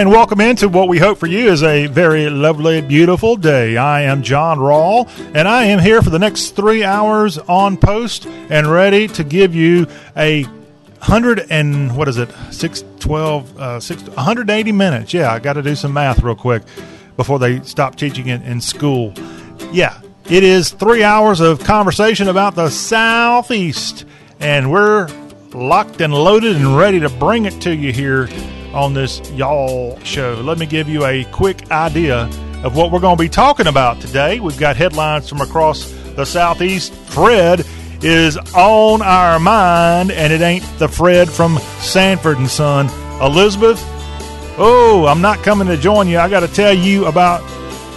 and welcome into what we hope for you is a very lovely, beautiful day. I am John Rawl, and I am here for the next three hours on post and ready to give you a hundred and what is it? Six twelve, uh, six, 180 minutes. Yeah, I got to do some math real quick before they stop teaching it in school. Yeah, it is three hours of conversation about the Southeast, and we're locked and loaded and ready to bring it to you here on this Y'all show. Let me give you a quick idea of what we're going to be talking about today. We've got headlines from across the Southeast. Fred is on our mind, and it ain't the Fred from Sanford and Son. Elizabeth, oh, I'm not coming to join you. I got to tell you about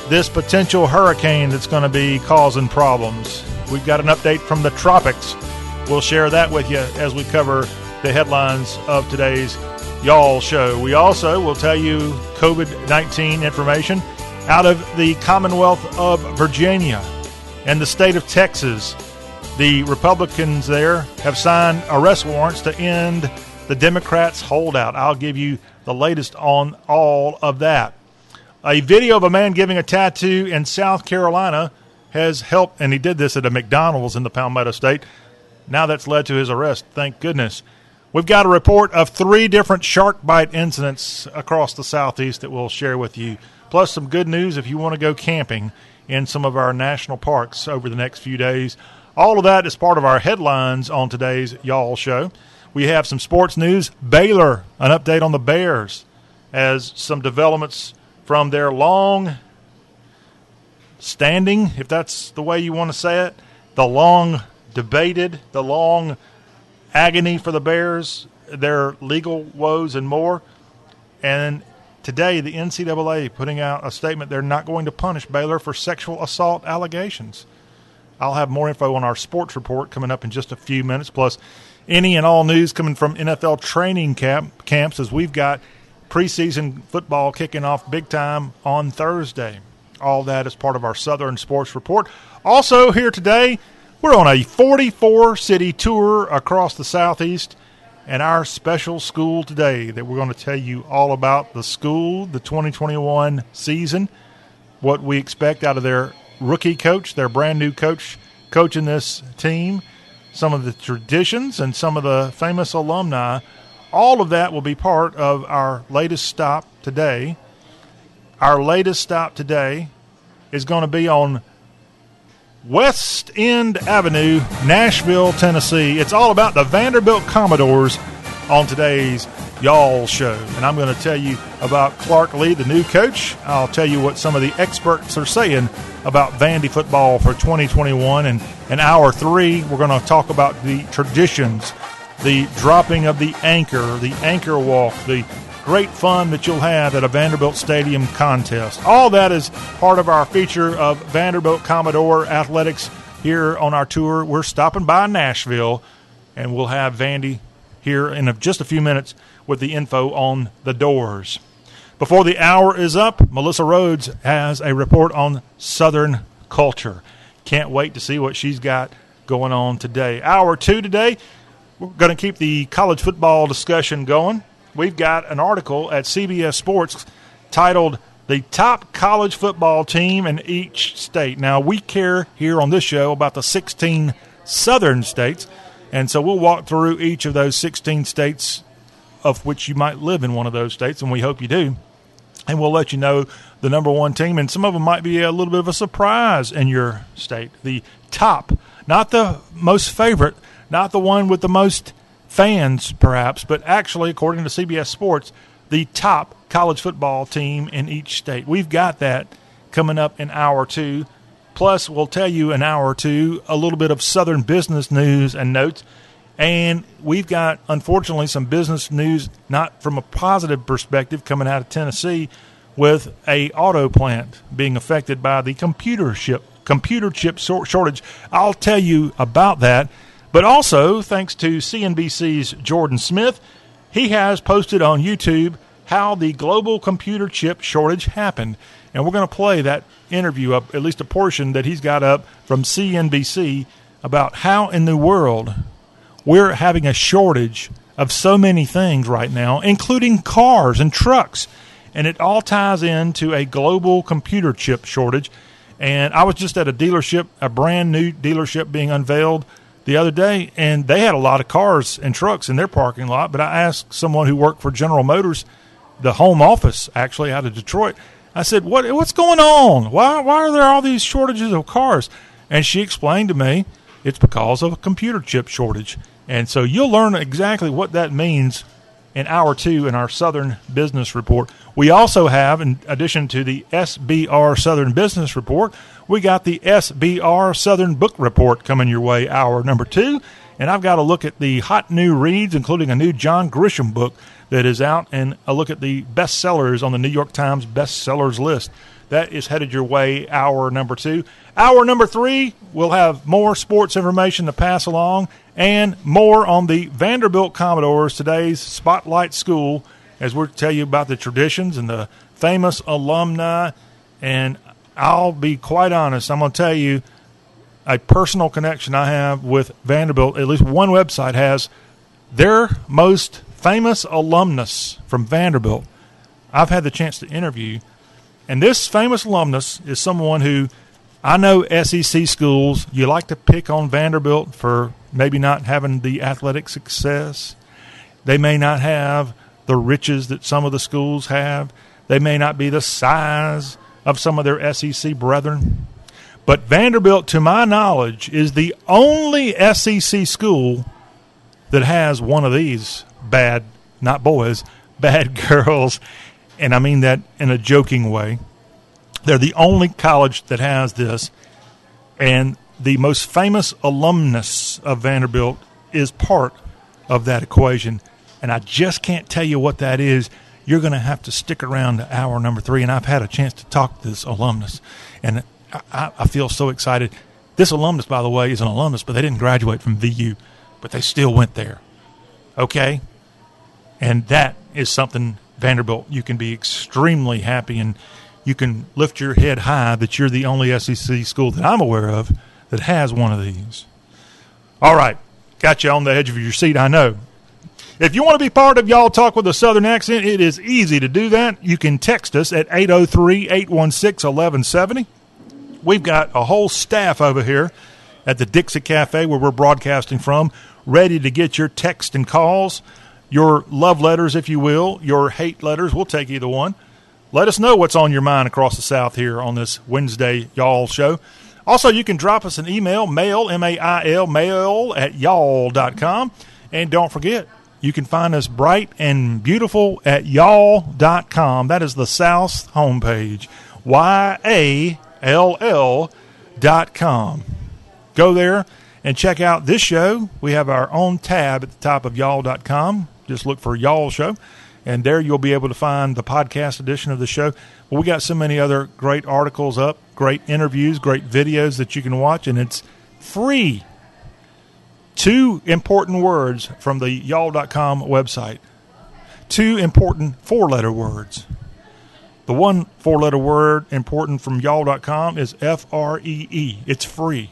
this potential hurricane that's going to be causing problems. We've got an update from the tropics. We'll share that with you as we cover the headlines of today's Y'all show. We also will tell you COVID 19 information out of the Commonwealth of Virginia and the state of Texas. The Republicans there have signed arrest warrants to end the Democrats' holdout. I'll give you the latest on all of that. A video of a man giving a tattoo in South Carolina has helped, and he did this at a McDonald's in the Palmetto State. Now that's led to his arrest, thank goodness. We've got a report of three different shark bite incidents across the southeast that we'll share with you, plus some good news if you want to go camping in some of our national parks over the next few days. All of that is part of our headlines on today's Y'all Show. We have some sports news. Baylor, an update on the Bears, as some developments from their long standing, if that's the way you want to say it, the long debated, the long agony for the Bears, their legal woes, and more. And today, the NCAA putting out a statement they're not going to punish Baylor for sexual assault allegations. I'll have more info on our sports report coming up in just a few minutes, plus any and all news coming from NFL training camp camps as we've got preseason football kicking off big time on Thursday. All that is part of our Southern Sports Report. Also, here today, we're on a 44 city tour across the Southeast, and our special school today that we're going to tell you all about the school, the 2021 season, what we expect out of their rookie coach, their brand new coach coaching this team, some of the traditions, and some of the famous alumni. All of that will be part of our latest stop today. Our latest stop today is going to be on West End Avenue, Nashville, Tennessee. It's all about the Vanderbilt Commodores on today's Y'all Show. And I'm going to tell you about Clark Lea, the new coach. I'll tell you what some of the experts are saying about Vandy football for 2021. And in hour three, we're going to talk about the traditions, the dropping of the anchor, the anchor walk, the great fun that you'll have at a Vanderbilt Stadium contest. All that is part of our feature of Vanderbilt Commodore Athletics here on our tour. We're stopping by Nashville, and we'll have Vandy here in just a few minutes with the info on the Dores. Before the hour is up, Melissa Rhodes has a report on Southern culture. Can't wait to see what she's got going on today. Hour two today, we're going to keep the college football discussion going we've got an article at CBS Sports titled The Top College Football Team in Each State. Now, we care here on this show about the 16 southern states, and so we'll walk through each of those 16 states of which you might live in one of those states, and we hope you do. And we'll let you know the number one team, and some of them might be a little bit of a surprise in your state. The top, not the most favorite, not the one with the most fans, perhaps, but actually, according to CBS Sports, the top college football team in each state. We've got that coming up in hour two. Plus, we'll tell you an hour or two a little bit of Southern business news and notes. And we've got, unfortunately, some business news, not from a positive perspective, coming out of Tennessee with a auto plant being affected by the computer chip computer chip shortage. I'll tell you about that but also, thanks to CNBC's Jordan Smith, he has posted on YouTube how the global computer chip shortage happened. And we're going to play that interview up, at least a portion that he's got up from CNBC about how in the world we're having a shortage of so many things right now, including cars and trucks. and it all ties into a global computer chip shortage. And I was just at a dealership, a brand new dealership being unveiled the other day, and they had a lot of cars and trucks in their parking lot. But I asked someone who worked for General Motors, the home office actually out of Detroit. I said, "What what's going on? Why why are there all these shortages of cars?" And she explained to me it's because of a computer chip shortage. And so you'll learn exactly what that means in hour two in our Southern Business Report. We also have, in addition to the SBR Southern Business Report, we got the SBR Southern Book Report coming your way, hour number two. And I've got a look at the hot new reads, including a new John Grisham book that is out, and a look at the bestsellers on the New York Times bestsellers list. That is headed your way, hour number two. Hour number three, we'll have more sports information to pass along and more on the Vanderbilt Commodores, today's Spotlight School, as we'll tell you about the traditions and the famous alumni. And I'll be quite honest, I'm going to tell you a personal connection I have with Vanderbilt. At least one website has their most famous alumnus from Vanderbilt. I've had the chance to interview. And this famous alumnus is someone who I know SEC schools, you like to pick on Vanderbilt for maybe not having the athletic success. They may not have the riches that some of the schools have. They may not be the size of some of their SEC brethren. But Vanderbilt, to my knowledge, is the only SEC school that has one of these bad, not boys, bad girls. And I mean that in a joking way. They're the only college that has this. And the most famous alumnus of Vanderbilt is part of that equation. And I just can't tell you what that is. You're going to have to stick around to hour number three. And I've had a chance to talk to this alumnus. And I, I feel so excited. This alumnus, by the way, is an alumnus, but they didn't graduate from VU, but they still went there. Okay? And that is something Vanderbilt you can be extremely happy and you can lift your head high that you're the only SEC school that I'm aware of that has one of these. All right, got you on the edge of your seat, I know. If you want to be part of Y'all Talk with a Southern Accent, it is easy to do that. You can text us at 803 816 1170. We've got a whole staff over here at the Dixie Cafe where we're broadcasting from, ready to get your text and calls, your love letters, if you will, your hate letters. We'll take either one. Let us know what's on your mind across the South here on this Wednesday Y'all show. Also, you can drop us an email, mail, M A I L, mail at y'all.com. And don't forget, you can find us bright and beautiful at y'all.com. That is the South homepage. Y A L L dot com. Go there and check out this show. We have our own tab at the top of y'all.com. Just look for Y'all Show and there you'll be able to find the podcast edition of the show. But we got so many other great articles up, great interviews, great videos that you can watch, and it's free. Two important words from the y'all.com website. Two important four letter words. The one four letter word important from y'all.com is F R E E. It's free.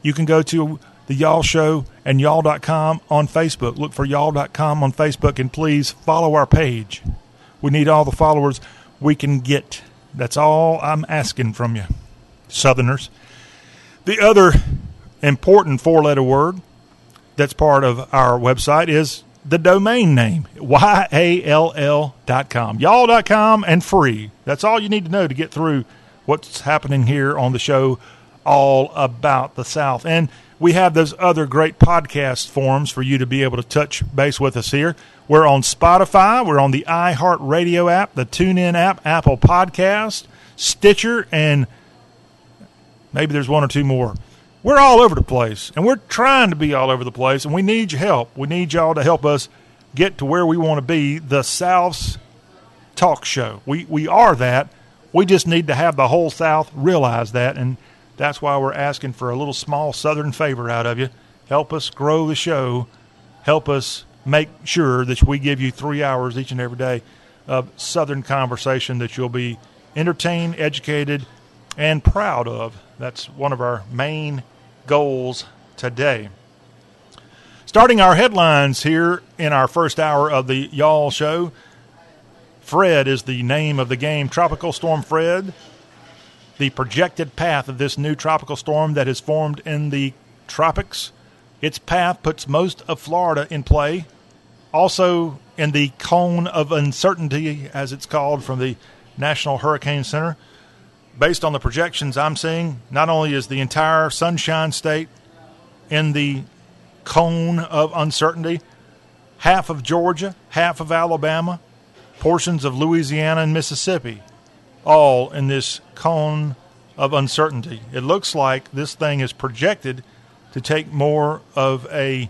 You can go to the Y'all Show and y'all.com on Facebook. Look for y'all.com on Facebook and please follow our page. We need all the followers we can get. That's all I'm asking from you, Southerners. The other important four letter word that's part of our website is the domain name, Y-A-L-L.com. Y'all.com and free. That's all you need to know to get through what's happening here on the show all about the South. And we have those other great podcast forms for you to be able to touch base with us here. We're on Spotify, we're on the iHeartRadio app, the TuneIn app, Apple Podcast, Stitcher, and maybe there's one or two more. We're all over the place, and we're trying to be all over the place, and we need your help. We need y'all to help us get to where we want to be, the South's talk show. We we are that. We just need to have the whole South realize that and that's why we're asking for a little small southern favor out of you. Help us grow the show. Help us make sure that we give you three hours each and every day of southern conversation that you'll be entertained, educated, and proud of. That's one of our main goals today. Starting our headlines here in our first hour of the Y'all Show. Fred is the name of the game. Tropical Storm Fred. The projected path of this new tropical storm that has formed in the tropics. Its path puts most of Florida in play. Also, in the cone of uncertainty, as it's called from the National Hurricane Center. Based on the projections I'm seeing, not only is the entire Sunshine State in the cone of uncertainty, half of Georgia, half of Alabama, portions of Louisiana and Mississippi, all in this cone of uncertainty. It looks like this thing is projected to take more of a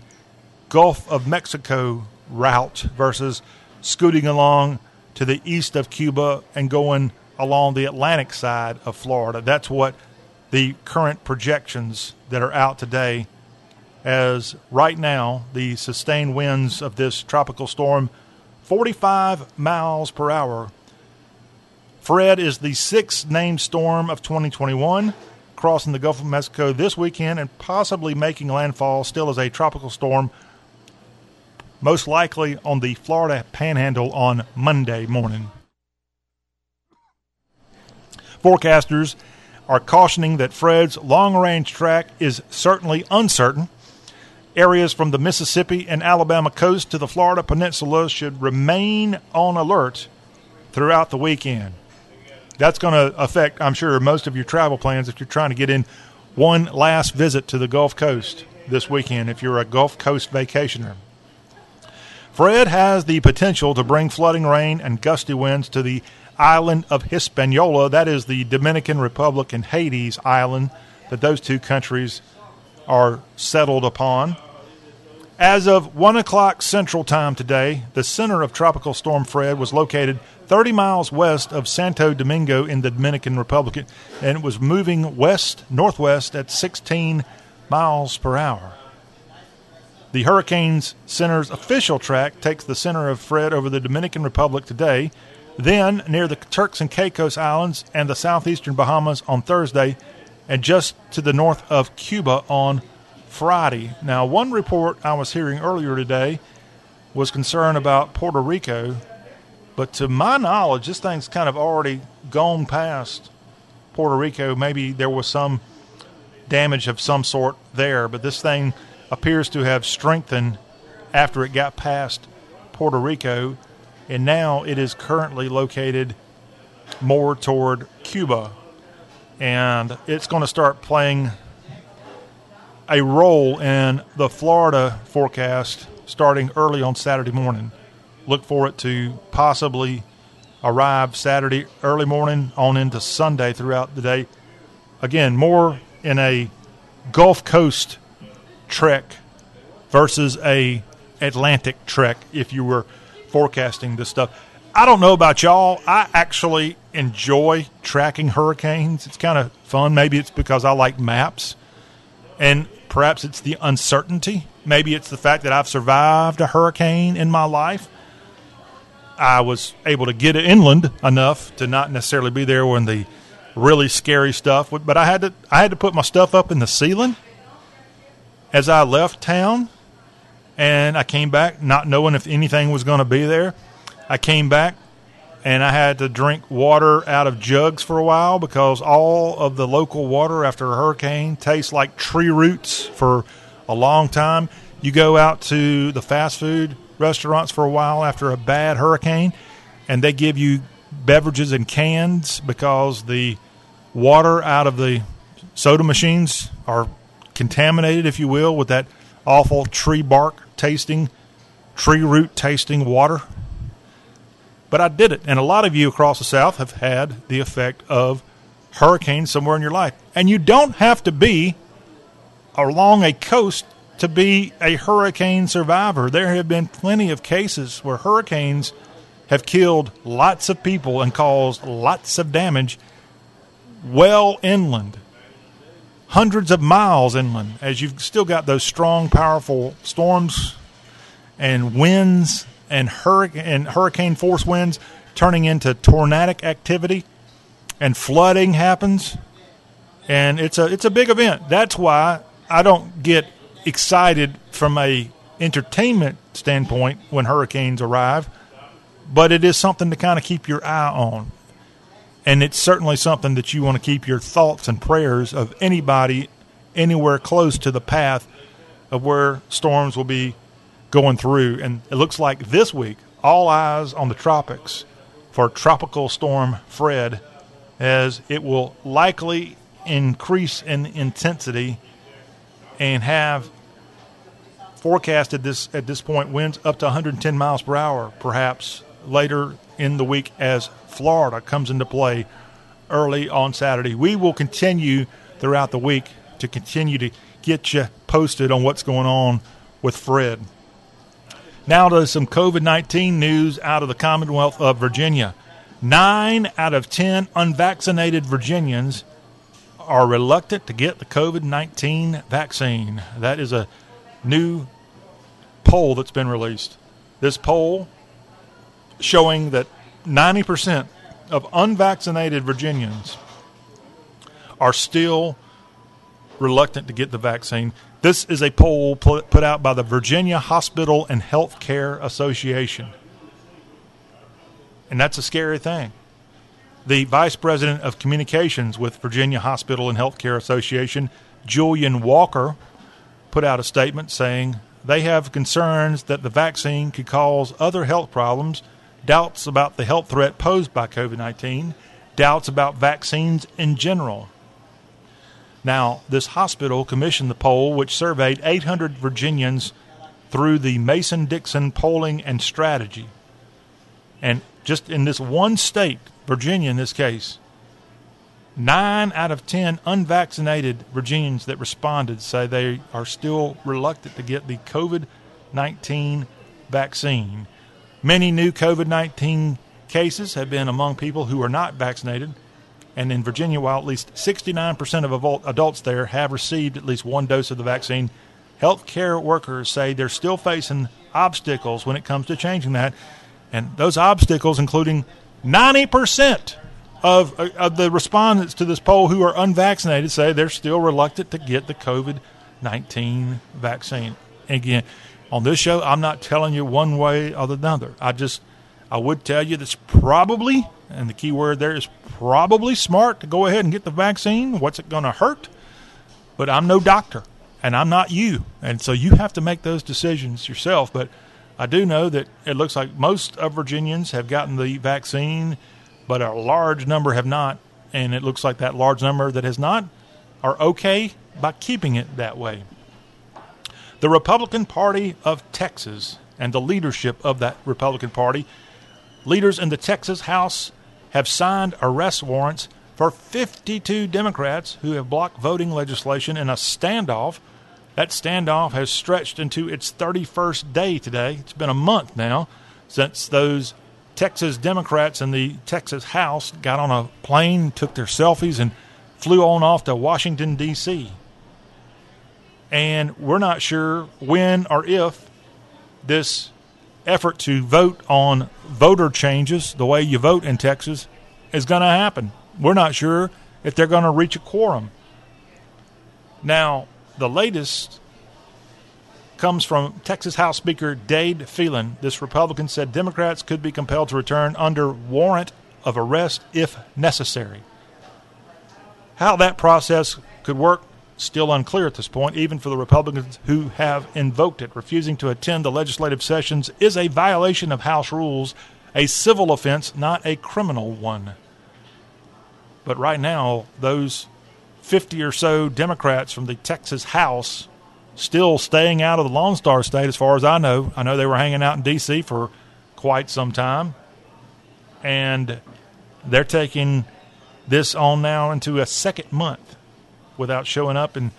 Gulf of Mexico route versus scooting along to the east of Cuba and going along the Atlantic side of Florida. That's what the current projections that are out today as right now the sustained winds of this tropical storm 45 miles per hour. Fred is the sixth named storm of 2021, crossing the Gulf of Mexico this weekend and possibly making landfall still as a tropical storm most likely on the Florida Panhandle on Monday morning. Forecasters are cautioning that Fred's long range track is certainly uncertain. Areas from the Mississippi and Alabama coast to the Florida peninsula should remain on alert throughout the weekend. That's going to affect, I'm sure, most of your travel plans if you're trying to get in one last visit to the Gulf Coast this weekend if you're a Gulf Coast vacationer. Fred has the potential to bring flooding rain and gusty winds to the island of Hispaniola. That is the Dominican Republic and Haiti's island that those two countries are settled upon. As of 1 o'clock Central Time today, the center of Tropical Storm Fred was located 30 miles west of Santo Domingo in the Dominican Republic, and was moving west northwest at 16 miles per hour. The Hurricanes Center's official track takes the center of Fred over the Dominican Republic today, then near the Turks and Caicos Islands and the southeastern Bahamas on Thursday, and just to the north of Cuba on Friday. Now, one report I was hearing earlier today was concerned about Puerto Rico, but to my knowledge, this thing's kind of already gone past Puerto Rico. Maybe there was some damage of some sort there, but this thing appears to have strengthened after it got past Puerto Rico, and now it is currently located more toward Cuba. And it's going to start playing a role in the Florida forecast starting early on Saturday morning. Look for it to possibly arrive Saturday early morning on into Sunday throughout the day. Again, more in a Gulf Coast trek versus a Atlantic trek if you were forecasting this stuff. I don't know about y'all. I actually enjoy tracking hurricanes. It's kind of fun. Maybe it's because I like maps. And perhaps it's the uncertainty. Maybe it's the fact that I've survived a hurricane in my life. I was able to get inland enough to not necessarily be there when the really scary stuff. But I had to I had to put my stuff up in the ceiling as I left town, and I came back not knowing if anything was going to be there. I came back and I had to drink water out of jugs for a while because all of the local water after a hurricane tastes like tree roots for a long time. You go out to the fast food restaurants for a while after a bad hurricane, and they give you beverages in cans because the water out of the soda machines are contaminated, if you will, with that awful tree bark tasting, tree root tasting water. But I did it. And a lot of you across the South have had the effect of hurricanes somewhere in your life. And you don't have to be along a coast to be a hurricane survivor. There have been plenty of cases where hurricanes have killed lots of people and caused lots of damage. Well inland hundreds of miles inland as you've still got those strong, powerful storms and winds and hurricane, and hurricane force winds turning into tornadic activity and flooding happens. And it's a it's a big event. That's why i don't get excited from a entertainment standpoint when hurricanes arrive but it is something to kind of keep your eye on. And it's certainly something that you want to keep your thoughts and prayers of anybody anywhere close to the path of where storms will be going through. And it looks like this week, all eyes on the tropics for Tropical Storm Fred, as it will likely increase in intensity and have forecasted this at this point winds up to 110 miles per hour, perhaps later in the week as Florida comes into play early on Saturday. We will continue throughout the week to continue to get you posted on what's going on with Fred. Now to some COVID 19 news out of the Commonwealth of Virginia. Nine out of 10 unvaccinated Virginians are reluctant to get the COVID 19 vaccine. That is a new poll that's been released. This poll showing that 90% of unvaccinated Virginians are still reluctant to get the vaccine. This is a poll put out by the Virginia Hospital and Health Care Association. And that's a scary thing. The Vice President of Communications with Virginia Hospital and Health Care Association, Julian Walker, put out a statement saying they have concerns that the vaccine could cause other health problems, doubts about the health threat posed by COVID 19, doubts about vaccines in general. Now, this hospital commissioned the poll, which surveyed 800 Virginians through the Mason Dixon polling and strategy. And just in this one state, Virginia in this case, nine out of 10 unvaccinated Virginians that responded say they are still reluctant to get the COVID 19 vaccine. Many new COVID 19 cases have been among people who are not vaccinated, and in Virginia, while at least 69% of adults there have received at least one dose of the vaccine, healthcare workers say they're still facing obstacles when it comes to changing that. And those obstacles, including 90% of, uh, of the respondents to this poll who are unvaccinated, say they're still reluctant to get the COVID 19 vaccine. Again, on this show, I'm not telling you one way or the other. I just, I would tell you that's probably and the key word there is probably smart to go ahead and get the vaccine. What's it going to hurt? But I'm no doctor, and I'm not you. And so you have to make those decisions yourself. But I do know that it looks like most of Virginians have gotten the vaccine, but a large number have not. And it looks like that large number that has not are okay by keeping it that way. The Republican Party of Texas and the leadership of that Republican Party, leaders in the Texas House have signed arrest warrants for 52 Democrats who have blocked voting legislation in a standoff. That standoff has stretched into its 31st day today. It's been a month now since those Texas Democrats in the Texas House got on a plane, took their selfies, and flew on off to Washington, D.C. And we're not sure when or if this effort to vote on voter changes, the way you vote in Texas, is going to happen. We're not sure if they're going to reach a quorum. Now, the latest comes from Texas House Speaker Dade Phelan. This Republican said Democrats could be compelled to return under warrant of arrest if necessary. How that process could work still unclear at this point, even for the Republicans who have invoked it. Refusing to attend the legislative sessions is a violation of House rules, a civil offense, not a criminal one. But right now, those 50 or so Democrats from the Texas House still staying out of the Lone Star State, as far as I know. I know they were hanging out in D.C. for quite some time. And they're taking this on now into a second month without showing up. And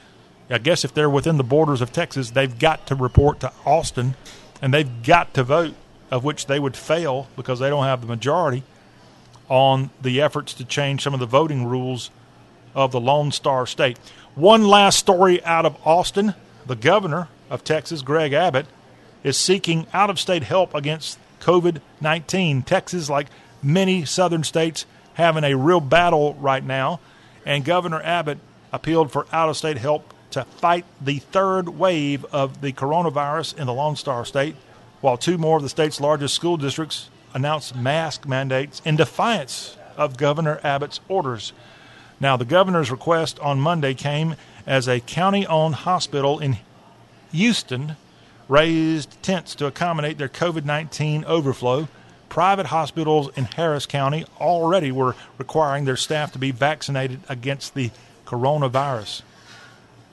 I guess if they're within the borders of Texas, they've got to report to Austin and they've got to vote, of which they would fail because they don't have the majority on the efforts to change some of the voting rules of the Lone Star State. One last story out of Austin. The governor of Texas, Greg Abbott, is seeking out of state help against COVID 19. Texas, like many southern states, having a real battle right now. And Governor Abbott appealed for out of state help to fight the third wave of the coronavirus in the Lone Star State, while two more of the state's largest school districts announced mask mandates in defiance of Governor Abbott's orders. Now, the governor's request on Monday came as a county owned hospital in Houston raised tents to accommodate their COVID 19 overflow. Private hospitals in Harris County already were requiring their staff to be vaccinated against the coronavirus.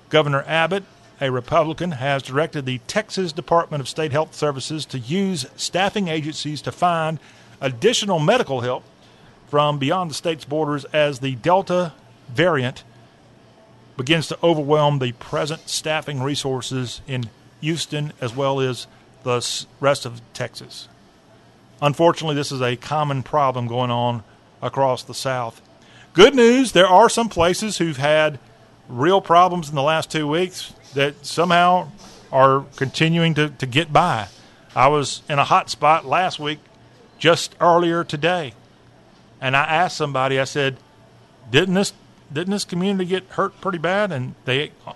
Governor Abbott, a Republican, has directed the Texas Department of State Health Services to use staffing agencies to find additional medical help from beyond the state's borders as the Delta variant begins to overwhelm the present staffing resources in Houston as well as the rest of Texas. Unfortunately, this is a common problem going on across the South. Good news there are some places who've had real problems in the last two weeks that somehow are continuing to, to get by. I was in a hot spot last week, just earlier today, and I asked somebody, I said, Didn't this didn't this community get hurt pretty bad? And they uh,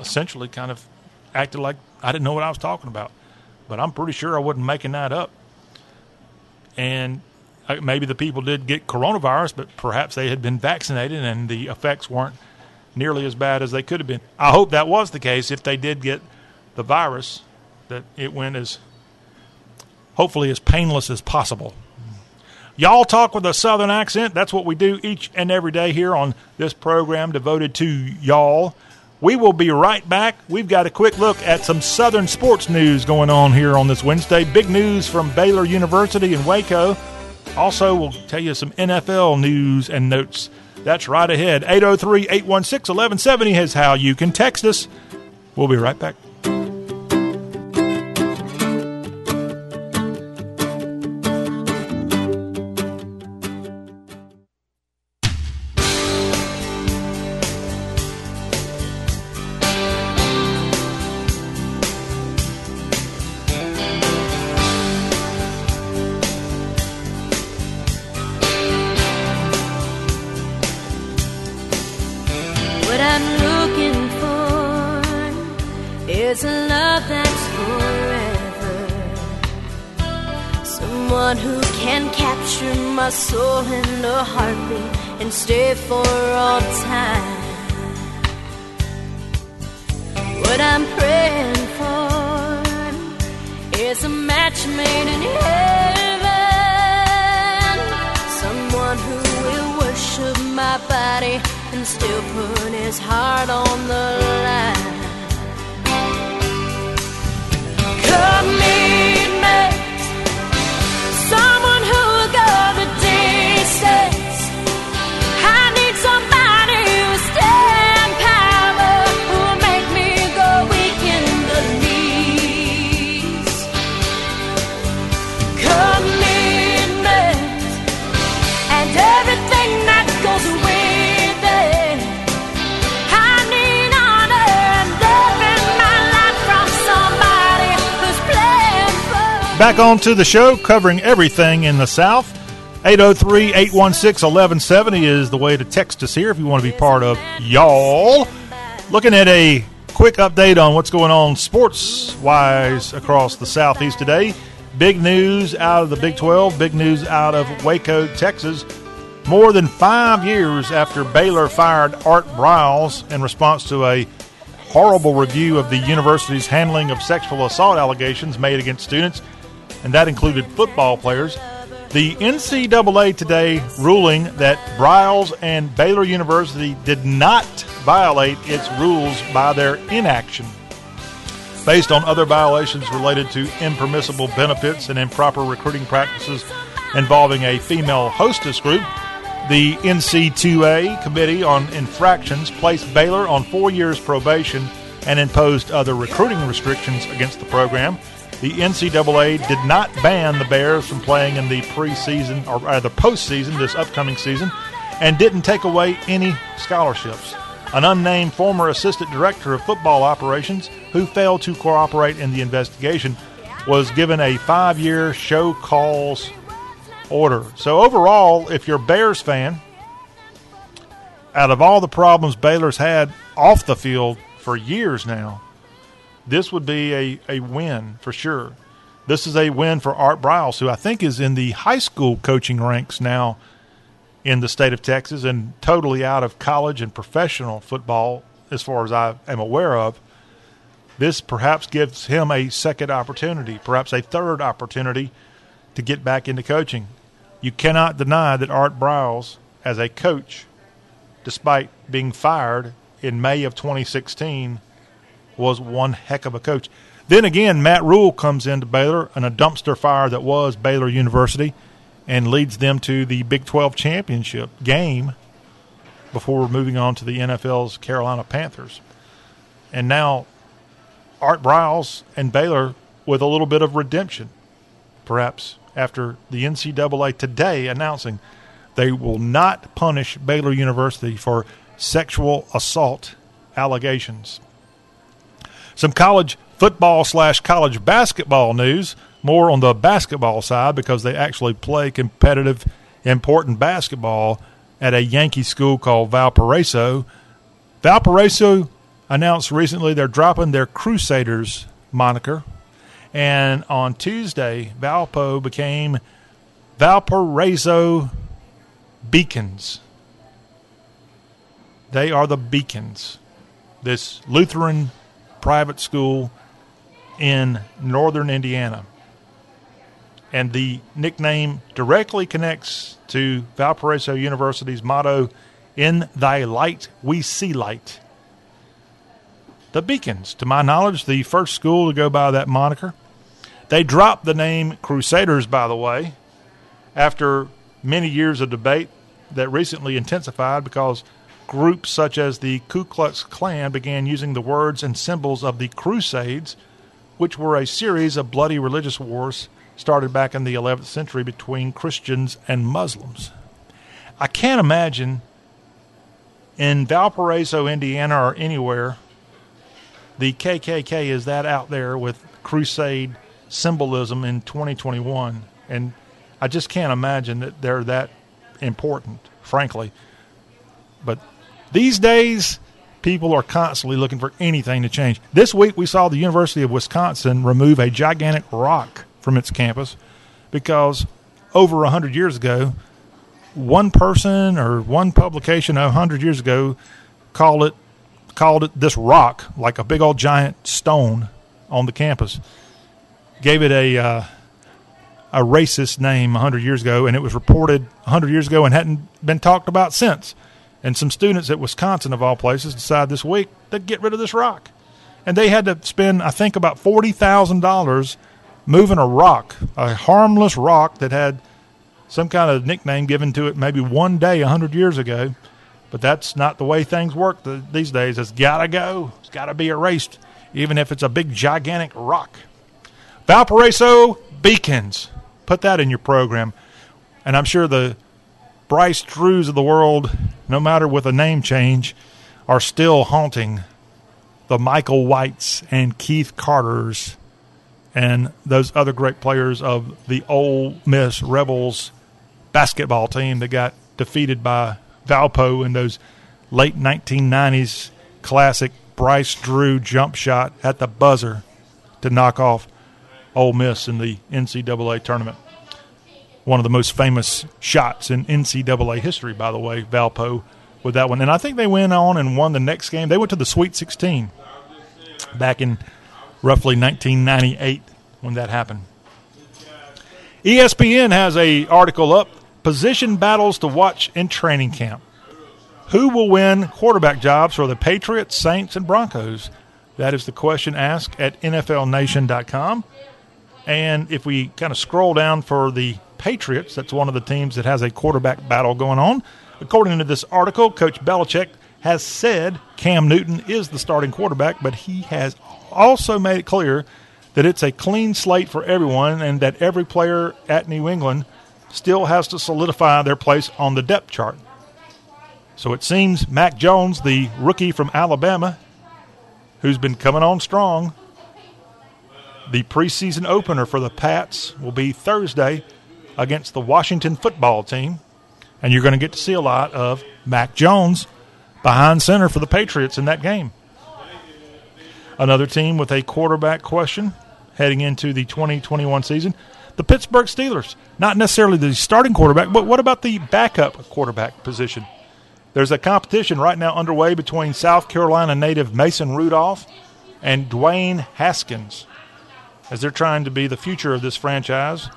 essentially kind of acted like I didn't know what I was talking about. But I'm pretty sure I wasn't making that up. And uh, maybe the people did get coronavirus, but perhaps they had been vaccinated and the effects weren't nearly as bad as they could have been. I hope that was the case. If they did get the virus, that it went as hopefully as painless as possible. Y'all talk with a southern accent. That's what we do each and every day here on this program devoted to y'all. We will be right back. We've got a quick look at some southern sports news going on here on this Wednesday. Big news from Baylor University in Waco. Also, we'll tell you some NFL news and notes. That's right ahead. 803 816 1170 is how you can text us. We'll be right back. Back on to the show, covering everything in the South. 803 816 1170 is the way to text us here if you want to be part of y'all. Looking at a quick update on what's going on sports wise across the Southeast today. Big news out of the Big 12, big news out of Waco, Texas. More than five years after Baylor fired Art Briles in response to a horrible review of the university's handling of sexual assault allegations made against students and that included football players. The NCAA today ruling that Briles and Baylor University did not violate its rules by their inaction. Based on other violations related to impermissible benefits and improper recruiting practices involving a female hostess group, the NC2A Committee on Infractions placed Baylor on four years probation and imposed other recruiting restrictions against the program the NCAA did not ban the Bears from playing in the preseason or rather postseason this upcoming season and didn't take away any scholarships. An unnamed former assistant director of football operations who failed to cooperate in the investigation was given a five year show cause order. So, overall, if you're a Bears fan, out of all the problems Baylor's had off the field for years now, this would be a, a win for sure. this is a win for Art Briles, who I think is in the high school coaching ranks now in the state of Texas and totally out of college and professional football, as far as I am aware of. This perhaps gives him a second opportunity, perhaps a third opportunity to get back into coaching. You cannot deny that Art Briles, as a coach, despite being fired in May of 2016, was one heck of a coach. Then again, Matt Rhule comes into Baylor in a dumpster fire that was Baylor University and leads them to the Big 12 championship game before moving on to the NFL's Carolina Panthers. And now Art Briles and Baylor with a little bit of redemption, perhaps after the NCAA today announcing they will not punish Baylor University for sexual assault allegations. Some college football slash college basketball news more on the basketball side because they actually play competitive, important basketball at a Yankee school called Valparaiso. Valparaiso announced recently they're dropping their Crusaders moniker. And on Tuesday, Valpo became Valparaiso Beacons. They are the Beacons, this Lutheran private school in northern Indiana and the nickname directly connects to Valparaiso University's motto, In Thy Light We See Light. The Beacons, to my knowledge, the first school to go by that moniker. They dropped the name Crusaders, by the way, after many years of debate that recently intensified because groups such as the Ku Klux Klan began using the words and symbols of the Crusades, which were a series of bloody religious wars started back in the 11th century between Christians and Muslims. I can't imagine in Valparaiso, Indiana, or anywhere, the KKK is that out there with crusade symbolism in 2021. And I just can't imagine that they're that important, frankly. But these days, people are constantly looking for anything to change. This week, we saw the University of Wisconsin remove a gigantic rock from its campus because over 100 years ago, one person or one publication 100 years ago called it called it this rock like a big old giant stone on the campus gave it a uh, a racist name 100 years ago and it was reported 100 years ago and hadn't been talked about since and some students at Wisconsin of all places decided this week to get rid of this rock and they had to spend I think about $40,000 moving a rock, a harmless rock that had some kind of nickname given to it maybe one day a hundred years ago. But that's not the way things work these days. It's got to go. It's got to be erased, even if it's a big, gigantic rock. Valparaiso Beacons. Put that in your program. And I'm sure the Bryce Drews of the world, no matter with a name change, are still haunting the Michael Whites and Keith Carters and those other great players of the Ole Miss Rebels basketball team that got defeated by Valpo in those late 1990s classic Bryce Drew jump shot at the buzzer to knock off Ole Miss in the NCAA tournament. One of the most famous shots in NCAA history, by the way, Valpo with that one. And I think they went on and won the next game. They went to the Sweet 16 back in roughly 1998 when that happened. ESPN has a article up: position battles to watch in training camp. Who will win quarterback jobs for the Patriots, Saints, and Broncos? That is the question asked at NFLNation.com. And if we kind of scroll down for the Patriots, that's one of the teams that has a quarterback battle going on. According to this article, Coach Belichick has said Cam Newton is the starting quarterback, but he has also made it clear that it's a clean slate for everyone and that every player at New England still has to solidify their place on the depth chart. So it seems Mac Jones, the rookie from Alabama, who's been coming on strong, the preseason opener for the Pats will be Thursday against the Washington football team. And you're going to get to see a lot of Mac Jones behind center for the Patriots in that game. Another team with a quarterback question heading into the 2021 season. The Pittsburgh Steelers, not necessarily the starting quarterback, but what about the backup quarterback position? There's a competition right now underway between South Carolina native Mason Rudolph and Dwayne Haskins as they're trying to be the future of this franchise.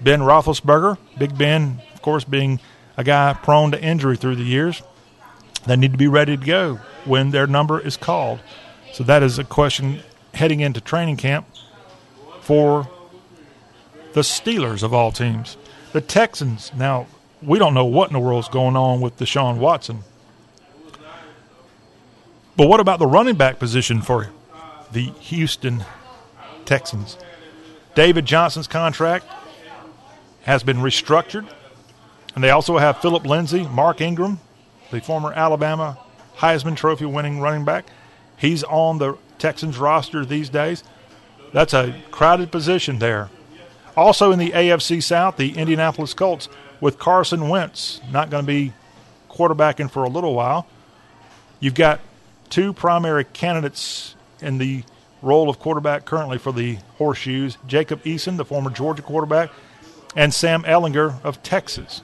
Ben Roethlisberger, Big Ben, of course, being a guy prone to injury through the years. They need to be ready to go when their number is called. So that is a question heading into training camp for the Steelers of all teams. The Texans, now, we don't know what in the world is going on with Deshaun Watson. But what about the running back position for the Houston Texans? David Johnson's contract has been restructured. And they also have Phillip Lindsay, Mark Ingram, the former Alabama Heisman Trophy winning running back. He's on the Texans roster these days. That's a crowded position there. Also in the AFC South, the Indianapolis Colts with Carson Wentz not going to be quarterbacking for a little while. You've got two primary candidates in the role of quarterback currently for the Horseshoes Jacob Eason, the former Georgia quarterback, and Sam Ehlinger of Texas.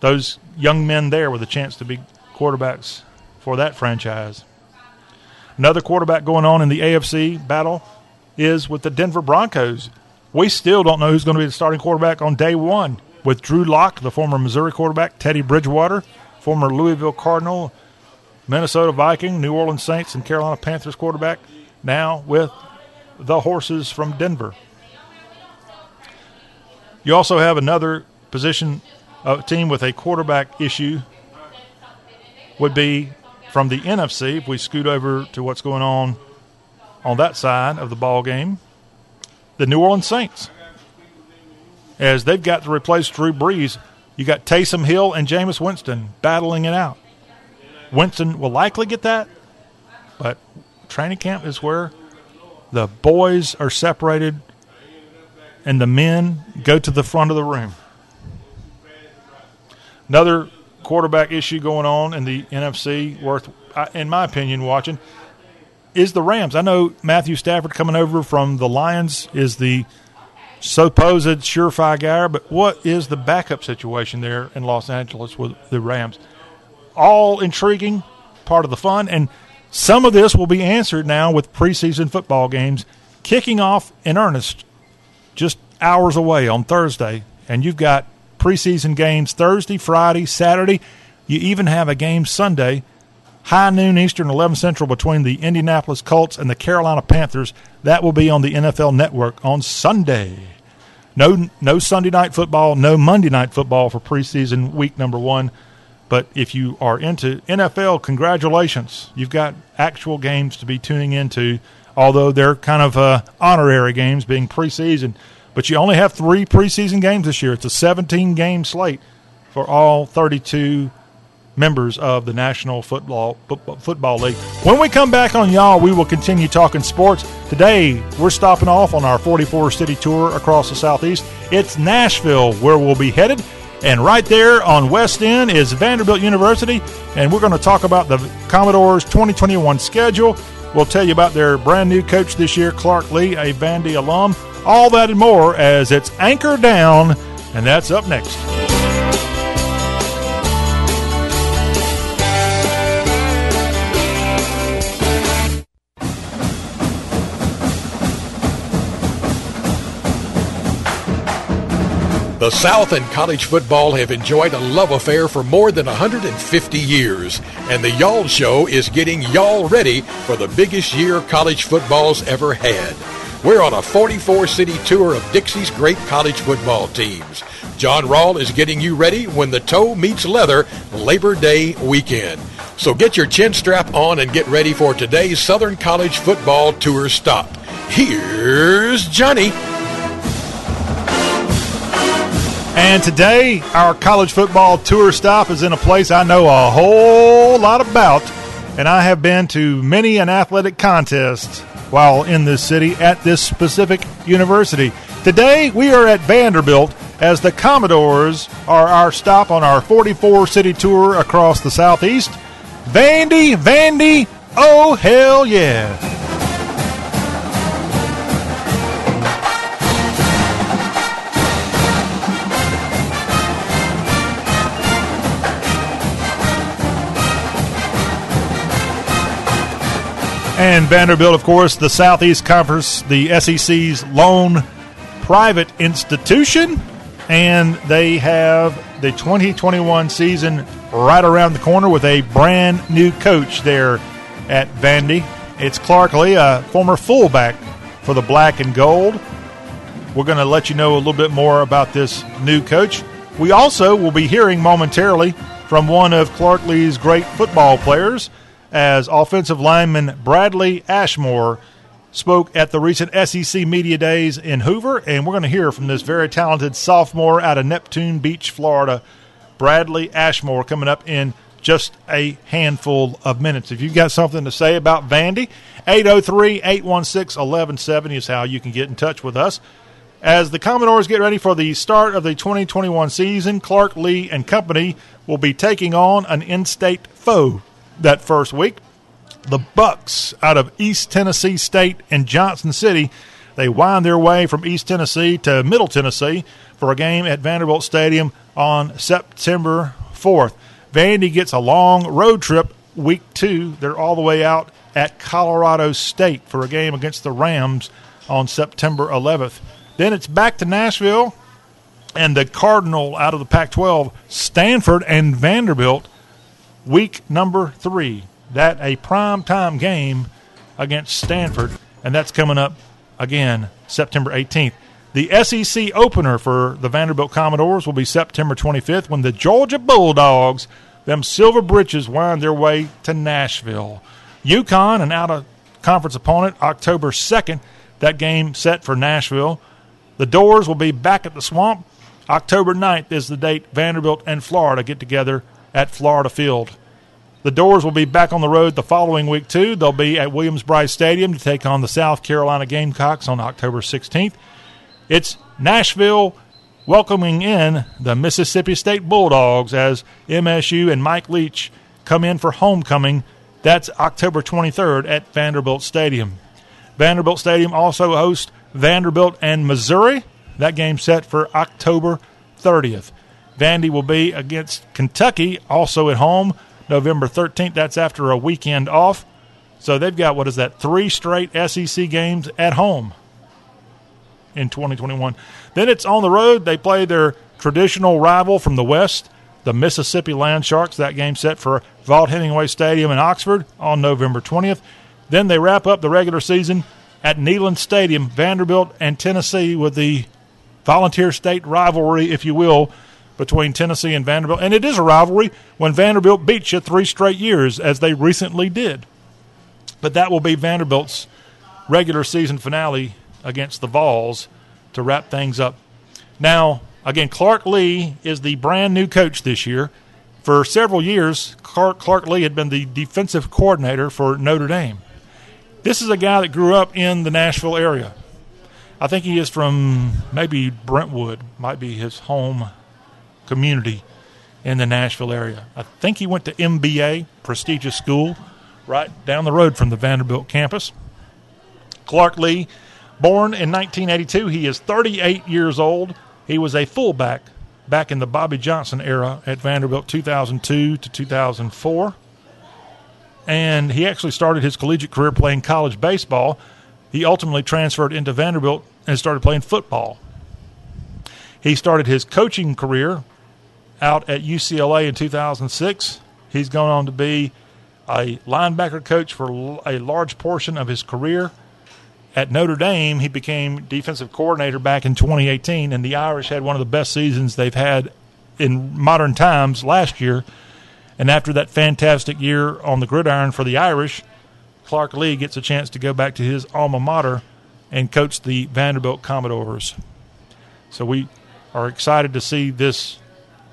Those young men there with a chance to be quarterbacks for that franchise. Another quarterback going on in the AFC battle is with the Denver Broncos. We still don't know who's going to be the starting quarterback on day one. With Drew Lock, the former Missouri quarterback, Teddy Bridgewater, former Louisville Cardinal, Minnesota Viking, New Orleans Saints, and Carolina Panthers quarterback, now with the Horses from Denver. You also have another position, a team with a quarterback issue would be from the NFC. If we scoot over to what's going on on that side of the ball game, the New Orleans Saints, as they've got to replace Drew Brees. You got Taysom Hill and Jameis Winston battling it out. Winston will likely get that, but training camp is where the boys are separated and the men go to the front of the room. Another quarterback issue going on in the NFC, worth, in my opinion, watching is the Rams. I know Matthew Stafford coming over from the Lions is the supposed surefire guy, but what is the backup situation there in Los Angeles with the Rams? All intriguing, part of the fun, and some of this will be answered now with preseason football games kicking off in earnest just hours away on Thursday. And you've got preseason games Thursday, Friday, Saturday. You even have a game Sunday, high noon Eastern, 11 Central, between the Indianapolis Colts and the Carolina Panthers. That will be on the NFL Network on Sunday. No, no Sunday night football, no Monday night football for preseason week number one. But if you are into NFL, congratulations. You've got actual games to be tuning into, although they're kind of uh, honorary games being preseason. But you only have three preseason games this year. It's a 17 game slate for all 32 members of the National Football Football League. When we come back on y'all, we will continue talking sports. Today, we're stopping off on our 44 city tour across the southeast. It's Nashville where we'll be headed. And right there on West End is Vanderbilt University, and we're going to talk about the Commodores 2021 schedule. We'll tell you about their brand new coach this year, Clark Lea, a Vandy alum. All that and more as it's Anchor Down, and that's up next. The South and college football have enjoyed a love affair for more than 150 years, and the Y'all Show is getting y'all ready for the biggest year college football's ever had. We're on a 44 city tour of Dixie's great college football teams. John Rawl is getting you ready when the toe meets leather Labor Day weekend. So get your chin strap on and get ready for today's Southern College football tour stop. Here's Johnny. And today, our college football tour stop is in a place I know a whole lot about, and I have been to many an athletic contest while in this city at this specific university. Today, we are at Vanderbilt as the Commodores are our stop on our 44 city tour across the southeast. Vandy, Vandy, oh hell yeah! And Vanderbilt, of course, the Southeast Conference, the SEC's lone private institution. And they have the 2021 season right around the corner with a brand new coach there at Vandy. It's Clark Lea, a former fullback for the black and gold. We're going to let you know a little bit more about this new coach. We also will be hearing momentarily from one of Clark Lea's great football players as offensive lineman Bradley Ashmore spoke at the recent SEC Media Days in Hoover, and we're going to hear from this very talented sophomore out of Neptune Beach, Florida, Bradley Ashmore, coming up in just a handful of minutes. If you've got something to say about Vandy, 803 816 1170 is how you can get in touch with us. As the Commodores get ready for the start of the 2021 season, Clark Lea and company will be taking on an in-state foe that first week. The Bucks out of East Tennessee State and Johnson City. They wind their way from East Tennessee to Middle Tennessee for a game at Vanderbilt Stadium on September 4th. Vandy gets a long road trip week two. They're all the way out at Colorado State for a game against the Rams on September 11th. Then it's back to Nashville and the Cardinal out of the Pac 12, Stanford and Vanderbilt week number three. That a prime time game against Stanford, and that's coming up again September 18th. The SEC opener for the Vanderbilt Commodores will be September 25th when the Georgia Bulldogs, them Silver Britches, wind their way to Nashville. UConn, an out of conference opponent, October 2nd. That game set for Nashville. The Dores will be back at the Swamp. October 9th is the date Vanderbilt and Florida get together at Florida Field. The Dores will be back on the road the following week, too. They'll be at Williams-Brice Stadium to take on the South Carolina Gamecocks on October 16th. It's Nashville welcoming in the Mississippi State Bulldogs as MSU and Mike Leach come in for homecoming. That's October 23rd at Vanderbilt Stadium. Vanderbilt Stadium also hosts Vanderbilt and Missouri. That game set for October 30th. Vandy will be against Kentucky, also at home, November 13th. That's after a weekend off. So they've got, what is that, three straight SEC games at home in 2021. Then it's on the road. They play their traditional rival from the West, the Mississippi Land Sharks. That game set for Vaught-Hemingway Stadium in Oxford on November 20th. Then they wrap up the regular season at Neyland Stadium, Vanderbilt and Tennessee, with the Volunteer State rivalry, if you will, between Tennessee and Vanderbilt. And it is a rivalry when Vanderbilt beats you three straight years, as they recently did. But that will be Vanderbilt's regular season finale against the Vols to wrap things up. Now, again, Clark Lea is the brand new coach this year. For several years, Clark, Clark Lea had been the defensive coordinator for Notre Dame. This is a guy that grew up in the Nashville area. I think he is from maybe Brentwood, might be his home community in the Nashville area. I think he went to MBA, prestigious school, right down the road from the Vanderbilt campus. Clark Lea, born in 1982, he is 38 years old. He was a fullback back in the Bobby Johnson era at Vanderbilt 2002 to 2004. And he actually started his collegiate career playing college baseball. He ultimately transferred into Vanderbilt and started playing football. He started his coaching career out at UCLA in 2006. He's gone on to be a linebacker coach for a large portion of his career. At Notre Dame, he became defensive coordinator back in 2018, and the Irish had one of the best seasons they've had in modern times last year. And after that fantastic year on the gridiron for the Irish, Clark Lea gets a chance to go back to his alma mater and coach the Vanderbilt Commodores. So we are excited to see this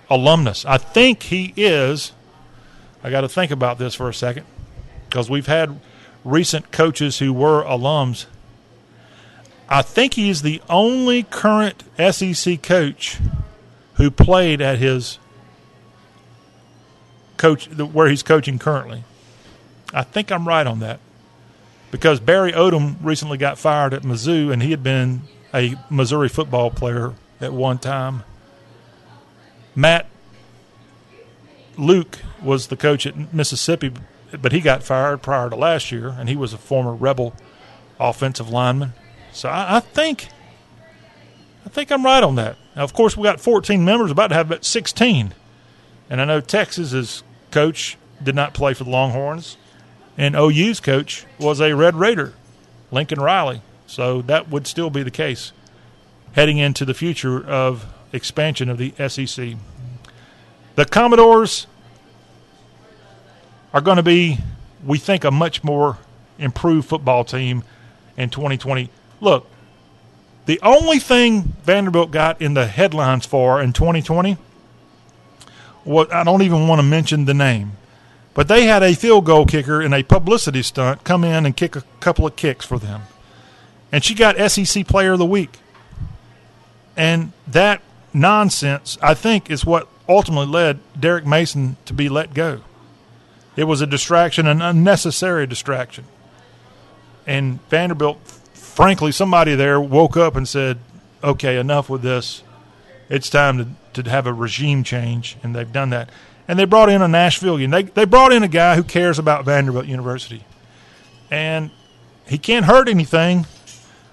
alumnus. I think he is. I got to think about this for a second because we've had recent coaches who were alums. I think he's the only current SEC coach who played at his coach where he's coaching currently. I think I'm right on that because Barry Odom recently got fired at Mizzou, and he had been a Missouri football player at one time. Matt Luke was the coach at Mississippi but he got fired prior to last year, and he was a former Rebel offensive lineman. So I, I think I think I'm right on that. Now, of course, we got 14 members, about to have about 16, and I know Texas's coach did not play for the Longhorns, and OU's coach was a Red Raider, Lincoln Riley. So that would still be the case heading into the future of expansion of the SEC. The Commodores are going to be, we think, a much more improved football team in 2020. Look, the only thing Vanderbilt got in the headlines for in 2020, what I don't even want to mention the name, but they had a field goal kicker in a publicity stunt come in and kick a couple of kicks for them. And she got SEC Player of the Week. And that nonsense, I think, is what ultimately led Derek Mason to be let go. It was a distraction, an unnecessary distraction. And Vanderbilt frankly, somebody there woke up and said, okay, enough with this. It's time to, to have a regime change, and they've done that. And they brought in a Nashvilleian. They, they brought in a guy who cares about Vanderbilt University. And he can't hurt anything.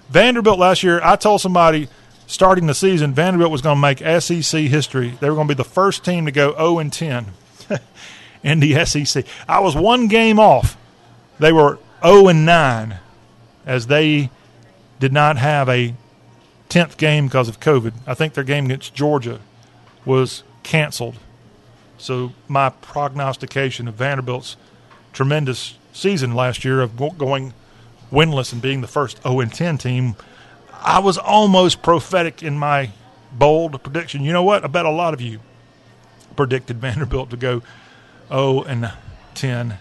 Vanderbilt last year, I told somebody starting the season, Vanderbilt was going to make SEC history. They were going to be the first team to go 0 and 10 in the SEC. I was one game off. They were 0 and 9 as they did not have a 10th game because of COVID. I think their game against Georgia was canceled. So my prognostication of Vanderbilt's tremendous season last year of going winless and being the first 0 and 10 team, I was almost prophetic in my bold prediction. You know what? I bet a lot of you predicted Vanderbilt to go 0 and 10,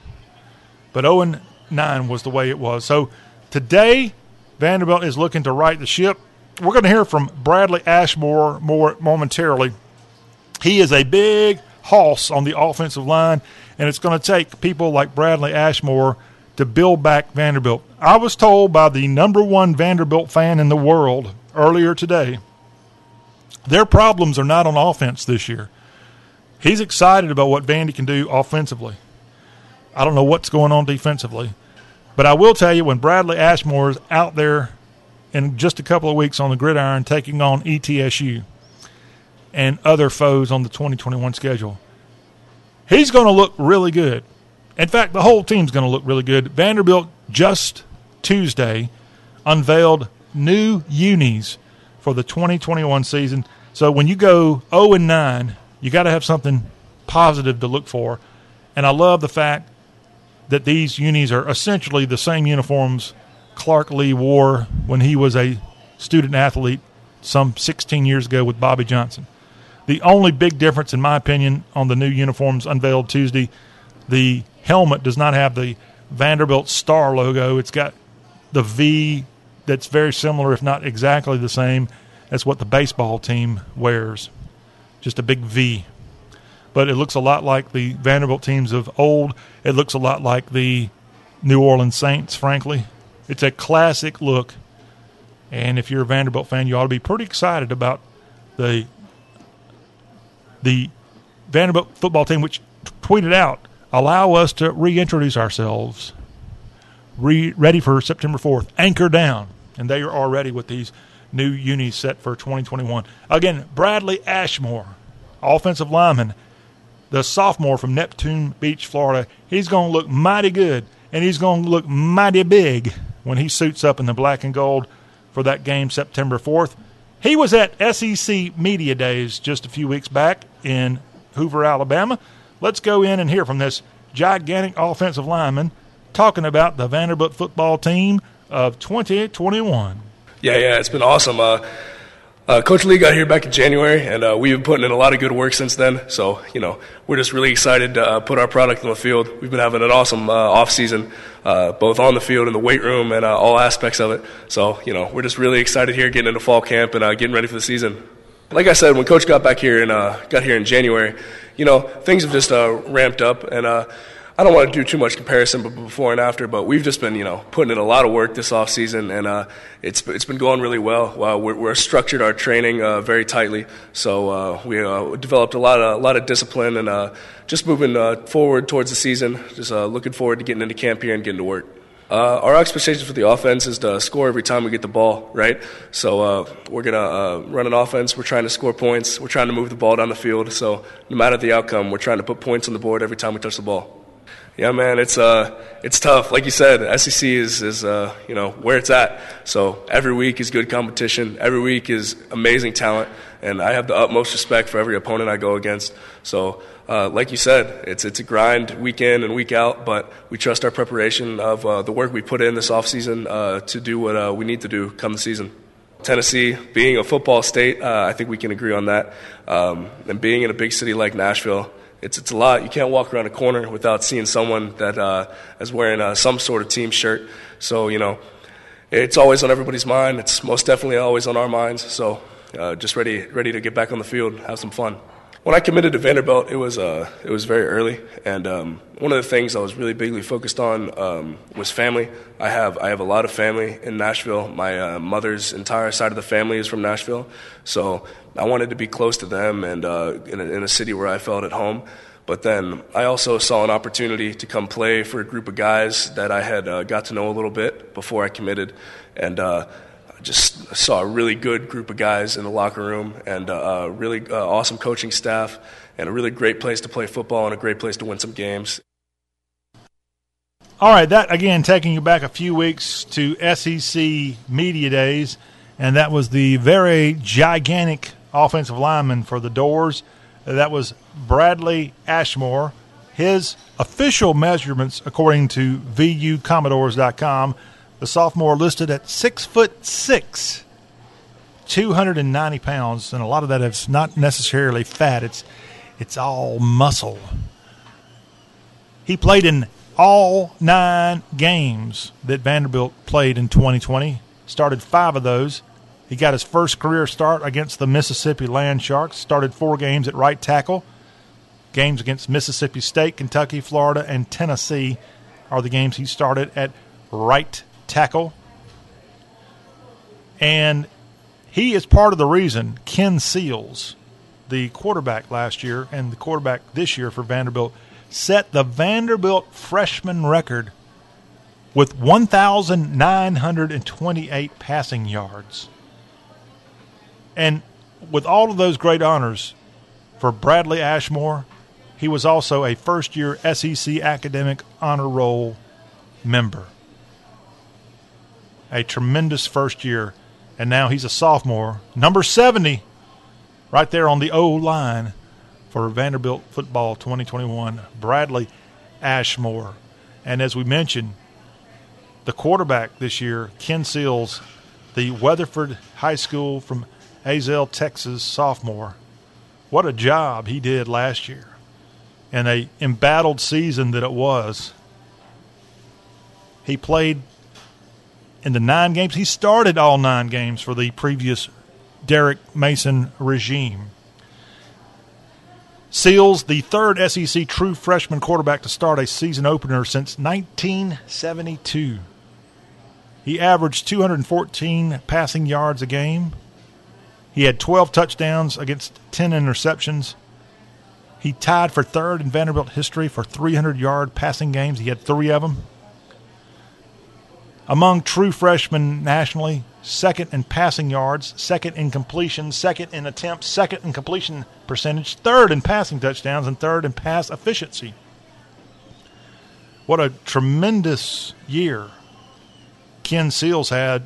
but 0 and 9 was the way it was. So today Vanderbilt is looking to right the ship. We're going to hear from Bradley Ashmore more momentarily. He is a big hoss on the offensive line, and it's going to take people like Bradley Ashmore to build back Vanderbilt. I was told by the number one Vanderbilt fan in the world earlier today their problems are not on offense this year. He's excited about what Vandy can do offensively. I don't know what's going on defensively. But I will tell you, when Bradley Ashmore is out there in just a couple of weeks on the gridiron taking on ETSU and other foes on the 2021 schedule, he's going to look really good. In fact, the whole team's going to look really good. Vanderbilt just Tuesday unveiled new unis for the 2021 season. So when you go 0 and 9, you got to have something positive to look for. And I love the fact that these unis are essentially the same uniforms Clark Lea wore when he was a student athlete some 16 years ago with Bobby Johnson. The only big difference, in my opinion, on the new uniforms unveiled Tuesday, the helmet does not have the Vanderbilt star logo. It's got the V that's very similar, if not exactly the same, as what the baseball team wears. Just a big V but it looks a lot like the Vanderbilt teams of old. It looks a lot like the New Orleans Saints, frankly. It's a classic look. And if you're a Vanderbilt fan, you ought to be pretty excited about the the Vanderbilt football team, which t- tweeted out, allow us to reintroduce ourselves, re- ready for September 4th, anchor down. And they are already with these new unis set for 2021. Again, Bradley Ashmore, offensive lineman, the sophomore from Neptune Beach, Florida, he's going to look mighty good and he's going to look mighty big when he suits up in the black and gold for that game September 4th. He was at SEC Media Days just a few weeks back in Hoover, Alabama. Let's go in and hear from this gigantic offensive lineman talking about the Vanderbilt football team of 2021. Yeah, yeah, it's been awesome. Uh, uh, Coach Lea got here back in January, and uh, we've been putting in a lot of good work since then. So, you know, we're just really excited to uh, put our product on the field. We've been having an awesome uh, off season, uh, both on the field and the weight room and uh, all aspects of it. So, you know, we're just really excited here, getting into fall camp and getting ready for the season. Like I said, when Coach got back here and got here in January, you know, things have just ramped up, and I don't want to do too much comparison but before and after, but we've just been, you know, putting in a lot of work this off season, and uh, it's it's been going really well. Uh, we're, we're structured our training uh, very tightly, so uh, we uh, developed a lot of a lot of discipline and uh, just moving forward towards the season. Just looking forward to getting into camp here and getting to work. Uh, our expectations for the offense is to score every time we get the ball, right? So uh, we're going to uh, run an offense. We're trying to score points. We're trying to move the ball down the field. So no matter the outcome, we're trying to put points on the board every time we touch the ball. Yeah, man, it's uh, it's tough. Like you said, SEC is is uh, you know where it's at. So every week is good competition. Every week is amazing talent, and I have the utmost respect for every opponent I go against. So, uh, like you said, it's it's a grind week in and week out, but we trust our preparation of uh, the work we put in this off season uh, to do what uh, we need to do come the season. Tennessee, being a football state, uh, I think we can agree on that. Um, and being in a big city like Nashville it's it's a lot. You can't walk around a corner without seeing someone that uh, is wearing uh, some sort of team shirt. So you know, it's always on everybody's mind. It's most definitely always on our minds. So uh, just ready ready to get back on the field, have some fun. When I committed to Vanderbilt, it was uh, it was very early, and um, one of the things I was really bigly focused on um, was family. I have I have a lot of family in Nashville. My uh, mother's entire side of the family is from Nashville, so I wanted to be close to them and uh, in, a, in a city where I felt at home. But then I also saw an opportunity to come play for a group of guys that I had uh, got to know a little bit before I committed, and uh, just saw a really good group of guys in the locker room and uh, a really uh, awesome coaching staff and a really great place to play football and a great place to win some games. All right, that again taking you back a few weeks to SEC Media Days, and that was the very gigantic offensive lineman for the Dores. That was Bradley Ashmore. His official measurements, according to VUCommodores.com, the sophomore listed at six foot six, 290 pounds, and a lot of that is not necessarily fat. It's it's all muscle. He played in all nine games that Vanderbilt played in 2020. Started five of those. He got his first career start against the Mississippi Land Sharks. Started four games at right tackle. Games against Mississippi State, Kentucky, Florida, and Tennessee are the games he started at right tackle. And he is part of the reason Ken Seals, the quarterback last year and the quarterback this year for Vanderbilt, set the Vanderbilt freshman record with 1,928 passing yards. And with all of those great honors for Bradley Ashmore, he was also a first year SEC Academic Honor Roll member a tremendous first year, and now he's a sophomore, number 70, right there on the O line for Vanderbilt football 2021, Bradley Ashmore. And as we mentioned, the quarterback this year, Ken Seals, the Weatherford High School from Azle, Texas sophomore. What a job he did last year. And a embattled season that it was. He played in the nine games. He started all nine games for the previous Derek Mason regime. Seals, the third SEC true freshman quarterback to start a season opener since 1972. He averaged 214 passing yards a game. He had 12 touchdowns against 10 interceptions. He tied for third in Vanderbilt history for 300 yard passing games. He had three of them. Among true freshmen nationally, second in passing yards, second in completion, second in attempts, second in completion percentage, third in passing touchdowns, and third in pass efficiency. What a tremendous year Ken Seals had.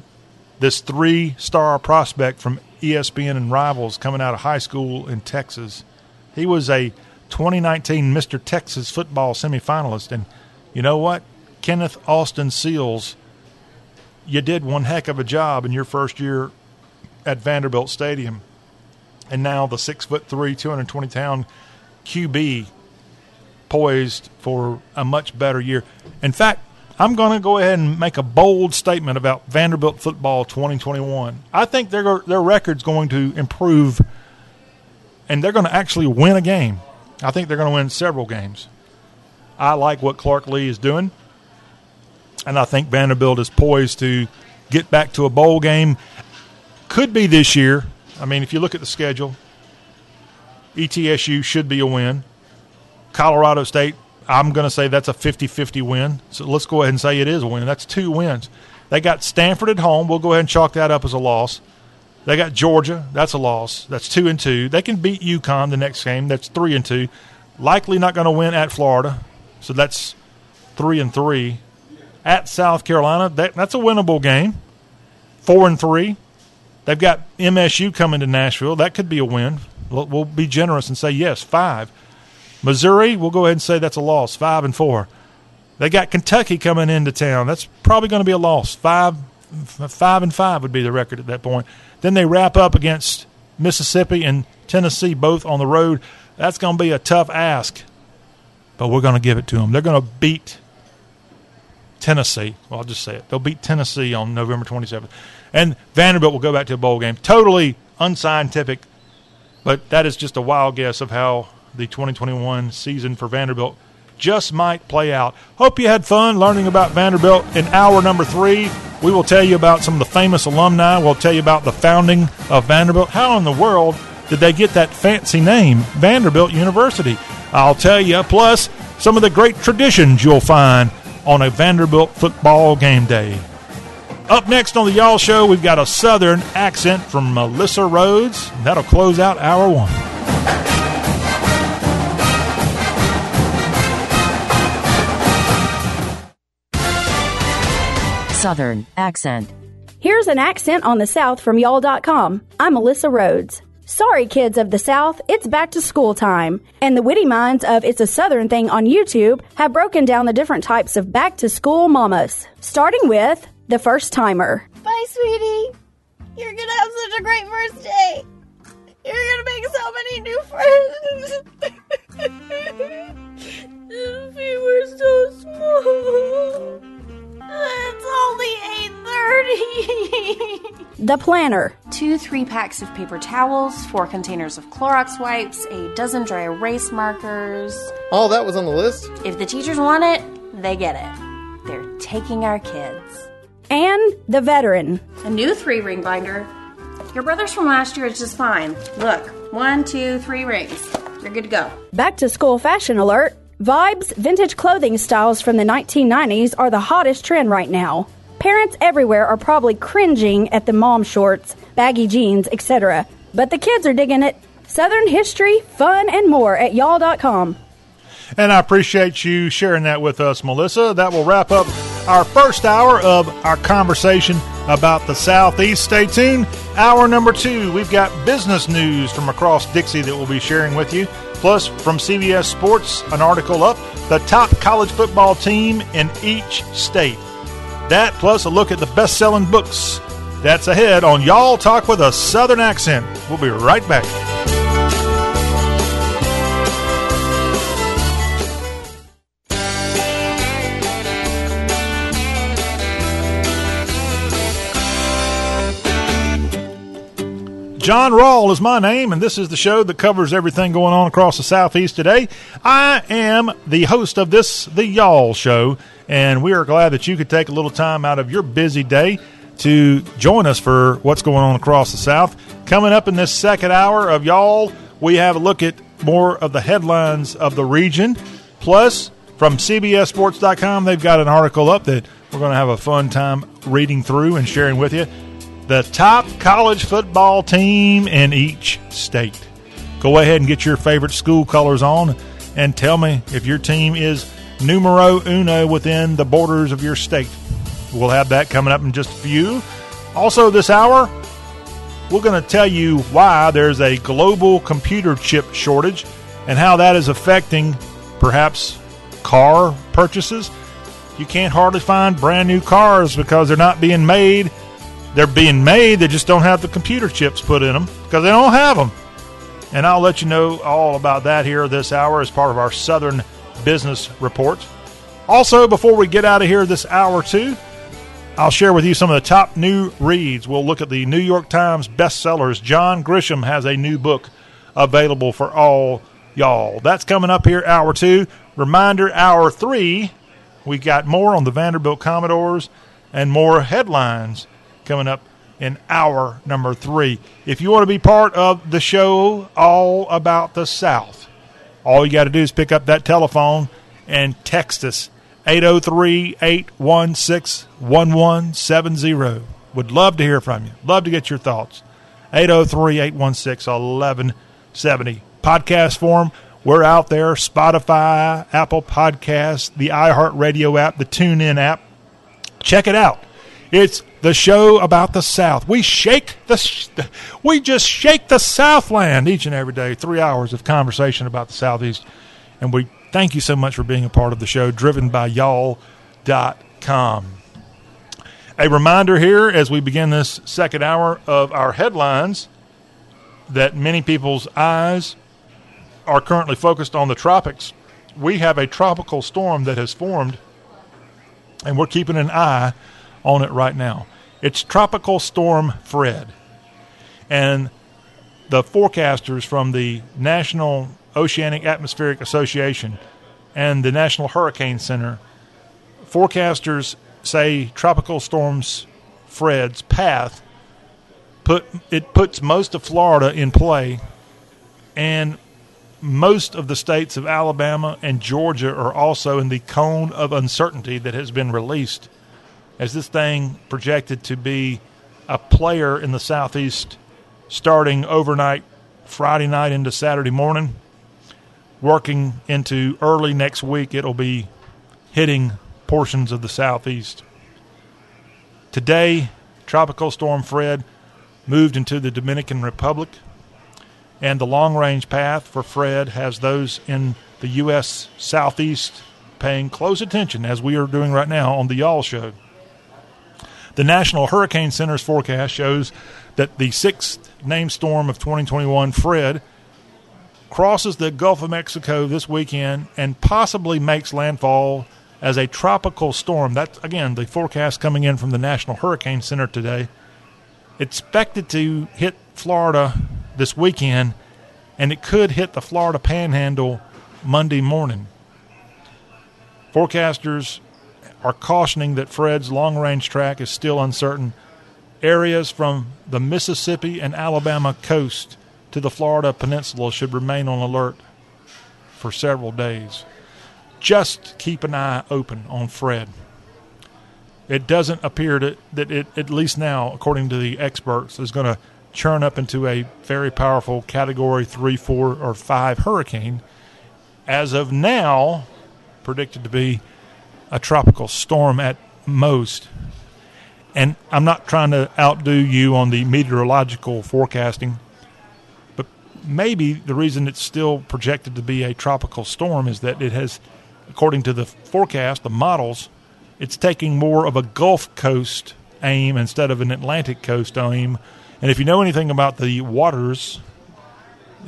This three star prospect from ESPN and rivals coming out of high school in Texas. He was a 2019 Mr. Texas football semifinalist. And you know what? Kenneth Austin Seals you did one heck of a job in your first year at Vanderbilt Stadium. And now the six foot three, 220 pound QB poised for a much better year. In fact, I'm going to go ahead and make a bold statement about Vanderbilt football 2021. I think their their record's going to improve, and they're going to actually win a game. I think they're going to win several games. I like what Clark Lea is doing, and I think Vanderbilt is poised to get back to a bowl game. Could be this year. I mean, if you look at the schedule, ETSU should be a win. Colorado State, I'm going to say that's a 50 50 win. So let's go ahead and say it is a win. That's two wins. They got Stanford at home. We'll go ahead and chalk that up as a loss. They got Georgia. That's a loss. That's two and two. They can beat UConn the next game. That's three and two. Likely not going to win at Florida. So that's three and three. At South Carolina, that, that's a winnable game. Four and three. They've got MSU coming to Nashville. That could be a win. We'll, we'll be generous and say yes, five. Missouri, we'll go ahead and say that's a loss, five and four. They got Kentucky coming into town. That's probably going to be a loss. Five, five and five would be the record at that point. Then they wrap up against Mississippi and Tennessee, both on the road. That's going to be a tough ask, but we're going to give it to them. They're going to beat Tennessee. Well, I'll just say it. They'll beat Tennessee on November 27th. And Vanderbilt will go back to a bowl game. Totally unscientific, but that is just a wild guess of how the 2021 season for Vanderbilt just might play out. Hope you had fun learning about Vanderbilt. In hour number three, we will tell you about some of the famous alumni. We'll tell you about the founding of Vanderbilt. How in the world did they get that fancy name, Vanderbilt University? I'll tell you. Plus, some of the great traditions you'll find on a Vanderbilt football game day. Up next on the Y'all Show, we've got a Southern accent from Melissa Rhodes. That'll close out hour one. Southern accent. Here's an accent on the South from y'all.com. I'm Melissa Rhodes. Sorry, kids of the South, it's back to school time. And the witty minds of It's a Southern Thing on YouTube have broken down the different types of back to school mamas. Starting with the first timer. Bye, sweetie. You're gonna have such a great first day. You're gonna make so many new friends. we were so small. It's only 8.30. The planner. Two three packs of paper towels, four containers of Clorox wipes, a dozen dry erase markers. All that was on the list? If the teachers want it, they get it. They're taking our kids. And the veteran. A new three ring binder. Your brother's from last year is just fine. Look, one, two, three rings. You're good to go. Back to school fashion alert. Vibes vintage clothing styles from the 1990s are the hottest trend right now. Parents everywhere are probably cringing at the mom shorts, baggy jeans, etc. But the kids are digging it. Southern history, fun, and more at y'all.com. And I appreciate you sharing that with us, Melissa. That will wrap up our first hour of our conversation about the Southeast. Stay tuned. Hour number two, we've got business news from across Dixie that we'll be sharing with you. Plus, from CBS Sports, an article up the top college football team in each state. That plus a look at the best selling books. That's ahead on Y'all Talk with a Southern Accent. We'll be right back. John Rawl is my name, and this is the show that covers everything going on across the Southeast today. I am the host of this, the Y'all Show, and we are glad that you could take a little time out of your busy day to join us for what's going on across the South. Coming up in this second hour of Y'all, we have a look at more of the headlines of the region. Plus, from CBSSports.com, they've got an article up that we're going to have a fun time reading through and sharing with you the top college football team in each state. Go ahead and get your favorite school colors on and tell me if your team is numero uno within the borders of your state. We'll have that coming up in just a few. Also, this hour, we're going to tell you why there's a global computer chip shortage and how that is affecting perhaps car purchases. You can't hardly find brand new cars because they're not being made they're being made, they just don't have the computer chips put in them because they don't have them. And I'll let you know all about that here this hour as part of our Southern Business Report. Also, before we get out of here this hour, too, I'll share with you some of the top new reads. We'll look at the New York Times bestsellers. John Grisham has a new book available for all y'all. That's coming up here, hour two. Reminder hour three, we got more on the Vanderbilt Commodores and more headlines coming up in hour number three. If you want to be part of the show all about the South, all you got to do is pick up that telephone and text us 803 816 1170. Would love to hear from you. Love to get your thoughts. 803 816 1170. Podcast form. We're out there Spotify, Apple Podcasts, the iHeartRadio app, the TuneIn app. Check it out. It's the show about the South. We shake the, we just shake the Southland each and every day. Three hours of conversation about the Southeast, and we thank you so much for being a part of the show. Driven by y'all.com. A reminder here as we begin this second hour of our headlines that many people's eyes are currently focused on the tropics. We have a tropical storm that has formed, and we're keeping an eye on it right now. It's Tropical Storm Fred. And the forecasters from the National Oceanic Atmospheric Association and the National Hurricane Center, forecasters say Tropical Storms Fred's path put it puts most of Florida in play and most of the states of Alabama and Georgia are also in the cone of uncertainty that has been released as this thing projected to be a player in the southeast starting overnight Friday night into Saturday morning working into early next week it'll be hitting portions of the southeast today tropical storm Fred moved into the Dominican Republic and the long range path for Fred has those in the U.S. Southeast paying close attention, as we are doing right now on the Y'all Show. The National Hurricane Center's forecast shows that the sixth named storm of 2021, Fred, crosses the Gulf of Mexico this weekend and possibly makes landfall as a tropical storm. That's, again, the forecast coming in from the National Hurricane Center today. Expected to hit Florida this weekend, and it could hit the Florida Panhandle Monday morning. Forecasters are cautioning that Fred's long range track is still uncertain. Areas from the Mississippi and Alabama coast to the Florida Peninsula should remain on alert for several days. Just keep an eye open on Fred. It doesn't appear to, that it, at least now, according to the experts, is going to churn up into a very powerful category three, four, or five hurricane. As of now, predicted to be a tropical storm at most. And I'm not trying to outdo you on the meteorological forecasting, but maybe the reason it's still projected to be a tropical storm is that it has, according to the forecast, the models, it's taking more of a Gulf Coast aim instead of an Atlantic Coast aim and if you know anything about the waters,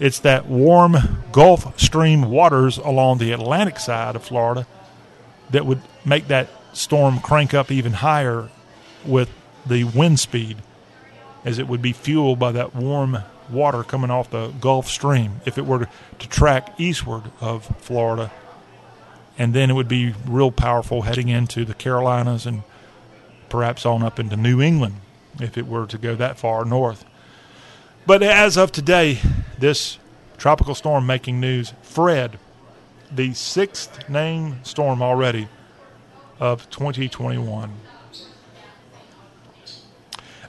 it's that warm Gulf Stream waters along the Atlantic side of Florida that would make that storm crank up even higher with the wind speed, as it would be fueled by that warm water coming off the Gulf Stream if it were to, track eastward of Florida. And then it would be real powerful heading into the Carolinas and perhaps on up into New England if it were to go that far north. But as of today, this tropical storm making news, Fred, the sixth named storm already of 2021.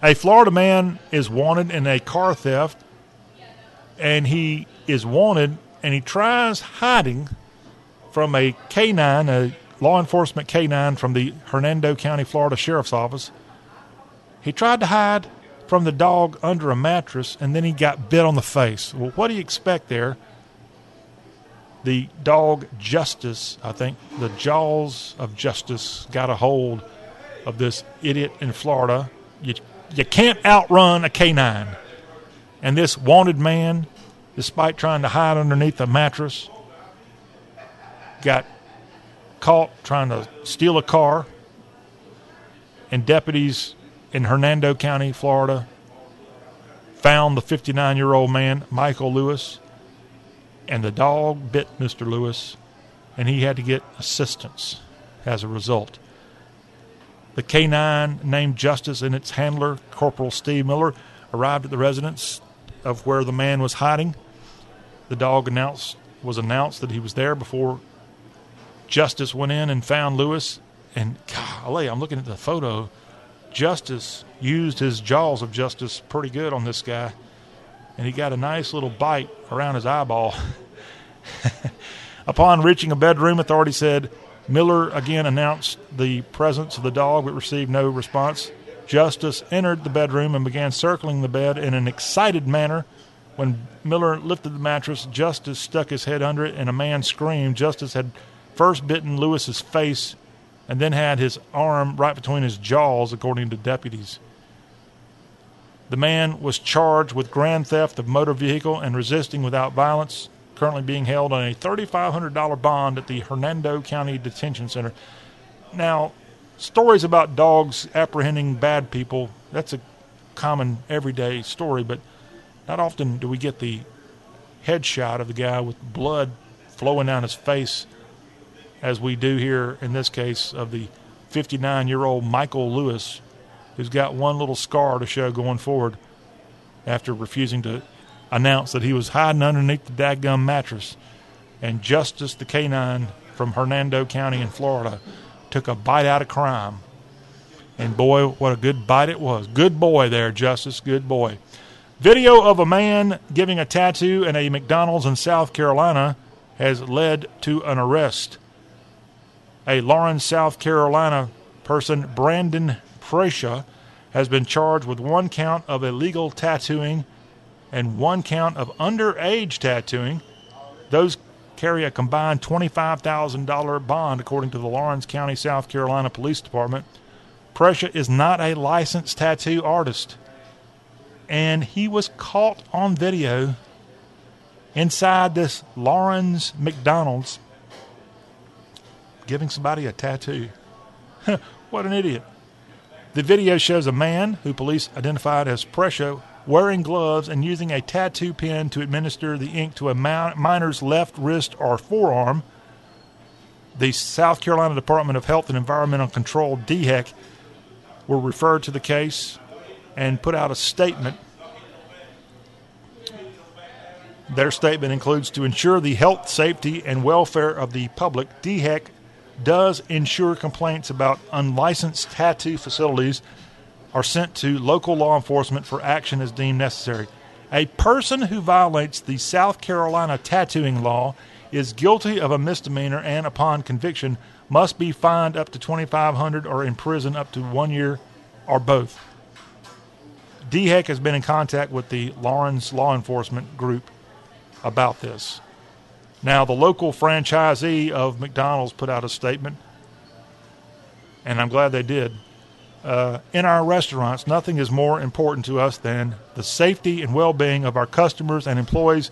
A Florida man is wanted in a car theft, and he is wanted and he tries hiding from a canine, a law enforcement canine from the Hernando County, Florida Sheriff's Office he tried to hide from the dog under a mattress and then he got bit on the face. Well, what do you expect there? The dog Justice, I think the jaws of justice got a hold of this idiot in Florida. You, you can't outrun a canine. And this wanted man, despite trying to hide underneath a mattress, got caught trying to steal a car. And deputies in Hernando County, Florida, found the 59 year old man, Michael Lewis, and the dog bit Mr. Lewis and he had to get assistance as a result. The K9 named Justice and its handler, Corporal Steve Miller, arrived at the residence of where the man was hiding. The dog announced was announced that he was there before Justice went in and found Lewis. And golly, I'm looking at the photo. Justice used his jaws of justice pretty good on this guy, and he got a nice little bite around his eyeball. Upon reaching a bedroom, authorities said Miller again announced the presence of the dog but received no response. Justice entered the bedroom and began circling the bed in an excited manner. When Miller lifted the mattress, Justice stuck his head under it and a man screamed. Justice had first bitten Lewis's face and then had his arm right between his jaws, according to deputies. The man was charged with grand theft of motor vehicle and resisting without violence currently being held on a $3,500 bond at the Hernando County Detention Center. Now, stories about dogs apprehending bad people, that's a common everyday story, but not often do we get the headshot of the guy with blood flowing down his face as we do here in this case of the 59 year old Michael Lewis, who's got one little scar to show going forward after refusing to announce that he was hiding underneath the dadgum mattress, and Justice the Canine from Hernando County in Florida took a bite out of crime. And boy, what a good bite it was. Good boy there, Justice. Good boy. Video of a man giving a tattoo in a McDonald's in South Carolina has led to an arrest. A Lawrence, South Carolina person, Brandon Prescia, has been charged with one count of illegal tattooing and one count of underage tattooing. Those carry a combined $25,000 bond, according to the Lawrence County, South Carolina Police Department. Prescia is not a licensed tattoo artist. And he was caught on video inside this Lawrence McDonald's giving somebody a tattoo. what an idiot. The video shows a man who police identified as Prescia wearing gloves, and using a tattoo pen to administer the ink to a minor's left wrist or forearm. The South Carolina Department of Health and Environmental Control, DHEC, were referred to the case and put out a statement. Their statement includes to ensure the health, safety, and welfare of the public, DHEC does ensure complaints about unlicensed tattoo facilities are sent to local law enforcement for action as deemed necessary. A person who violates the South Carolina tattooing law is guilty of a misdemeanor and, upon conviction, must be fined up to 2500 or imprisoned up to one year or both. DHEC has been in contact with the Lawrence Law Enforcement Group about this. Now, the local franchisee of McDonald's put out a statement, and I'm glad they did uh, in our restaurants, nothing is more important to us than the safety and well being of our customers and employees.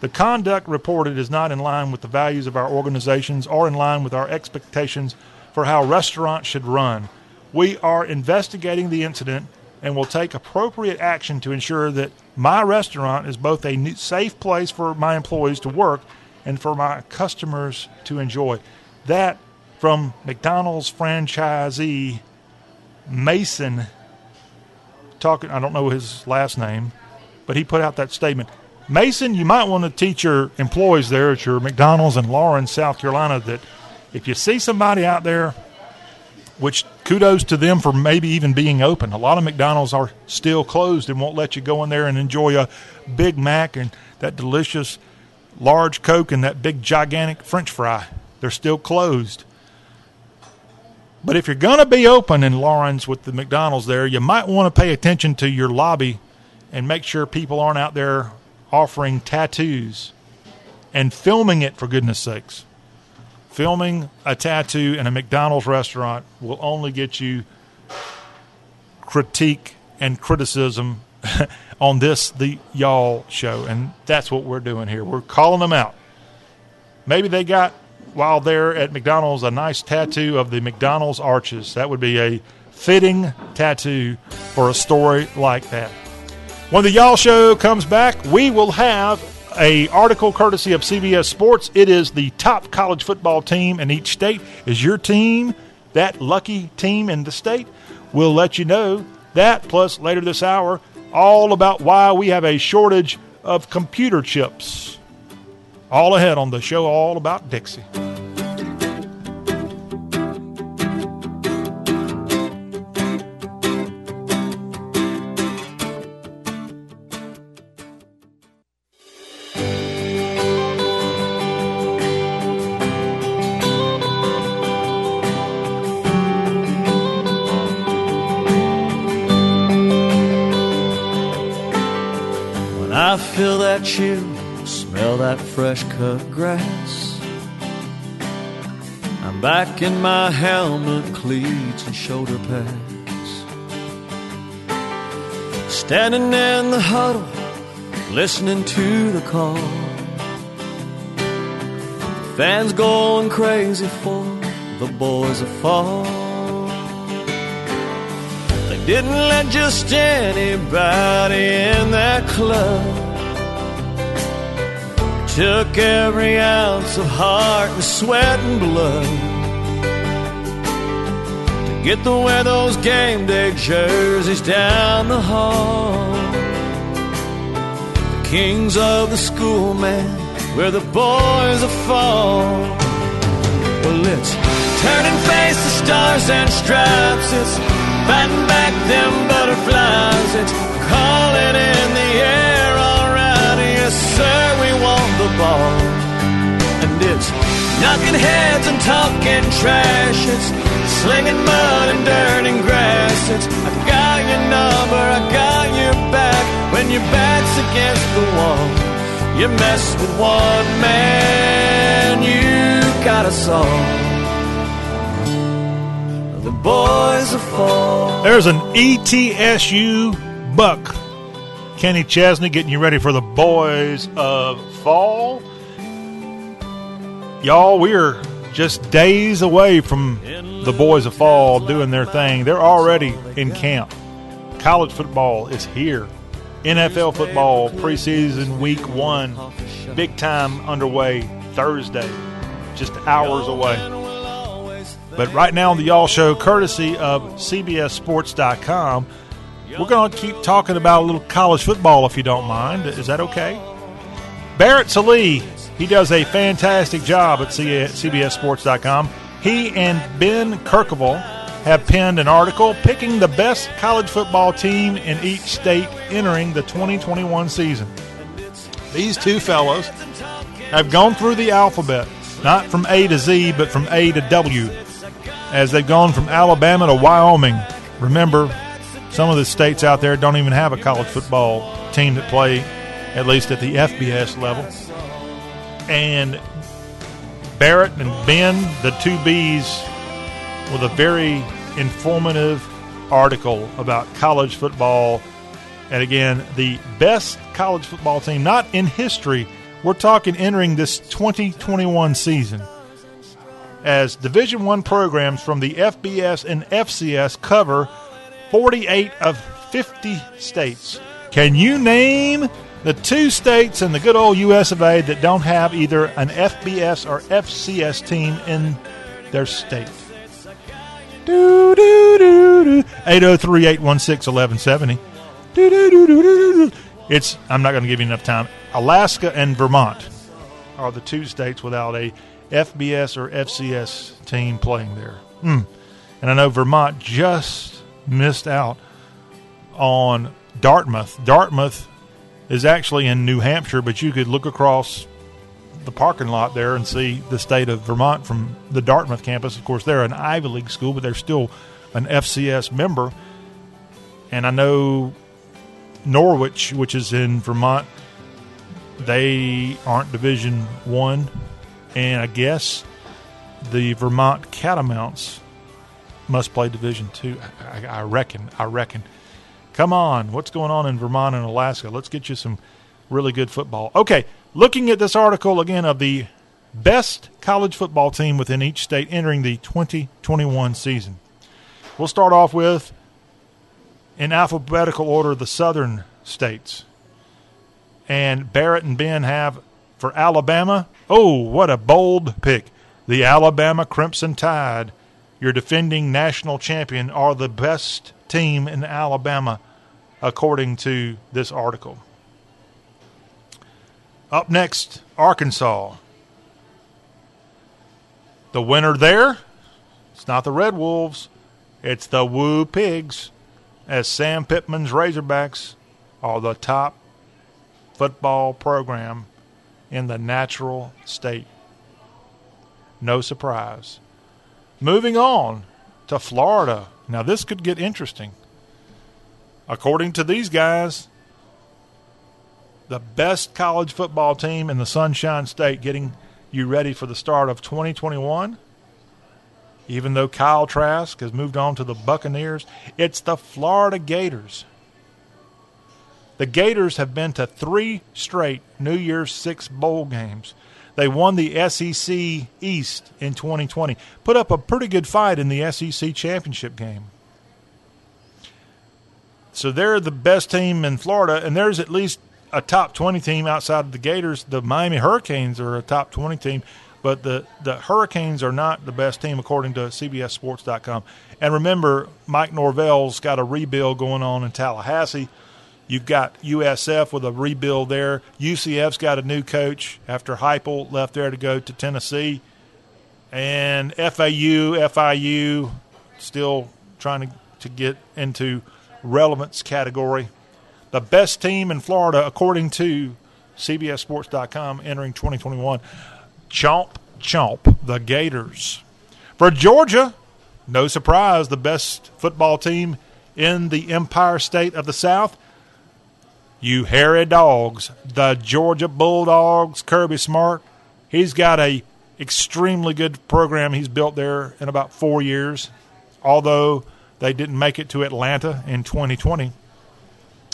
The conduct reported is not in line with the values of our organizations or in line with our expectations for how restaurants should run. We are investigating the incident and will take appropriate action to ensure that my restaurant is both a safe place for my employees to work and for my customers to enjoy. That from McDonald's franchisee Mason talking, I don't know his last name, but he put out that statement. Mason, you might want to teach your employees there at your McDonald's in Lawrence, South Carolina, that if you see somebody out there, which kudos to them for maybe even being open. A lot of McDonald's are still closed and won't let you go in there and enjoy a Big Mac and that delicious large Coke and that big gigantic French fry. They're still closed. But if you're going to be open in Lawrence with the McDonald's there, you might want to pay attention to your lobby and make sure people aren't out there offering tattoos and filming it for goodness sakes. Filming a tattoo in a McDonald's restaurant will only get you critique and criticism on this the y'all show and that's what we're doing here. We're calling them out. Maybe they got while there at McDonald's a nice tattoo of the McDonald's arches. That would be a fitting tattoo for a story like that. When the Y'all Show comes back, we will have a article courtesy of CBS Sports. It is the top college football team in each state. Is your team that lucky team in the state? We'll let you know that. Plus, later this hour, all about why we have a shortage of computer chips. All ahead on the show, all about Dixie. Fresh cut grass. I'm back in my helmet, cleats, and shoulder pads. Standing in the huddle, listening to the call. Fans going crazy for the boys of fall. They didn't let just anybody in that club. Took every ounce of heart and sweat and blood to get to wear those game day jerseys down the hall. The kings of the school, man, where the boys are fall. Well, it's turn and face the stars and stripes. It's fighting back them butterflies. It's calling in And it's knocking heads and talking trash. It's slinging mud and dirt and grass. It's I got your number, I got your back. When your back's against the wall, you mess with one man, you got. The boys are. There's an ETSU buck. Kenny Chesney getting you ready for the boys of fall. Y'all, we are just days away from the boys of fall doing their thing. They're already in camp. College football is here. NFL football preseason week one, big time underway Thursday, just hours away. But right now on the Y'all Show, courtesy of CBSSports.com, we're going to keep talking about a little college football if you don't mind. Is that okay? Barrett Sallee, he does a fantastic job at CBSSports.com. He and Ben Kercheval have penned an article picking the best college football team in each state entering the 2021 season. These two fellows have gone through the alphabet, not from A to Z, but from A to W, as they've gone from Alabama to Wyoming. Remember, some of the states out there don't even have a college football team that play, at least at the FBS level. And Barrett and Ben, the two Bs, with a very informative article about college football. And again, the best college football team, not in history, we're talking entering this 2021 season as Division One programs from the FBS and FCS cover 48 of 50 states. Can you name the two states in the good old U.S. of A. that don't have either an FBS or FCS team in their state? Do do do do. 803-816-1170. Do do do do do. It's. I'm not going to give you enough time. Alaska and Vermont are the two states without a FBS or FCS team playing there. Hmm. And I know Vermont just missed out on Dartmouth. Dartmouth is actually in New Hampshire, but you could look across the parking lot there and see the state of Vermont from the Dartmouth campus. Of course, they're an Ivy League school, but they're still an FCS member. And I know Norwich, which is in Vermont, they aren't Division One, and I guess the Vermont Catamounts must play Division Two. I, I reckon. I reckon. Come on, what's going on in Vermont and Alaska? Let's get you some really good football. Okay, looking at this article again of the best college football team within each state entering the 2021 season. We'll start off with, in alphabetical order, the southern states. and Barrett and Ben have for Alabama. Oh, what a bold pick. The Alabama Crimson Tide, your defending national champion, are the best team in Alabama, according to this article. Up next, Arkansas. The winner there, it's not the Red Wolves, it's the Woo Pigs, as Sam Pittman's Razorbacks are the top football program in the natural state. No surprise. Moving on to Florida. Now, this could get interesting. According to these guys, the best college football team in the Sunshine State getting you ready for the start of 2021. Even though Kyle Trask has moved on to the Buccaneers, it's the Florida Gators. The Gators have been to three straight New Year's Six bowl games. They won the SEC East in 2020, put up a pretty good fight in the SEC championship game. So they're the best team in Florida, and there's at least a top 20 team outside of the Gators. The Miami Hurricanes are a top 20 team, but the, the Hurricanes are not the best team according to CBSSports.com. And remember, Mike Norvell's got a rebuild going on in Tallahassee. You've got USF with a rebuild there. UCF's got a new coach after Heupel left there to go to Tennessee. And FAU, FIU, still trying to, to get into relevance category. The best team in Florida, according to CBSSports.com, entering 2021. Chomp, chomp, the Gators. For Georgia, no surprise, the best football team in the Empire State of the South you hairy dogs, the Georgia Bulldogs, Kirby Smart. He's got a extremely good program he's built there in about four years. Although they didn't make it to Atlanta in 2020,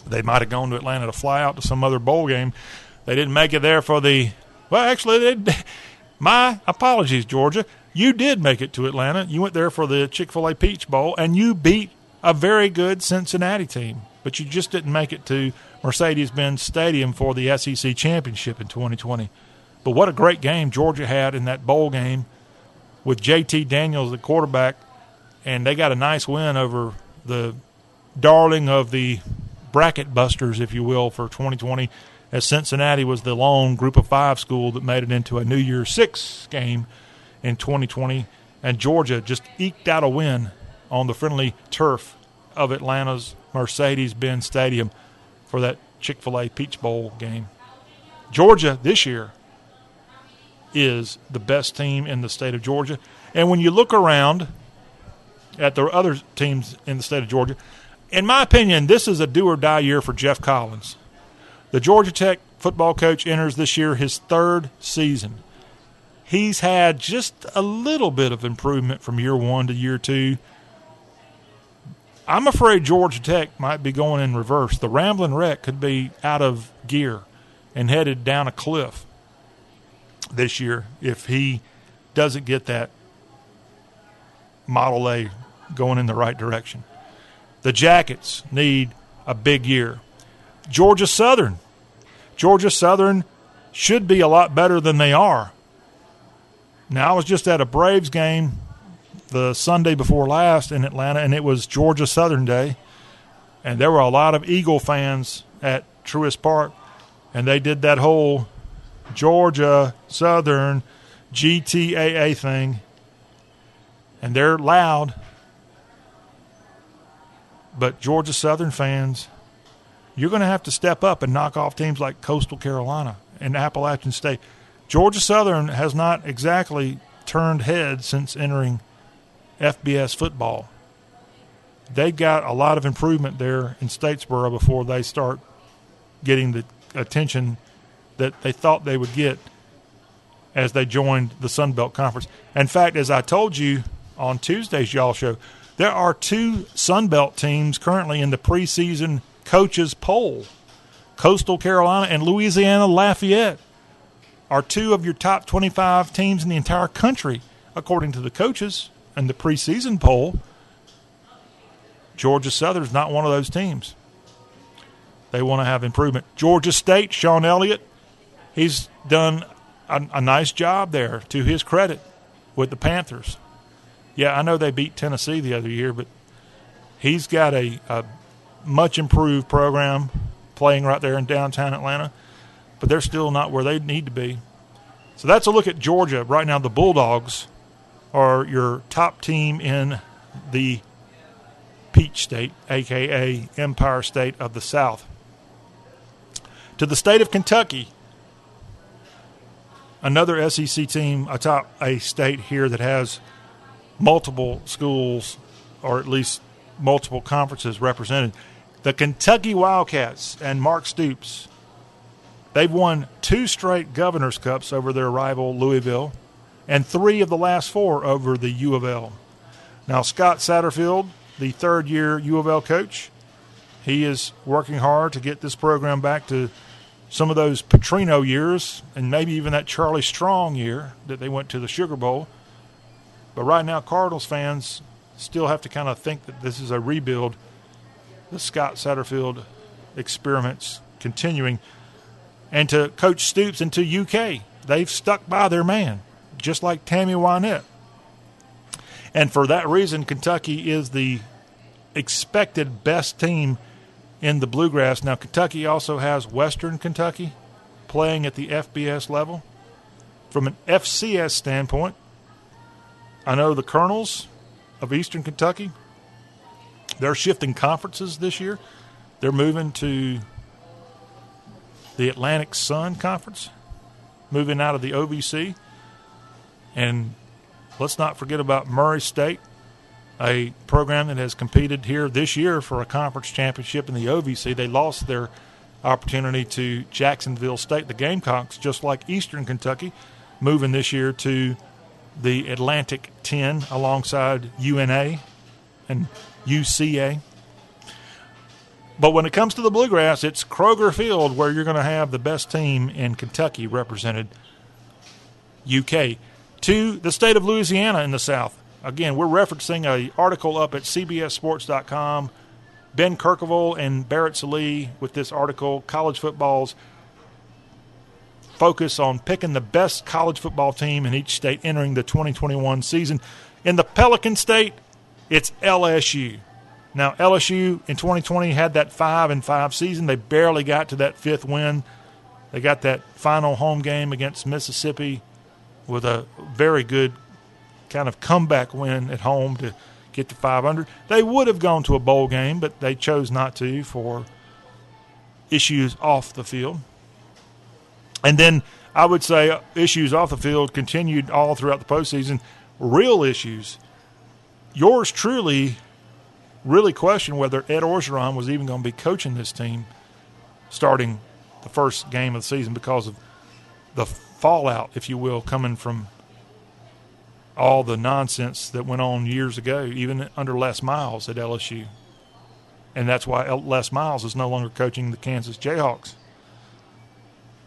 they might have gone to Atlanta to fly out to some other bowl game. They didn't make it there for the. Well, actually, they, my apologies, Georgia. You did make it to Atlanta. You went there for the Chick fil A Peach Bowl, and you beat a very good Cincinnati team, but you just didn't make it to Mercedes Benz Stadium for the SEC Championship in 2020. But what a great game Georgia had in that bowl game with JT Daniels, the quarterback, and they got a nice win over the darling of the bracket busters, if you will, for 2020, as Cincinnati was the lone group of five school that made it into a New Year's Six game in 2020. And Georgia just eked out a win on the friendly turf of Atlanta's Mercedes Benz Stadium for that Chick fil A Peach Bowl game. Georgia this year is the best team in the state of Georgia. And when you look around at the other teams in the state of Georgia, in my opinion, this is a do or die year for Geoff Collins. The Georgia Tech football coach enters this year his third season. He's had just a little bit of improvement from year one to year two. I'm afraid Georgia Tech might be going in reverse. The Rambling Wreck could be out of gear and headed down a cliff this year if he doesn't get that Model A going in the right direction. The Jackets need a big year. Georgia Southern. Georgia Southern should be a lot better than they are. Now, I was just at a Braves game the Sunday before last in Atlanta, and it was Georgia Southern Day, and there were a lot of Eagle fans at Truist Park, and they did that whole Georgia Southern GATA thing, and they're loud. But Georgia Southern fans, you're going to have to step up and knock off teams like Coastal Carolina and Appalachian State. Georgia Southern has not exactly turned heads since entering FBS football. They've got a lot of improvement there in Statesboro before they start getting the attention that they thought they would get as they joined the Sun Belt Conference. In fact, as I told you on Tuesday's Y'all Show, there are two Sun Belt teams currently in the preseason coaches poll. Coastal Carolina and Louisiana Lafayette are two of your top 25 teams in the entire country, according to the coaches in the preseason poll, Georgia Southern's not one of those teams. They want to have improvement. Georgia State, Shawn Elliott, he's done a, a nice job there to his credit with the Panthers. Yeah, I know they beat Tennessee the other year, but he's got a, a much improved program playing right there in downtown Atlanta, but they're still not where they need to be. So that's a look at Georgia. Right now, the Bulldogs are your top team in the Peach State, aka Empire State of the South. To the state of Kentucky, another SEC team atop a state here that has multiple schools or at least multiple conferences represented. The Kentucky Wildcats and Mark Stoops. They've won two straight Governor's Cups over their rival Louisville and three of the last four over the U of L. Now, Scott Satterfield, the third year U of L coach, he is working hard to get this program back to some of those Petrino years and maybe even that Charlie Strong year that they went to the Sugar Bowl. But right now, Cardinals fans still have to kind of think that this is a rebuild. The Scott Satterfield experiments continuing. And to Coach Stoops and to UK, they've stuck by their man, just like Tammy Wynette. And for that reason, Kentucky is the expected best team in the Bluegrass. Now, Kentucky also has Western Kentucky playing at the FBS level. From an FCS standpoint, I know the Colonels of Eastern Kentucky, they're shifting conferences this year. They're moving to the Atlantic Sun Conference, moving out of the OVC. And let's not forget about Murray State, a program that has competed here this year for a conference championship in the OVC. They lost their opportunity to Jacksonville State, the Gamecocks, just like Eastern Kentucky, moving this year to the Atlantic 10 alongside UNA and UCA. But when it comes to the Bluegrass, it's Kroger Field where you're going to have the best team in Kentucky represented. UK to the state of Louisiana in the South. Again, we're referencing a article up at CBSSports.com. Ben Kercheval and Barrett Sallee with this article, College Football's focus on picking the best college football team in each state entering the 2021 season. In the Pelican State, it's LSU. Now LSU in 2020 had that five and five season. They barely got to that fifth win. They got that final home game against Mississippi with a very good kind of comeback win at home to get to 500. They would have gone to a bowl game, but they chose not to for issues off the field. And then I would say issues off the field continued all throughout the postseason. Real issues. Yours truly really questioned whether Ed Orgeron was even going to be coaching this team starting the first game of the season because of the fallout, if you will, coming from all the nonsense that went on years ago, even under Les Miles at LSU. And that's why Les Miles is no longer coaching the Kansas Jayhawks.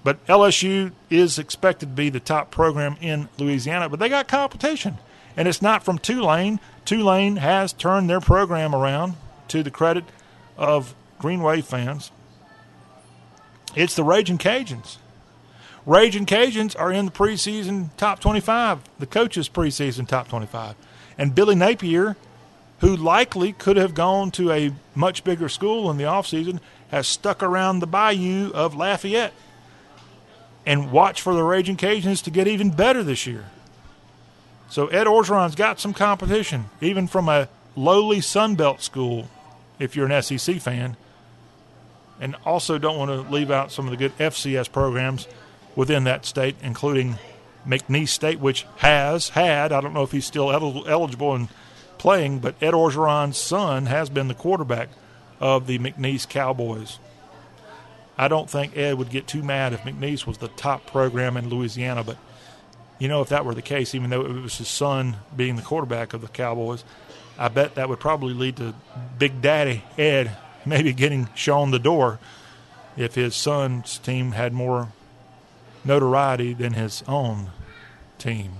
But LSU is expected to be the top program in Louisiana, but they got competition. And it's not from Tulane. Tulane has turned their program around to the credit of Green Wave fans. It's the Raging Cajuns. Raging Cajuns are in the preseason top 25, the coaches' preseason top 25. And Billy Napier, who likely could have gone to a much bigger school in the offseason, has stuck around the bayou of Lafayette and watch for the Raging Cajuns to get even better this year. So Ed Orgeron's got some competition, even from a lowly Sunbelt school, if you're an SEC fan. And also don't want to leave out some of the good FCS programs within that state, including McNeese State, which has had, I don't know if he's still eligible and playing, but Ed Orgeron's son has been the quarterback of the McNeese Cowboys. I don't think Ed would get too mad if McNeese was the top program in Louisiana, but you know, if that were the case, even though it was his son being the quarterback of the Cowboys, I bet that would probably lead to Big Daddy Ed maybe getting shown the door if his son's team had more notoriety than his own team.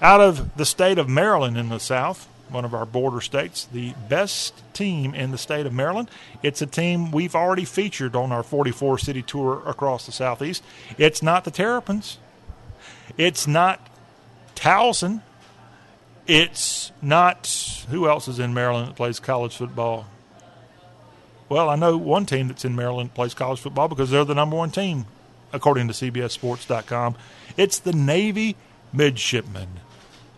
Out of the state of Maryland in the South, one of our border states, the best team in the state of Maryland. It's a team we've already featured on our 44 city tour across the southeast. It's not the Terrapins. It's not Towson. It's not who else is in Maryland that plays college football. Well, I know one team that's in Maryland that plays college football because they're the number one team, according to CBSSports.com. It's the Navy Midshipmen.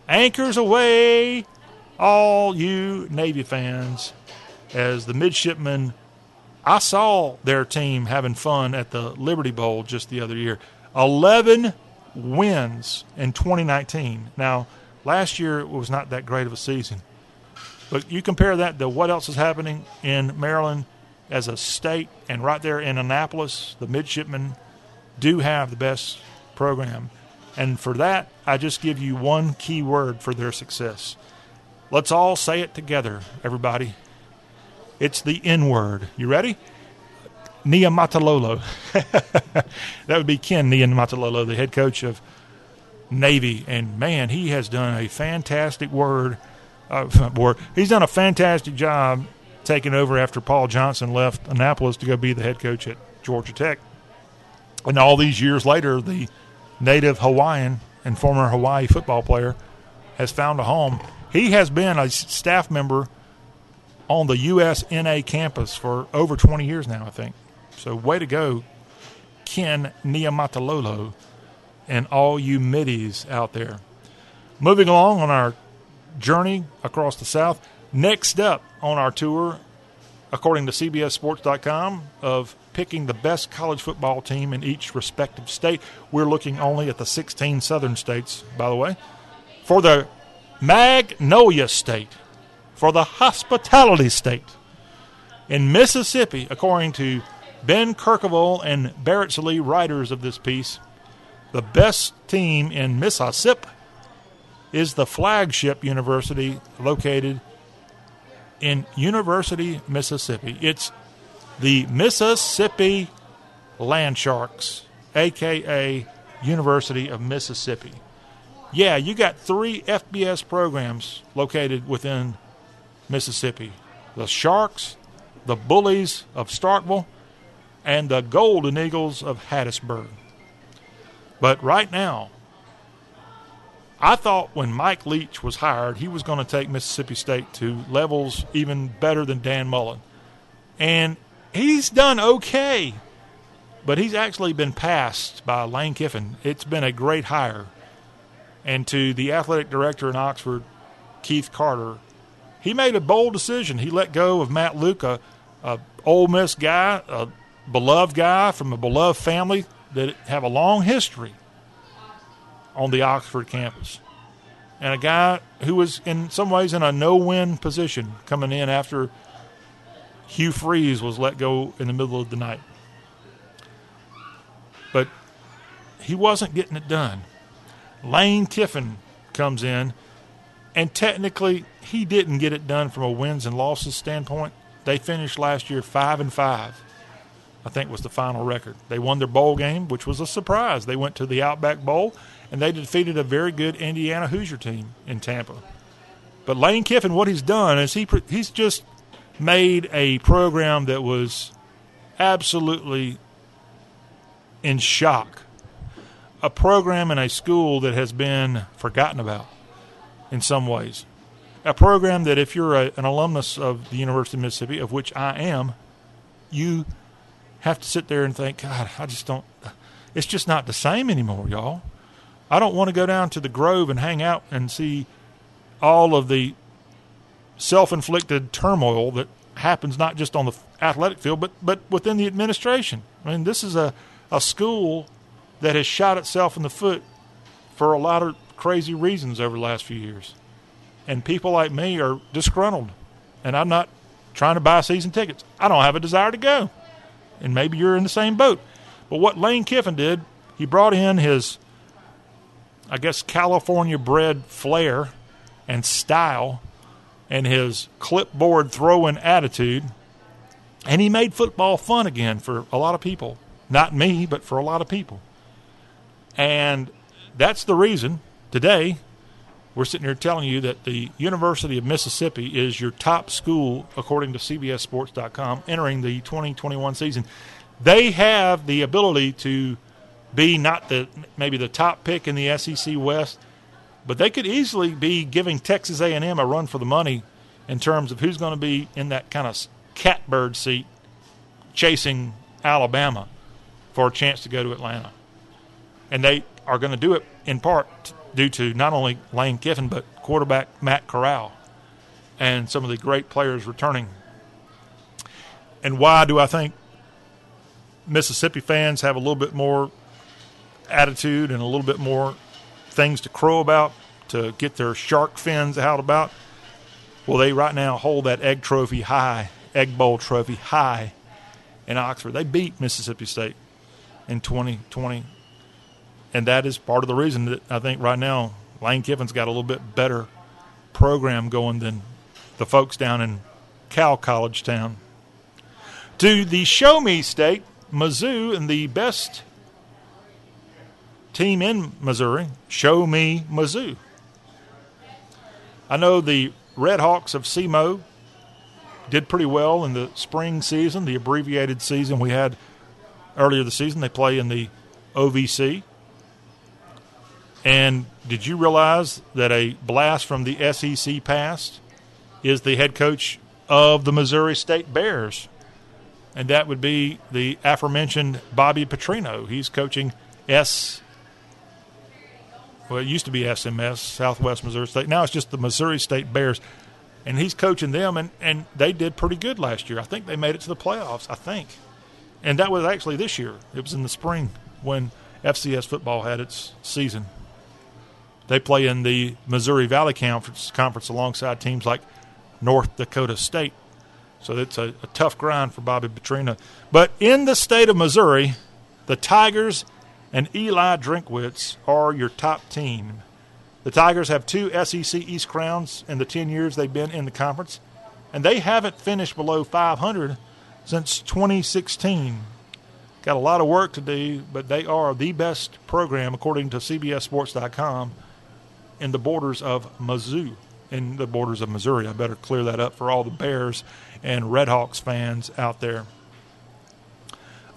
Anchors away, all you Navy fans, as the midshipmen. I saw their team having fun at the Liberty Bowl just the other year. 11 wins in 2019. Now, last year it was not that great of a season. But you compare that to what else is happening in Maryland as a state, and right there in Annapolis, the midshipmen do have the best program. And for that, I just give you one key word for their success. Let's all say it together, everybody. It's the N word. You ready? Niumatalolo. that would be Ken Niumatalolo, the head coach of Navy. And man, he has done a fantastic word. Uh, word. He's done a fantastic job taking over after Paul Johnson left Annapolis to go be the head coach at Georgia Tech. And all these years later, the native Hawaiian and former Hawaii football player has found a home. He has been a staff member on the USNA campus for over 20 years now, I think. So, way to go, Ken Niumatalolo, and all you middies out there. Moving along on our journey across the South, next up on our tour, according to CBSSports.com, of picking the best college football team in each respective state. We're looking only at the 16 southern states, by the way. For the Magnolia State, for the Hospitality State. In Mississippi, according to Ben Kercheval and Barrett Sallee, writers of this piece, the best team in Mississippi is the flagship university located in University, Mississippi. It's the Mississippi Land Sharks, aka University of Mississippi. Yeah, you got three FBS programs located within Mississippi the Sharks, the Bullies of Starkville, and the Golden Eagles of Hattiesburg. But right now, I thought when Mike Leach was hired, he was going to take Mississippi State to levels even better than Dan Mullen. And he's done okay, but he's actually been passed by Lane Kiffin. It's been a great hire. And to the athletic director in Oxford, Keith Carter, he made a bold decision. He let go of Matt Luke, a Ole Miss guy, a beloved guy from a beloved family that have a long history on the Oxford campus. And a guy who was in some ways in a no-win position coming in after Hugh Freeze was let go in the middle of the night. But he wasn't getting it done. Lane Kiffin comes in, and technically he didn't get it done from a wins and losses standpoint. They finished last year five and five. I think was the final record. They won their bowl game, which was a surprise. They went to the Outback Bowl and they defeated a very good Indiana Hoosier team in Tampa. But Lane Kiffin, what he's done is he he's just made a program that was absolutely in shock. A program in a school that has been forgotten about in some ways. A program that, if you're a, an alumnus of the University of Mississippi, of which I am, you have to sit there and think, God, I just don't, it's just not the same anymore, y'all. I don't want to go down to the Grove and hang out and see all of the self inflicted turmoil that happens not just on the athletic field, but, but within the administration. I mean, this is a, a school that has shot itself in the foot for a lot of crazy reasons over the last few years. And people like me are disgruntled. And I'm not trying to buy season tickets. I don't have a desire to go. And maybe you're in the same boat. But what Lane Kiffin did, he brought in his, I guess, California bred flair and style and his clipboard throwing attitude. And he made football fun again for a lot of people. Not me, but for a lot of people. And that's the reason today we're sitting here telling you that the University of Mississippi is your top school according to CBSSports.com entering the 2021 season. They have the ability to be not the maybe the top pick in the SEC West, but they could easily be giving Texas A&M a run for the money in terms of who's going to be in that kind of catbird seat chasing Alabama for a chance to go to Atlanta. And they are going to do it in part due to not only Lane Kiffin, but quarterback Matt Corral and some of the great players returning. And why do I think Mississippi fans have a little bit more attitude and a little bit more things to crow about to get their shark fins out about? Well, they right now hold that egg trophy high, egg bowl trophy high in Oxford. They beat Mississippi State in 2020 and that is part of the reason that I think right now Lane Kiffin's got a little bit better program going than the folks down in Cal College Town. To the Show Me State, Mizzou and the best team in Missouri, Show Me Mizzou. I know the Red Hawks of SEMO did pretty well in the spring season, the abbreviated season we had earlier this season. They play in the OVC. And did you realize that a blast from the SEC past is the head coach of the Missouri State Bears? And that would be the aforementioned Bobby Petrino. He's coaching S. Well, it used to be SMS, Southwest Missouri State. Now it's just the Missouri State Bears. And he's coaching them, and, and they did pretty good last year. I think they made it to the playoffs, I think. And that was actually this year. It was in the spring when FCS football had its season. They play in the Missouri Valley Conference, conference alongside teams like North Dakota State. So it's a, a tough grind for Bobby Petrino. But in the state of Missouri, the Tigers and Eli Drinkwitz are your top team. The Tigers have two SEC East crowns in the 10 years they've been in the conference, and they haven't finished below 500 since 2016. Got a lot of work to do, but they are the best program, according to CBSSports.com, in the borders of Mizzou, in the borders of Missouri. I better clear that up for all the Bears and Redhawks fans out there.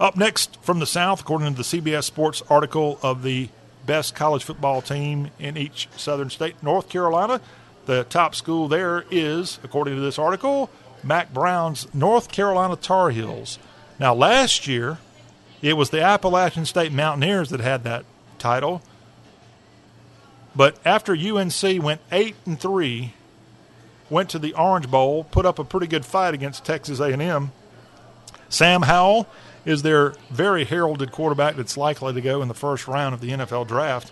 Up next from the South, according to the CBS Sports article of the best college football team in each southern state, North Carolina. The top school there is, according to this article, Mack Brown's North Carolina Tar Heels. Now, last year, it was the Appalachian State Mountaineers that had that title. But after UNC went eight and three, went to the Orange Bowl, put up a pretty good fight against Texas A&M. Sam Howell is their very heralded quarterback that's likely to go in the first round of the NFL draft.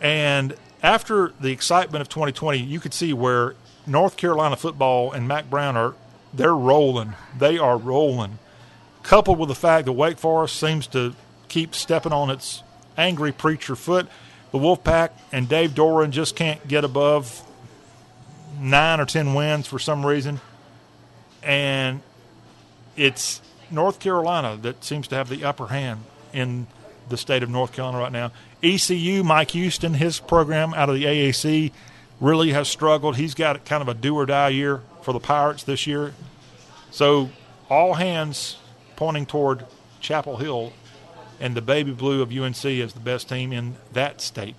And after the excitement of 2020, you could see where North Carolina football and Mack Brown are they're rolling. They are rolling. Coupled with the fact that Wake Forest seems to keep stepping on its angry preacher foot, the Wolfpack and Dave Doeren just can't get above nine or ten wins for some reason. And it's North Carolina that seems to have the upper hand in the state of North Carolina right now. ECU, Mike Houston, his program out of the AAC really has struggled. He's got kind of a do or die year for the Pirates this year. So all hands pointing toward Chapel Hill and the baby blue of UNC is the best team in that state.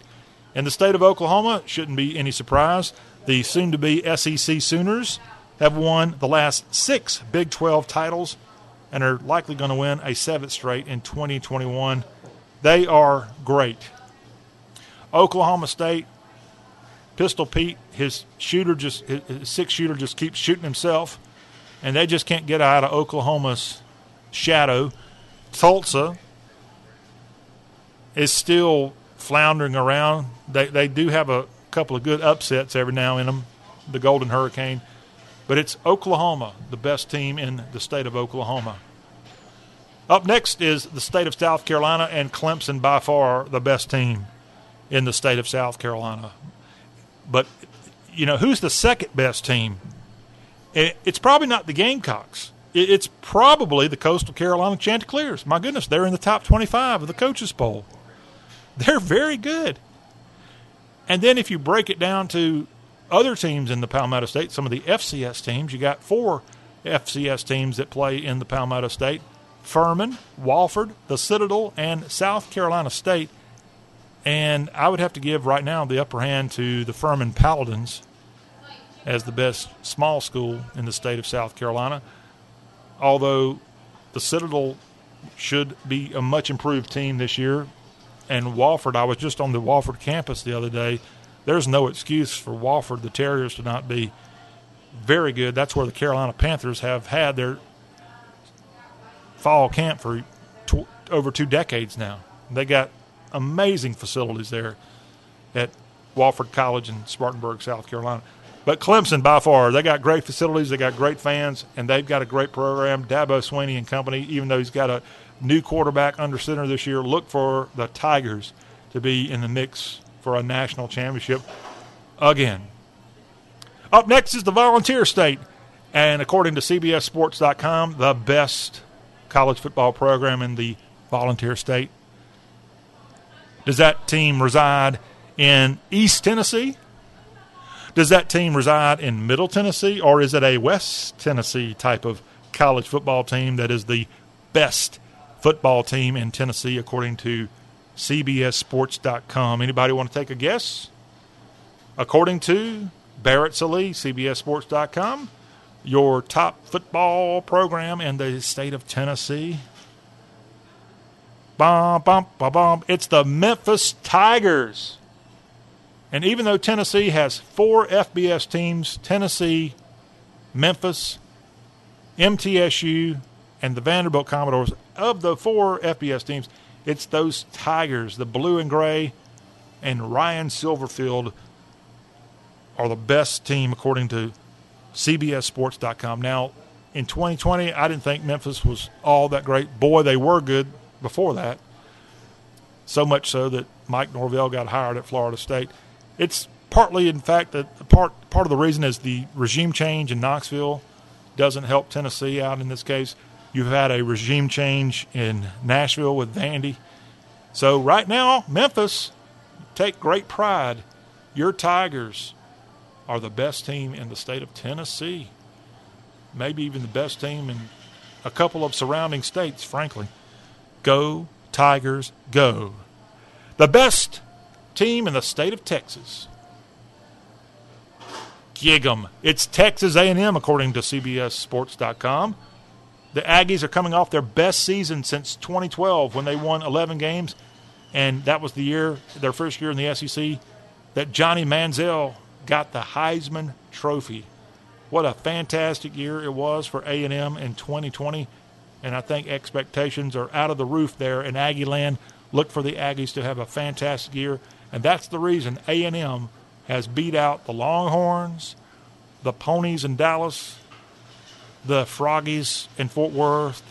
In the state of Oklahoma, shouldn't be any surprise. The soon to be SEC Sooners have won the last six Big 12 titles and are likely going to win a seventh straight in 2021. They are great. Oklahoma State, Pistol Pete, his shooter just his six shooter just keeps shooting himself, and they just can't get out of Oklahoma's shadow. Tulsa is still floundering around. They they do have a couple of good upsets every now and them, the Golden Hurricane, but it's Oklahoma, the best team in the state of Oklahoma. Up next is the state of South Carolina and Clemson, by far the best team in the state of South Carolina. But you know who's the second best team? Eh, it's probably not the Gamecocks. It's probably the Coastal Carolina Chanticleers. My goodness, they're in the top 25 of the coaches poll. They're very good. And then if you break it down to other teams in the Palmetto State, some of the FCS teams, you got four FCS teams that play in the Palmetto State Furman, Wofford, the Citadel, and South Carolina State. And I would have to give right now the upper hand to the Furman Paladins as the best small school in the state of South Carolina. Although the Citadel should be a much improved team this year. And Wofford, I was just on the Wofford campus the other day. There's no excuse for Wofford, the Terriers, to not be very good. That's where the Carolina Panthers have had their fall camp for tw- over two decades now. They got amazing facilities there at Wofford College in Spartanburg, South Carolina. But Clemson, by far, they got great facilities, they got great fans, and they've got a great program. Dabo Swinney and company, even though he's got a new quarterback under center this year, look for the Tigers to be in the mix for a national championship again. Up next is the Volunteer State, and according to CBSSports.com, the best college football program in the Volunteer State. Does that team reside in East Tennessee? Does that team reside in Middle Tennessee, or is it a West Tennessee type of college football team that is the best football team in Tennessee, according to CBSSports.com? Anybody want to take a guess? According to Barrett Sallee, CBSSports.com, your top football program in the state of Tennessee. Bum, bum, bum, bum. It's the Memphis Tigers. And even though Tennessee has four FBS teams Tennessee, Memphis, MTSU, and the Vanderbilt Commodores of the four FBS teams, it's those Tigers, the blue and gray, and Ryan Silverfield are the best team according to CBSSports.com. Now, in 2020, I didn't think Memphis was all that great. Boy, they were good before that. So much so that Mike Norvell got hired at Florida State. It's partly, in fact, that part part of the reason is the regime change in Knoxville doesn't help Tennessee out in this case. You've had a regime change in Nashville with Vandy. So right now, Memphis, take great pride. Your Tigers are the best team in the state of Tennessee. Maybe even the best team in a couple of surrounding states, frankly. Go, Tigers, go. The best team in the state of Texas. Gig 'em. It's Texas A&M, according to CBSSports.com. The Aggies are coming off their best season since 2012 when they won 11 games, and that was the year, their first year in the SEC, that Johnny Manziel got the Heisman Trophy. What a fantastic year it was for A&M in 2020, and I think expectations are out of the roof there in Aggie land. Look for the Aggies to have a fantastic year, and that's the reason A&M has beat out the Longhorns, the Ponies in Dallas, the Froggies in Fort Worth,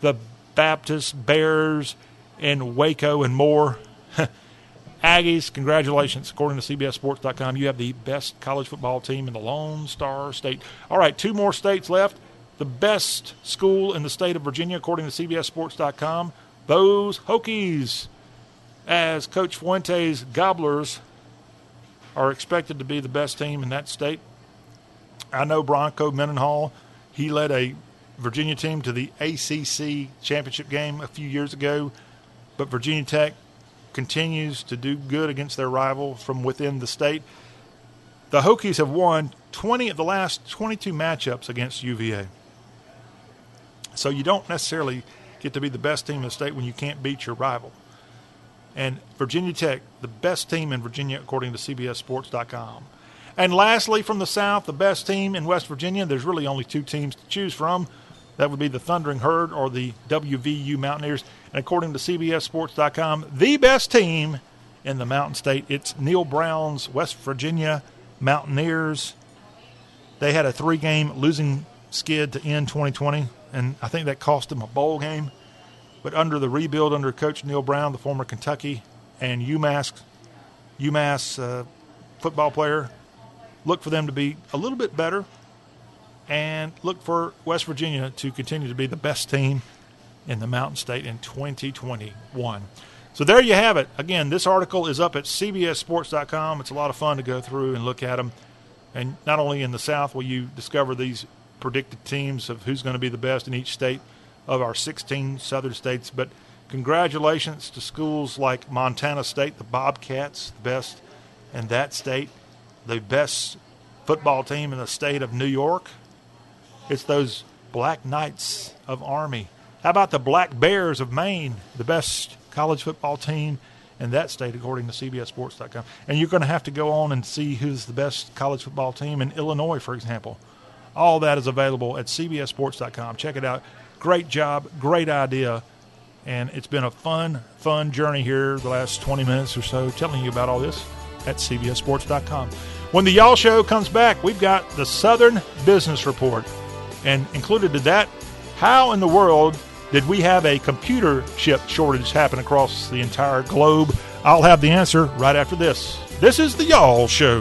the Baptist Bears in Waco, and more. Aggies, congratulations. According to CBSSports.com, you have the best college football team in the Lone Star State. All right, two more states left. The best school in the state of Virginia, according to CBSSports.com, those Hokies, as Coach Fuente's Gobblers are expected to be the best team in that state. I know Bronco Mendenhall, he led a Virginia team to the ACC championship game a few years ago, but Virginia Tech continues to do good against their rival from within the state. The Hokies have won 20 of the last 22 matchups against UVA. So you don't necessarily get to be the best team in the state when you can't beat your rival. And Virginia Tech, the best team in Virginia, according to CBSSports.com. And lastly, from the South, the best team in West Virginia. There's really only two teams to choose from. That would be the Thundering Herd or the WVU Mountaineers. And according to CBSSports.com, the best team in the Mountain State, it's Neal Brown's West Virginia Mountaineers. They had a three game losing skid to end 2020, and I think that cost them a bowl game. But under the rebuild under Coach Neal Brown, the former Kentucky and UMass, UMass uh, football player, look for them to be a little bit better and look for West Virginia to continue to be the best team in the Mountain State in 2021. So there you have it. Again, this article is up at cbssports.com. It's a lot of fun to go through and look at them. And not only in the South will you discover these predicted teams of who's going to be the best in each state of our 16 southern states, but congratulations to schools like Montana State, the Bobcats, the best in that state, the best football team in the state of New York. It's those Black Knights of Army. How about the Black Bears of Maine, the best college football team in that state, according to CBSSports.com. And you're going to have to go on and see who's the best college football team in Illinois, for example. All that is available at CBSSports.com. Check it out. Great job, great idea. And it's been a fun, fun journey here the last 20 minutes or so telling you about all this at CBSSports.com. When the Y'all Show comes back, we've got the Southern Business Report. And included to that, how in the world did we have a computer chip shortage happen across the entire globe? I'll have the answer right after this. This is the Y'all Show.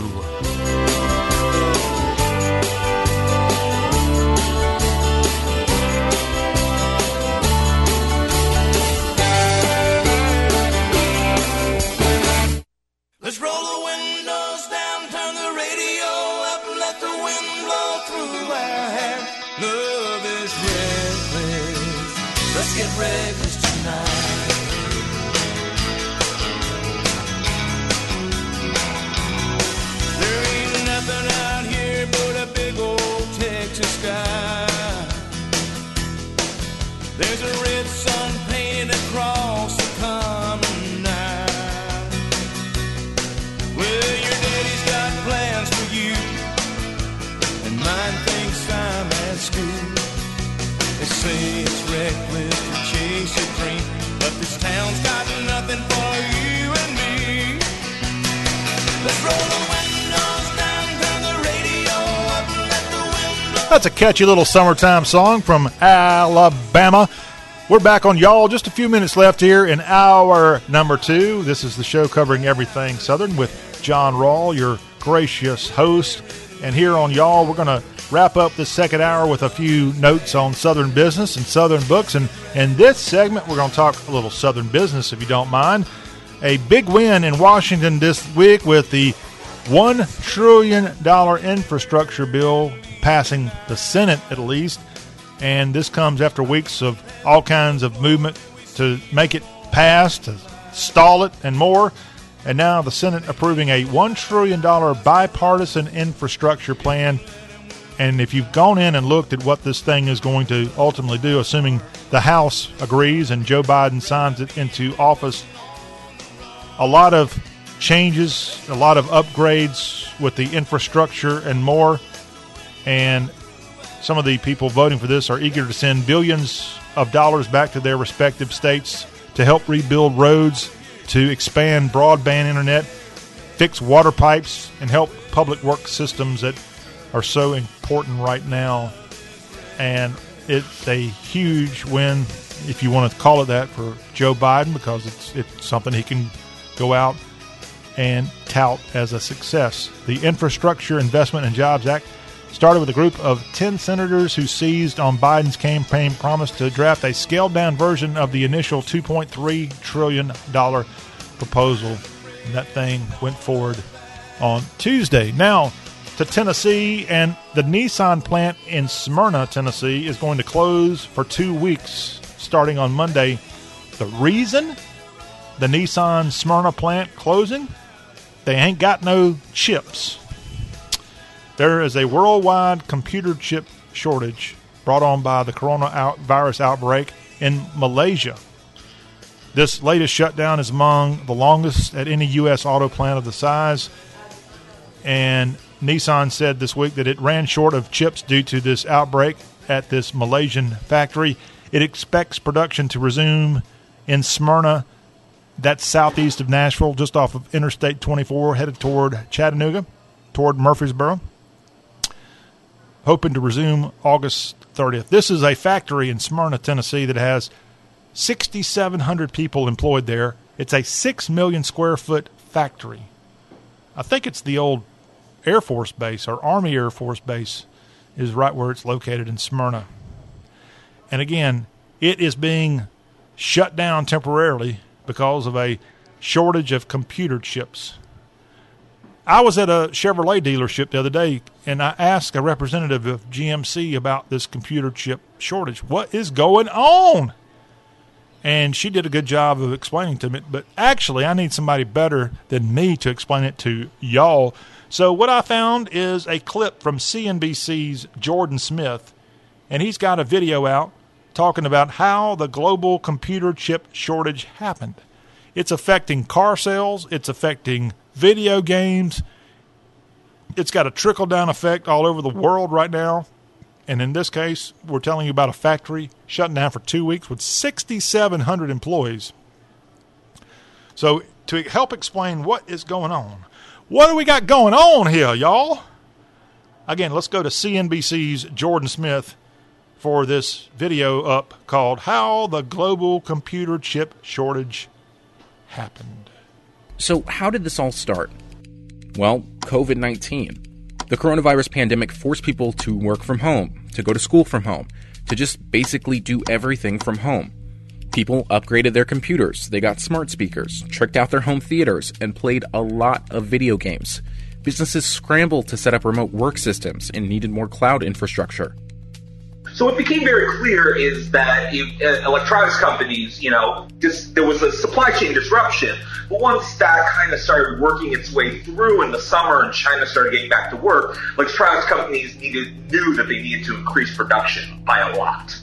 That's a catchy little summertime song from Alabama. We're back on y'all. Just a few minutes left here in hour number two. This is the show covering everything Southern with John Rawl, your gracious host. And here on y'all, we're going to wrap up this second hour with a few notes on Southern business and Southern books. And in this segment, we're going to talk a little Southern business, if you don't mind. A big win in Washington this week with the $1 trillion infrastructure bill passing the Senate at least. And this comes after weeks of all kinds of movement to make it pass, to stall it, and more. And now the Senate approving a $1 trillion bipartisan infrastructure plan. And if you've gone in and looked at what this thing is going to ultimately do, assuming the House agrees and Joe Biden signs it into office, a lot of changes, a lot of upgrades with the infrastructure and more. And some of the people voting for this are eager to send billions of dollars back to their respective states to help rebuild roads, to expand broadband internet, fix water pipes, and help public work systems that are so important right now. And it's a huge win, if you want to call it that, for Joe Biden because it's it's something he can go out and tout as a success. The Infrastructure Investment and Jobs Act started with a group of 10 senators who seized on Biden's campaign promise to draft a scaled down version of the initial $2.3 trillion proposal. And that thing went forward on Tuesday. Now to Tennessee, and the Nissan plant in Smyrna, Tennessee, is going to close for two weeks starting on Monday. The reason the Nissan Smyrna plant closing? They ain't got no chips. There is a worldwide computer chip shortage brought on by the coronavirus outbreak in Malaysia. This latest shutdown is among the longest at any U.S. auto plant of the size. And Nissan said this week that it ran short of chips due to this outbreak at this Malaysian factory. It expects production to resume in Smyrna, that's southeast of Nashville, just off of Interstate 24, headed toward Chattanooga, toward Murfreesboro hoping to resume August 30th. This is a factory in Smyrna, Tennessee that has 6,700 people employed there. It's a 6 million square foot factory. I think it's the old Air Force Base or Army Air Force Base is right where it's located in Smyrna. And again, it is being shut down temporarily because of a shortage of computer chips. I was at a Chevrolet dealership the other day and I asked a representative of GMC about this computer chip shortage. What is going on? And she did a good job of explaining to me, but actually, I need somebody better than me to explain it to y'all. So, what I found is a clip from CNBC's Jordan Smith, and he's got a video out talking about how the global computer chip shortage happened. It's affecting car sales, it's affecting video games. It's got a trickle down effect all over the world right now. And in this case, we're telling you about a factory shutting down for two weeks with 6,700 employees. So, to help explain what is going on, what do we got going on here, y'all? Again, let's go to CNBC's Jordan Smith for this video up called How the Global Computer Chip Shortage Happened. So, how did this all start? Well, COVID 19. The coronavirus pandemic forced people to work from home, to go to school from home, to just basically do everything from home. People upgraded their computers, they got smart speakers, tricked out their home theaters, and played a lot of video games. Businesses scrambled to set up remote work systems and needed more cloud infrastructure. So what became very clear is that if, uh, electronics companies, you know, just there was a supply chain disruption. But once that kind of started working its way through in the summer and China started getting back to work, electronics companies needed knew that they needed to increase production by a lot.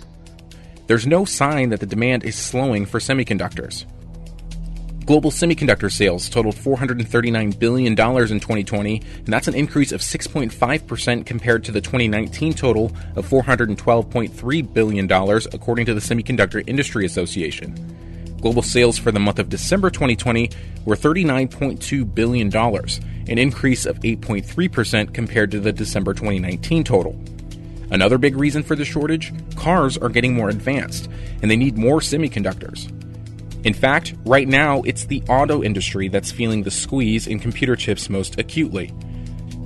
There's no sign that the demand is slowing for semiconductors. Global semiconductor sales totaled $439 billion in 2020, and that's an increase of 6.5% compared to the 2019 total of $412.3 billion, according to the Semiconductor Industry Association. Global sales for the month of December 2020 were $39.2 billion, an increase of 8.3% compared to the December 2019 total. Another big reason for the shortage cars are getting more advanced, and they need more semiconductors. In fact, right now, it's the auto industry that's feeling the squeeze in computer chips most acutely.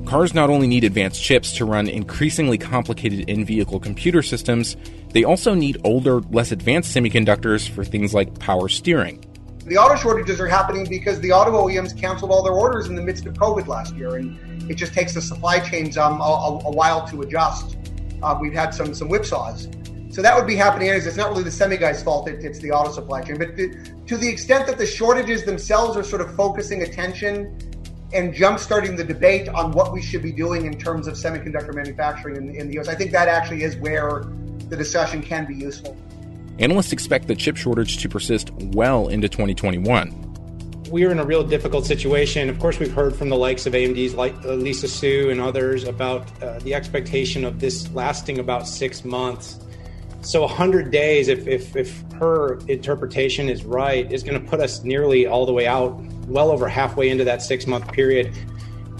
Cars not only need advanced chips to run increasingly complicated in vehicle computer systems, they also need older, less advanced semiconductors for things like power steering. The auto shortages are happening because the auto OEMs canceled all their orders in the midst of COVID last year, and it just takes the supply chains um, a, a, while to adjust. Uh, we've had some some whipsaws. So that would be happening anyways. It's not really the semi guy's fault, it, it's the auto supply chain. But to, to the extent that the shortages themselves are sort of focusing attention and jumpstarting the debate on what we should be doing in terms of semiconductor manufacturing in, in the US, I think that actually is where the discussion can be useful. Analysts expect the chip shortage to persist well into 2021 we're in a real difficult situation. Of course, we've heard from the likes of AMD's like uh, Lisa Su and others about uh, the expectation of this lasting about six months. So 100 days, if, if, if her interpretation is right, is going to put us nearly all the way out, well over halfway into that six month period.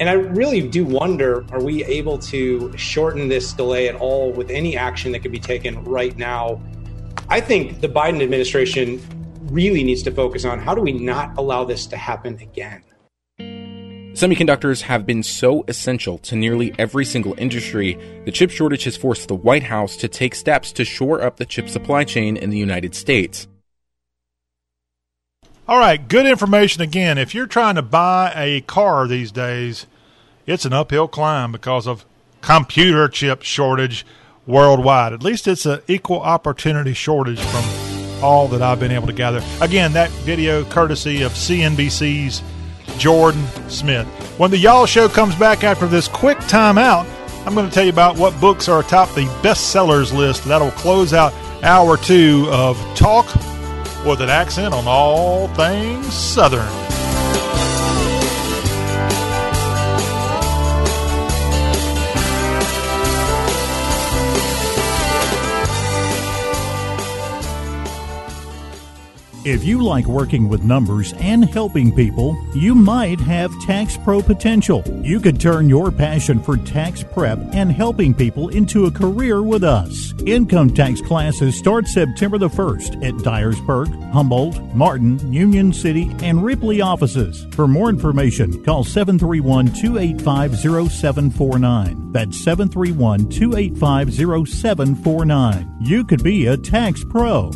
And I really do wonder are we able to shorten this delay at all with any action that could be taken right now? I think the Biden administration really needs to focus on how do we not allow this to happen again? Semiconductors have been so essential to nearly every single industry, the chip shortage has forced the White House to take steps to shore up the chip supply chain in the United States. All right, good information again. If you're trying to buy a car these days, it's an uphill climb because of computer chip shortage worldwide. At least it's an equal opportunity shortage from all that I've been able to gather. Again, that video courtesy of CNBC's Jordan Smith. When the Y'all Show comes back after this quick timeout, I'm going to tell you about what books are atop the bestsellers list. That'll close out hour two of Talk with an accent on all things Southern. If you like working with numbers and helping people, you might have Tax Pro potential. You could turn your passion for tax prep and helping people into a career with us. Income tax classes start September the 1st at Dyersburg, Humboldt, Martin, Union City, and Ripley offices. For more information, call 731 285 0749. That's 731 285 0749. You could be a tax pro.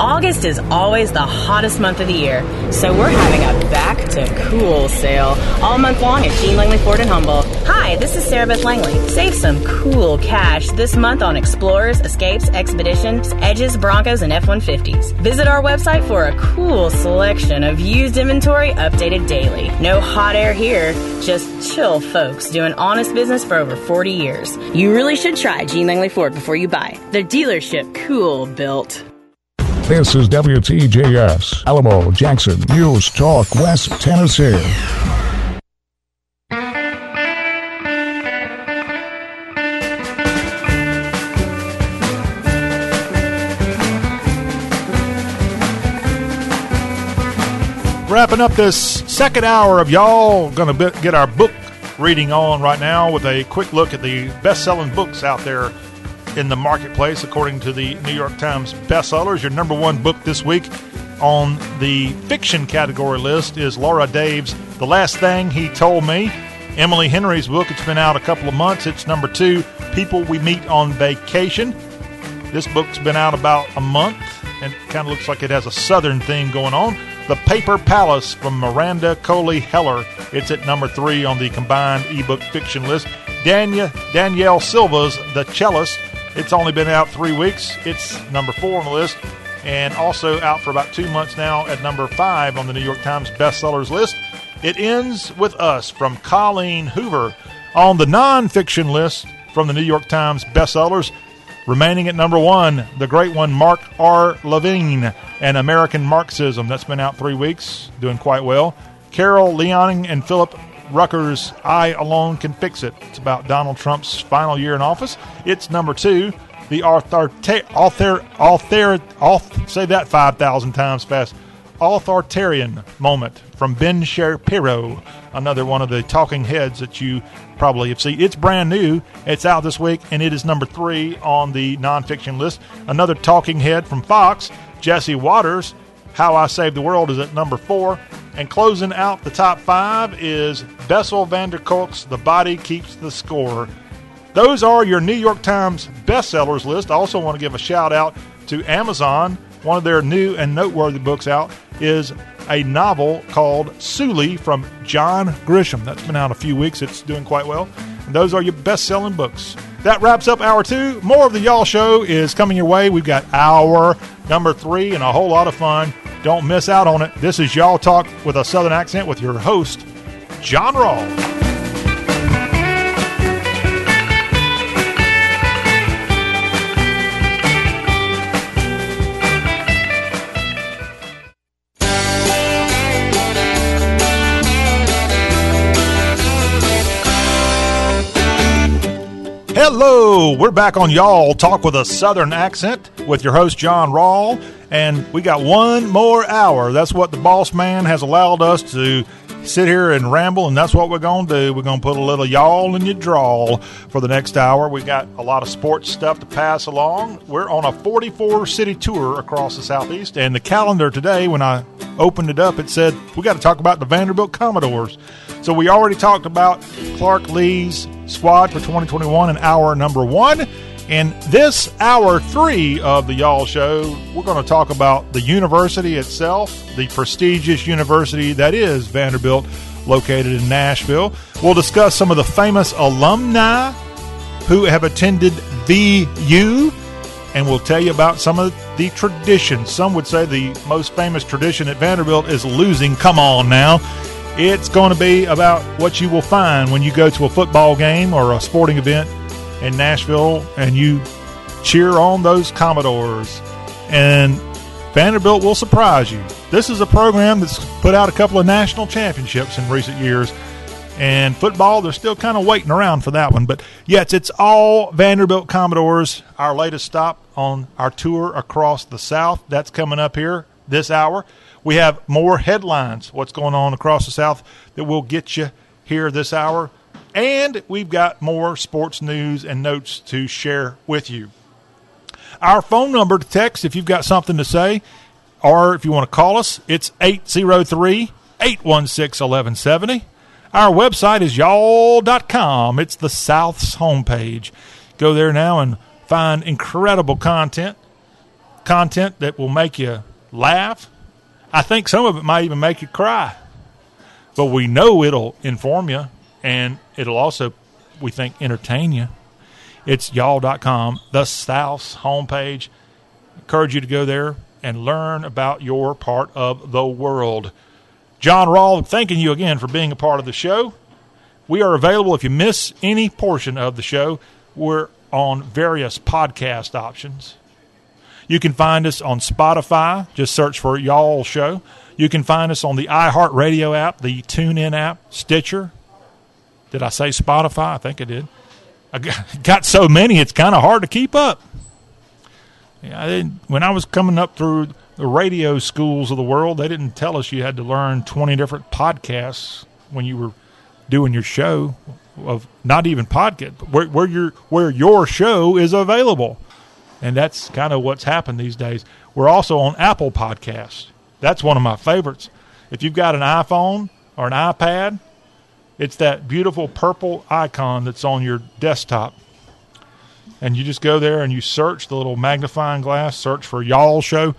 August is always the hottest month of the year, so we're having a back to cool sale all month long at Jean Langley Ford in Humble. Hi, this is Sarah Beth Langley. Save some cool cash this month on Explorers, Escapes, Expeditions, Edges, Broncos, and F 150s. Visit our website for a cool selection of used inventory updated daily. No hot air here, just chill folks doing honest business for over 40 years. You really should try Jean Langley Ford before you buy. The dealership cool built. This is WTJS, Alamo, Jackson, News Talk, West Tennessee. Wrapping up this second hour of y'all, going to get our book reading on right now with a quick look at the best selling books out there in the marketplace, according to the New York Times bestsellers. Your number one book this week on the fiction category list is Laura Dave's The Last Thing He Told Me. Emily Henry's book, it's been out a couple of months. It's number two, People We Meet on Vacation. This book's been out about a month and kind of looks like it has a southern theme going on. The Paper Palace from Miranda Cowley Heller. It's at number three on the combined ebook fiction list. Daniel, Danielle Silva's The Cellist it's only been out three weeks. It's number four on the list, and also out for about two months now at number five on the New York Times bestsellers list. It ends with us from Colleen Hoover on the nonfiction list from the New York Times bestsellers. Remaining at number one, the great one, Mark R. Levine and American Marxism. That's been out three weeks, doing quite well. Carol Leonnig and Philip Rucker's I Alone Can Fix It. It's about Donald Trump's final year in office. It's number two. The author, author, author, author say that 5,000 times fast. Authoritarian moment from Ben Shapiro, another one of the talking heads that you probably have seen. It's brand new. It's out this week, and it is number three on the nonfiction list. Another talking head from Fox, Jesse Watters. How I Saved the World is at number four. And closing out the top five is Bessel van der Kolk's The Body Keeps the Score. Those are your New York Times bestsellers list. I also want to give a shout out to Amazon. One of their new and noteworthy books out is a novel called Sooley from John Grisham. That's been out a few weeks. It's doing quite well. And those are your best selling books. That wraps up hour two. More of the Y'all Show is coming your way. We've got hour number three and a whole lot of fun. Don't miss out on it. This is Y'all Talk with a Southern accent with your host, John Rawl. Hello, we're back on Y'all Talk with a Southern accent with your host, John Rawl. And we got one more hour. That's what the boss man has allowed us to sit here and ramble, and that's what we're going to do. We're going to put a little y'all in your drawl for the next hour. We've got a lot of sports stuff to pass along. We're on a 44 city tour across the Southeast, and the calendar today, when I opened it up, it said we got to talk about the Vanderbilt Commodores. So we already talked about Clark Lea's squad for 2021 in hour number one. In this hour three of the Y'all Show, we're going to talk about the university itself, the prestigious university that is Vanderbilt, located in Nashville. We'll discuss some of the famous alumni who have attended VU, and we'll tell you about some of the traditions. Some would say the most famous tradition at Vanderbilt is losing. Come on now. It's going to be about what you will find when you go to a football game or a sporting event in Nashville and you cheer on those Commodores. And Vanderbilt will surprise you. This is a program that's put out a couple of national championships in recent years. And football, they're still kind of waiting around for that one. But yes, it's all Vanderbilt Commodores, our latest stop on our tour across the South. That's coming up here this hour. We have more headlines, what's going on across the South, that will get you here this hour. And we've got more sports news and notes to share with you. Our phone number to text if you've got something to say, or if you want to call us, it's 803 816 1170. Our website is y'all.com. It's the South's homepage. Go there now and find incredible content content that will make you laugh. I think some of it might even make you cry. But we know it'll inform you and it'll also, we think, entertain you. It's y'all.com, the South's homepage. Encourage you to go there and learn about your part of the world. John Rawl, thanking you again for being a part of the show. We are available if you miss any portion of the show. We're on various podcast options. You can find us on Spotify. Just search for Y'all Show. You can find us on the iHeartRadio app, the TuneIn app, Stitcher. Did I say Spotify? I think I did. I got so many, it's kind of hard to keep up. Yeah, I when I was coming up through the radio schools of the world, they didn't tell us you had to learn 20 different podcasts when you were doing your show of not even podcast, but where, where your where your show is available. And that's kind of what's happened these days. We're also on Apple Podcasts. That's one of my favorites. If you've got an iPhone or an iPad, it's that beautiful purple icon that's on your desktop. And you just go there and you search the little magnifying glass, search for Y'all Show,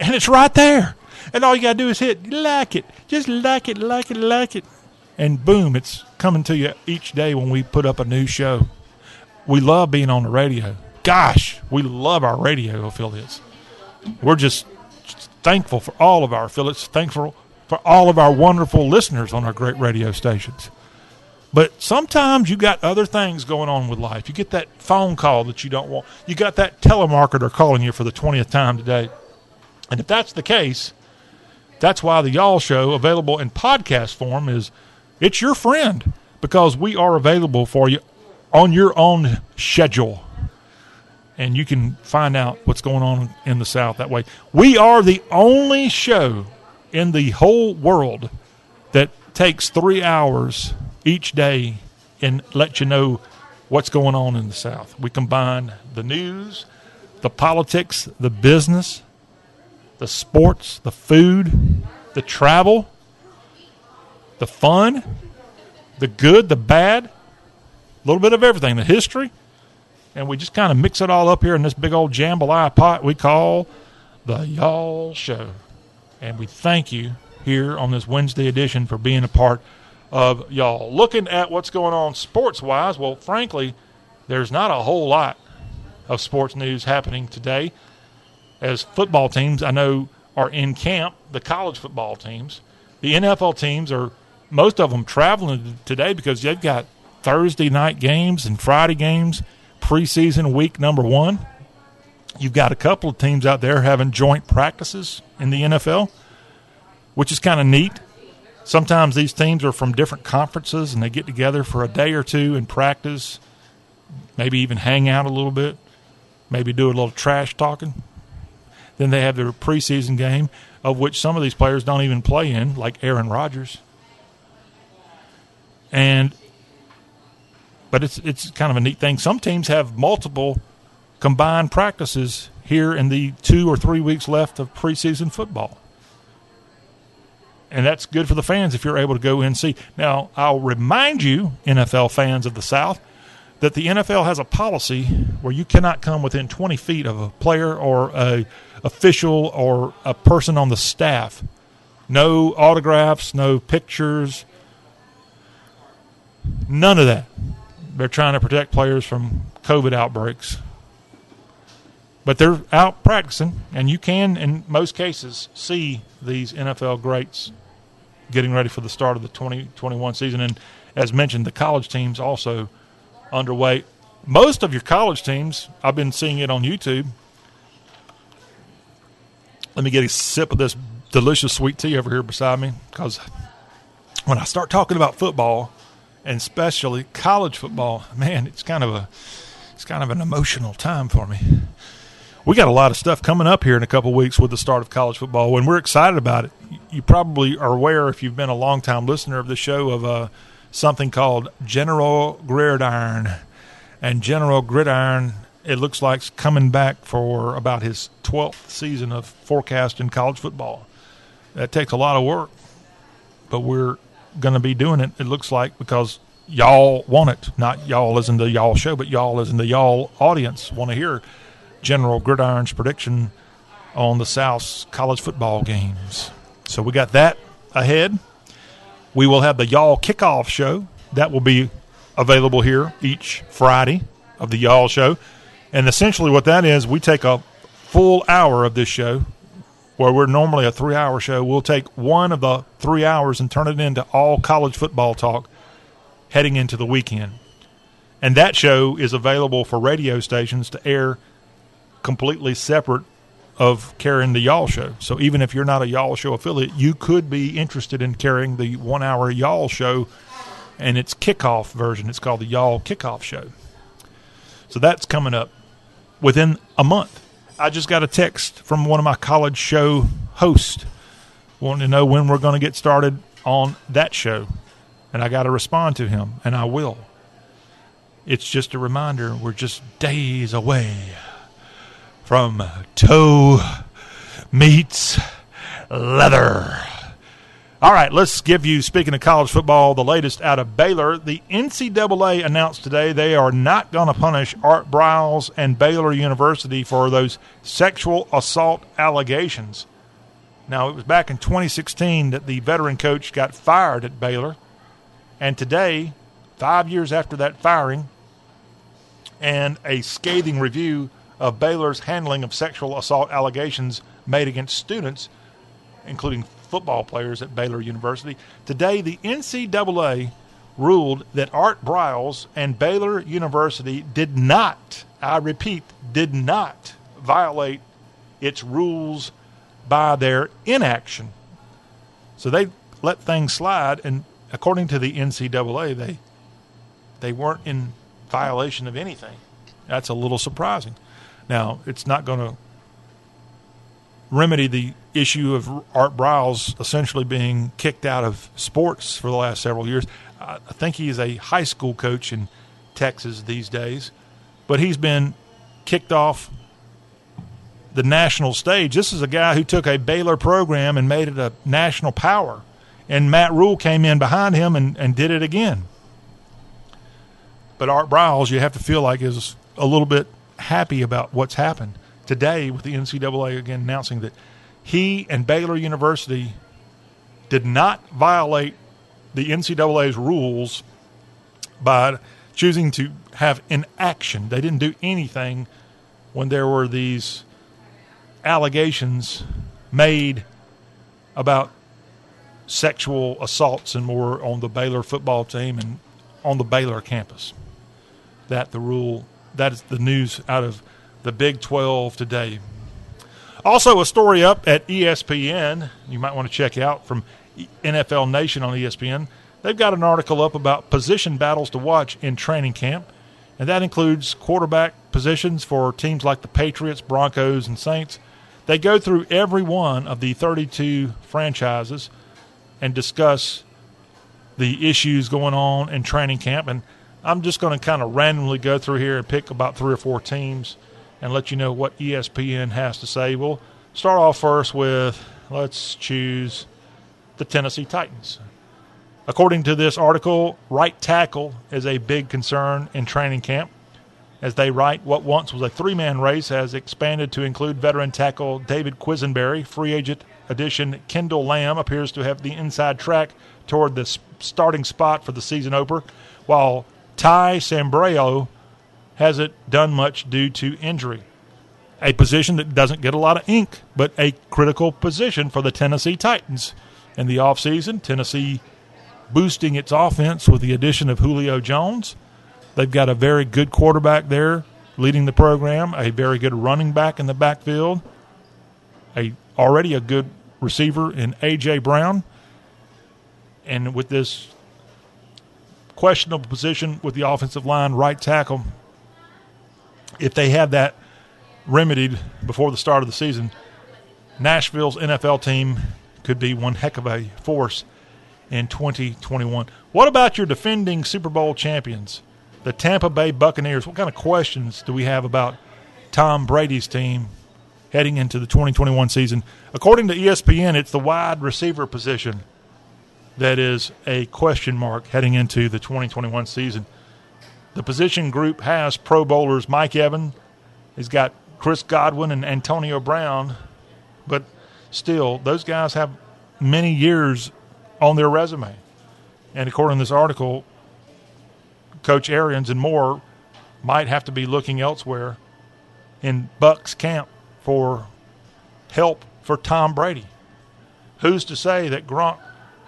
and it's right there. And all you got to do is hit like it. Just like it, like it, like it. And boom, it's coming to you each day when we put up a new show. We love being on the radio. Gosh, we love our radio affiliates. We're just thankful for all of our affiliates, thankful for all of our wonderful listeners on our great radio stations. But sometimes you got other things going on with life. You get that phone call that you don't want. You got that telemarketer calling you for the 20th time today. And if that's the case, that's why the Y'all Show, available in podcast form, is it's your friend because we are available for you on your own schedule. And you can find out what's going on in the South that way. We are the only show in the whole world that takes three hours each day and let you know what's going on in the South. We combine the news, the politics, the business, the sports, the food, the travel, the fun, the good, the bad, a little bit of everything, the history, and we just kind of mix it all up here in this big old jambalaya pot we call the Y'all Show. And we thank you here on this Wednesday edition for being a part of y'all. Looking at what's going on sports wise, well, frankly, there's not a whole lot of sports news happening today. As football teams, I know, are in camp, the college football teams. The NFL teams are, most of them traveling today because they've got Thursday night games and Friday games, preseason week number one. You've got a couple of teams out there having joint practices in the NFL, which is kind of neat sometimes these teams are from different conferences and they get together for a day or two and practice, maybe even hang out a little bit, maybe do a little trash talking. Then they have their preseason game, of which some of these players don't even play in, like Aaron Rodgers. And but it's it's kind of a neat thing. Some teams have multiple combined practices here in the two or three weeks left of preseason football and that's good for the fans if you're able to go and see. Now, I'll remind you, NFL fans of the South, that the NFL has a policy where you cannot come within 20 feet of a player or a official or a person on the staff. No autographs, no pictures, none of that. They're trying to protect players from COVID outbreaks. But they're out practicing, and you can, in most cases, see these NFL greats getting ready for the start of the 2021 season. And as mentioned, the college teams also underway. Most of your college teams, I've been seeing it on YouTube. Let me get a sip of this delicious sweet tea over here beside me because when I start talking about football, and especially college football, man, it's kind of a it's kind of an emotional time for me. We got a lot of stuff coming up here in a couple weeks with the start of college football, and we're excited about it you probably are aware if you've been a long time listener of the show of uh, something called General Gridiron. And General Gridiron, it looks like, is coming back for about his 12th season of forecasting college football. That takes a lot of work, but we're going to be doing it, it looks like, because y'all want it. Not y'all as in the y'all show, but y'all as in the y'all audience want to hear General Gridiron's prediction on the South's college football games. So we got that ahead. We will have the Y'all Kickoff Show. That will be available here each Friday of the Y'all Show. And essentially, what that is, we take a full hour of this show, where we're normally a three hour show. We'll take one of the three hours and turn it into all college football talk heading into the weekend. And that show is available for radio stations to air completely separate of carrying the Y'all Show. So even if you're not a Y'all Show affiliate, you could be interested in carrying the one hour Y'all Show and its kickoff version. It's called the Y'all Kickoff Show. So that's coming up within a month. I just got a text from one of my college show hosts wanting to know when we're going to get started on that show. And I got to respond to him, and I will. It's just a reminder we're just days away from toe meets leather. All right, let's give you, speaking of college football, the latest out of Baylor. The NCAA announced today they are not going to punish Art Briles and Baylor University for those sexual assault allegations. Now, it was back in 2016 that the veteran coach got fired at Baylor. And today, five years after that firing, and a scathing review of Baylor's handling of sexual assault allegations made against students, including football players at Baylor University. Today, the NCAA ruled that Art Briles and Baylor University did not, I repeat, did not violate its rules by their inaction. So they let things slide, and according to the NCAA, they they weren't in violation of anything. That's a little surprising. Now, it's not going to remedy the issue of Art Briles essentially being kicked out of sports for the last several years. I think he is a high school coach in Texas these days, but he's been kicked off the national stage. This is a guy who took a Baylor program and made it a national power. And Matt Rhule came in behind him and, and did it again. But Art Briles, you have to feel like, is a little bit happy about what's happened today with the NCAA again announcing that he and Baylor University did not violate the NCAA's rules by choosing to have inaction. They didn't do anything when there were these allegations made about sexual assaults and more on the Baylor football team and on the Baylor campus. That the rule that is the news out of the Big 12 today. Also, a story up at ESPN you might want to check out from NFL Nation on ESPN. They've got an article up about position battles to watch in training camp, and that includes quarterback positions for teams like the Patriots, Broncos, and Saints. They go through every one of the 32 franchises and discuss the issues going on in training camp. And I'm just going to kind of randomly go through here and pick about three or four teams and let you know what ESPN has to say. We'll start off first with let's choose the Tennessee Titans. According to this article, right tackle is a big concern in training camp. As they write, what once was a three man race has expanded to include veteran tackle David Quessenberry. Free agent addition Kendall Lamm appears to have the inside track toward the starting spot for the season opener, while Ty Sambrailo hasn't done much due to injury. A position that doesn't get a lot of ink, but a critical position for the Tennessee Titans. In the offseason, Tennessee boosting its offense with the addition of Julio Jones. They've got a very good quarterback there leading the program, a very good running back in the backfield, a already a good receiver in AJ Brown. And with this questionable position with the offensive line, right tackle, if they have that remedied before the start of the season, Nashville's NFL team could be one heck of a force in 2021. What about your defending Super Bowl champions, the Tampa Bay Buccaneers? What kind of questions do we have about Tom Brady's team heading into the 2021 season? According to ESPN, it's the wide receiver position that is a question mark heading into the 2021 season. The position group has Pro Bowlers Mike Evans. He's got Chris Godwin and Antonio Brown but still, those guys have many years on their resume. And according to this article, Coach Arians and more might have to be looking elsewhere in Buck's camp for help for Tom Brady. Who's to say that Gronk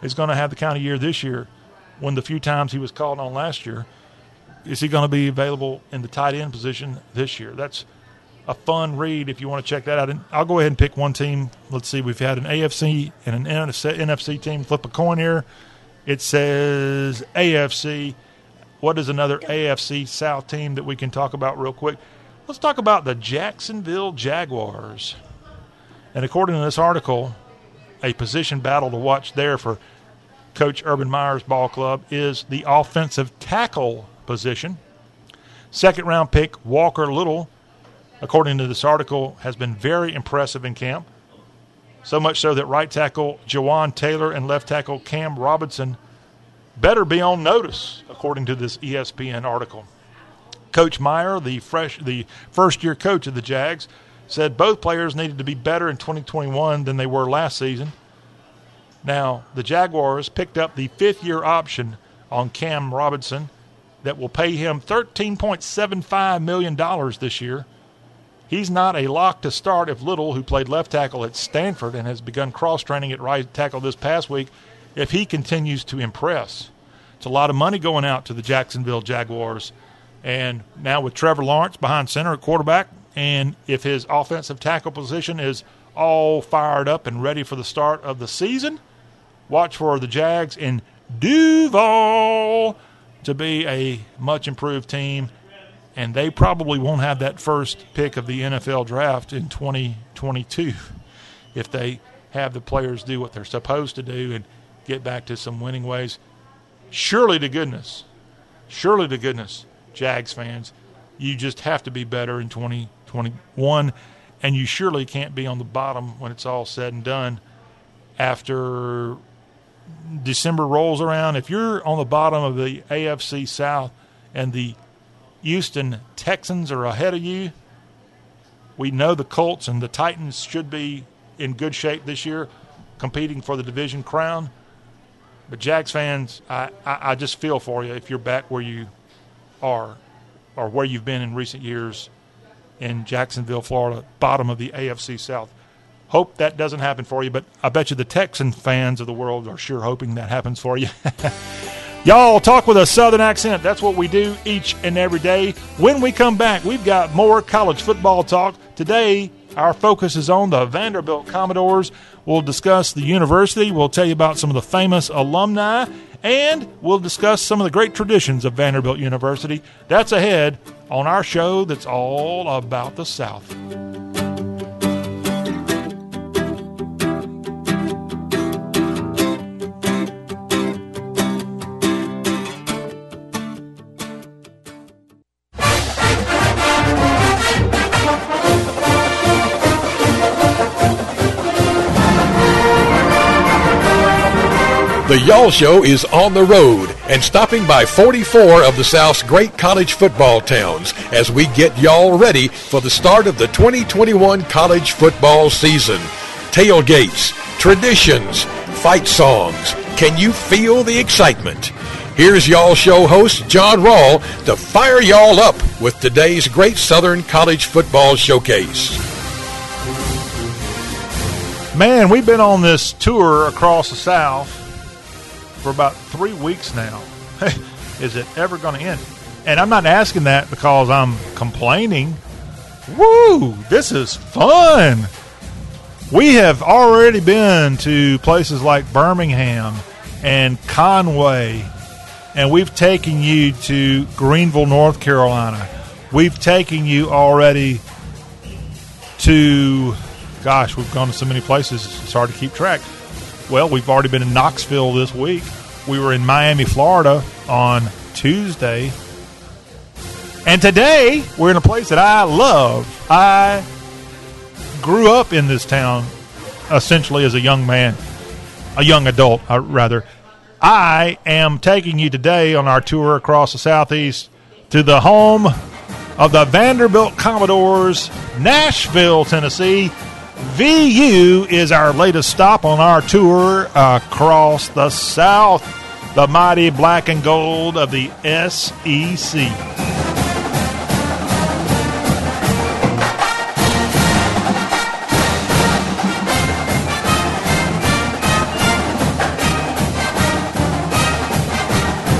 is going to have the kind of year this year when the few times he was called on last year? Is he going to be available in the tight end position this year? That's a fun read if you want to check that out. And I'll go ahead and pick one team. Let's see. We've had an AFC and an NFC team. Flip a coin here. It says AFC. What is another AFC South team that we can talk about real quick? Let's talk about the Jacksonville Jaguars. And according to this article, a position battle to watch there for Coach Urban Meyer's ball club is the offensive tackle position. Second round pick Walker Little, according to this article, has been very impressive in camp. So much so that right tackle Jawaan Taylor and left tackle Cam Robinson better be on notice, according to this ESPN article. Coach Meyer, the fresh, the first-year coach of the Jags, said both players needed to be better in 2021 than they were last season. Now, the Jaguars picked up the fifth-year option on Cam Robinson that will pay him $13.75 million this year. He's not a lock to start if Little, who played left tackle at Stanford and has begun cross training at right tackle this past week, if he continues to impress. It's a lot of money going out to the Jacksonville Jaguars. And now with Trevor Lawrence behind center at quarterback, and if his offensive tackle position is all fired up and ready for the start of the season, watch for the Jags in Duval to be a much improved team and they probably won't have that first pick of the NFL draft in 2022 if they have the players do what they're supposed to do and get back to some winning ways. Surely to goodness, surely to goodness, Jags fans, you just have to be better in 2021, and you surely can't be on the bottom when it's all said and done after December rolls around. If you're on the bottom of the AFC South and the Houston Texans are ahead of you. We know the Colts and the Titans should be in good shape this year, competing for the division crown. But Jags fans, I, I, I just feel for you if you're back where you are or where you've been in recent years in Jacksonville, Florida, bottom of the AFC South. Hope that doesn't happen for you, but I bet you the Texan fans of the world are sure hoping that happens for you. Y'all talk with a southern accent. That's what we do each and every day. When we come back, we've got more college football talk. Today, our focus is on the Vanderbilt Commodores. We'll discuss the university. We'll tell you about some of the famous alumni. And we'll discuss some of the great traditions of Vanderbilt University. That's ahead on our show that's all about the South. The Y'all Show is on the road and stopping by 44 of the South's great college football towns as we get y'all ready for the start of the 2021 college football season. Tailgates, traditions, fight songs. Can you feel the excitement? Here's Y'all Show host John Rawl to fire y'all up with today's great Southern College Football Showcase. Man, we've been on this tour across the South for about three weeks now. Is it ever going to end? And I'm not asking that because I'm complaining. Woo! This is fun. We have already been to places like Birmingham and Conway, and we've taken you to Greenville, North Carolina. We've taken you already to, gosh, we've gone to so many places, it's hard to keep track. Well, we've already been in Knoxville this week. We were in Miami, Florida on Tuesday. And today, we're in a place that I love. I grew up in this town essentially as a young man, a young adult, uh, rather. I am taking you today on our tour across the Southeast to the home of the Vanderbilt Commodores, Nashville, Tennessee. VU is our latest stop on our tour across the South, the mighty black and gold of the SEC.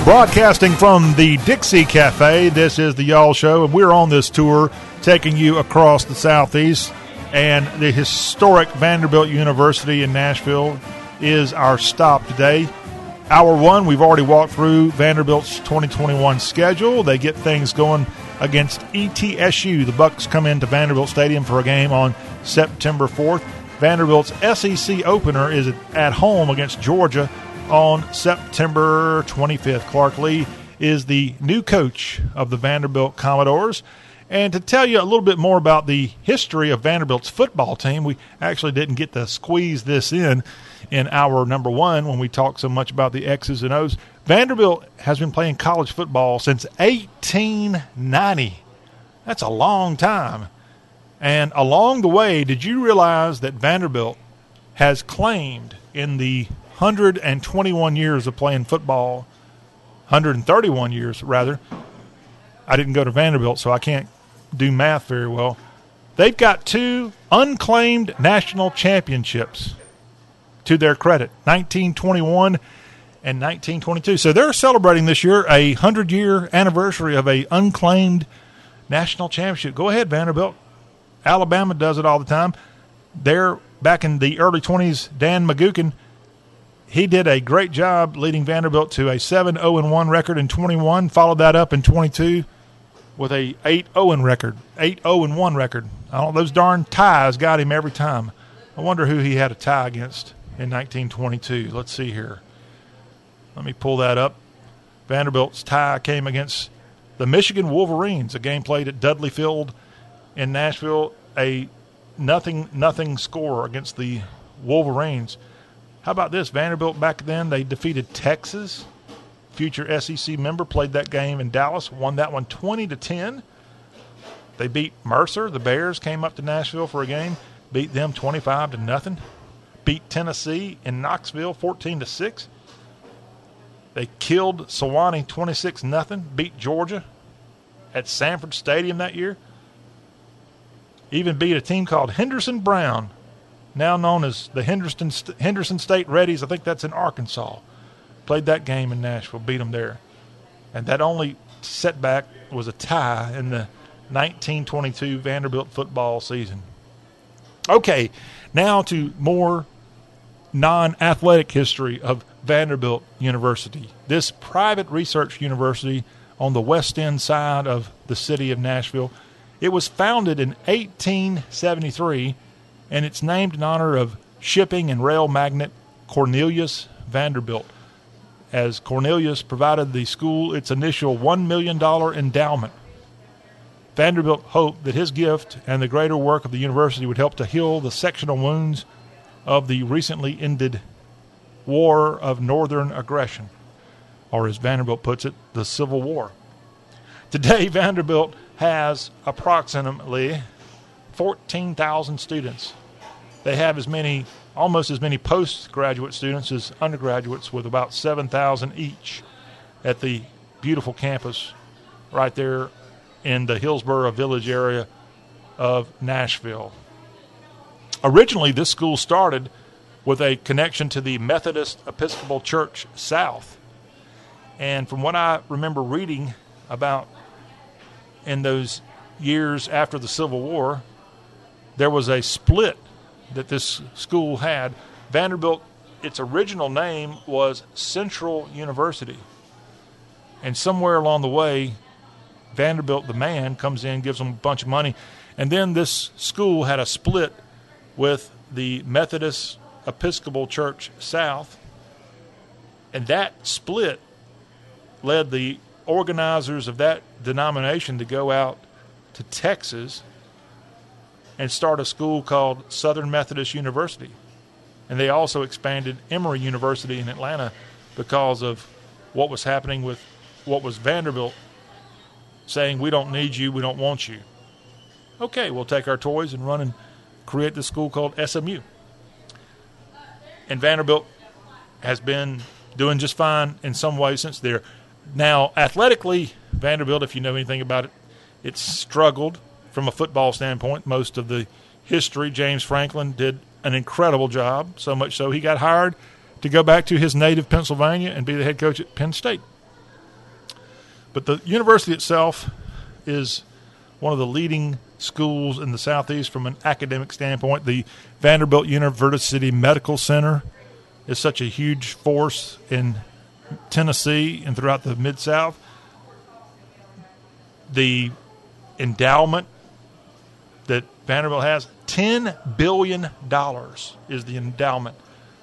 Broadcasting from the Dixie Cafe, this is the Y'all Show, and we're on this tour taking you across the Southeast. And the historic Vanderbilt University in Nashville is our stop today. Hour one, we've already walked through Vanderbilt's 2021 schedule. They get things going against ETSU. The Bucks come into Vanderbilt Stadium for a game on September 4th. Vanderbilt's SEC opener is at home against Georgia on September 25th. Clark Lea is the new coach of the Vanderbilt Commodores. And to tell you a little bit more about the history of Vanderbilt's football team, we actually didn't get to squeeze this in in our number one when we talked so much about the X's and O's. Vanderbilt has been playing college football since 1890. That's a long time. And along the way, did you realize that Vanderbilt has claimed in the 121 years of playing football, 131 years rather. I didn't go to Vanderbilt, so I can't do math very well. They've got two unclaimed national championships to their credit 1921 and 1922. So they're celebrating this year a 100 year anniversary of a unclaimed national championship. Go ahead, Vanderbilt. Alabama does it all the time. They're back in the early 20s. Dan McGugin he did a great job leading Vanderbilt to a 7 0 1 record in 21, followed that up in 22 with a 8 0 record, 8 0 1 record. Those darn ties got him every time. I wonder who he had a tie against in 1922. Let's see here. Let me pull that up. Vanderbilt's tie came against the Michigan Wolverines, a game played at Dudley Field in Nashville, a nothing nothing score against the Wolverines. How about this? Vanderbilt back then, they defeated Texas. Future SEC member played that game in Dallas, won that one 20 to 10. They beat Mercer. The Bears came up to Nashville for a game, beat them 25 to nothing. Beat Tennessee in Knoxville 14 to 6. They killed Sewanee 26 nothing. Beat Georgia at Sanford Stadium that year. Even beat a team called Henderson Brown now known as the Henderson Henderson State Reddies. I think that's in Arkansas. Played that game in Nashville, beat them there, and that only setback was a tie in the 1922 Vanderbilt football season. Okay, now to more non-athletic history of Vanderbilt University. This private research university on the west end side of the city of Nashville. It was founded in 1873 and it's named in honor of shipping and rail magnate Cornelius Vanderbilt, as Cornelius provided the school its initial $1 million endowment. Vanderbilt hoped that his gift and the greater work of the university would help to heal the sectional wounds of the recently ended War of Northern Aggression, or as Vanderbilt puts it, the Civil War. Today, Vanderbilt has approximately 14,000 students. They have as many, almost as many postgraduate students as undergraduates, with about 7,000 each at the beautiful campus right there in the Hillsboro Village area of Nashville. Originally, this school started with a connection to the Methodist Episcopal Church South. And from what I remember reading about in those years after the Civil War, there was a split that this school had. Vanderbilt, its original name was Central University. And somewhere along the way, Vanderbilt, the man, comes in, gives them a bunch of money. And then this school had a split with the Methodist Episcopal Church South. And that split led the organizers of that denomination to go out to Texas and start a school called Southern Methodist University. And they also expanded Emory University in Atlanta because of what was happening with what was Vanderbilt saying, We don't need you, we don't want you. Okay, we'll take our toys and run and create this school called SMU. And Vanderbilt has been doing just fine in some ways since there. Now, athletically, Vanderbilt, if you know anything about it, it's struggled from a football standpoint. Most of the history, James Franklin did an incredible job, so much so he got hired to go back to his native Pennsylvania and be the head coach at Penn State. But the university itself is one of the leading schools in the Southeast from an academic standpoint. The Vanderbilt University Medical Center is such a huge force in Tennessee and throughout the Mid South. The endowment that Vanderbilt has $10 billion is the endowment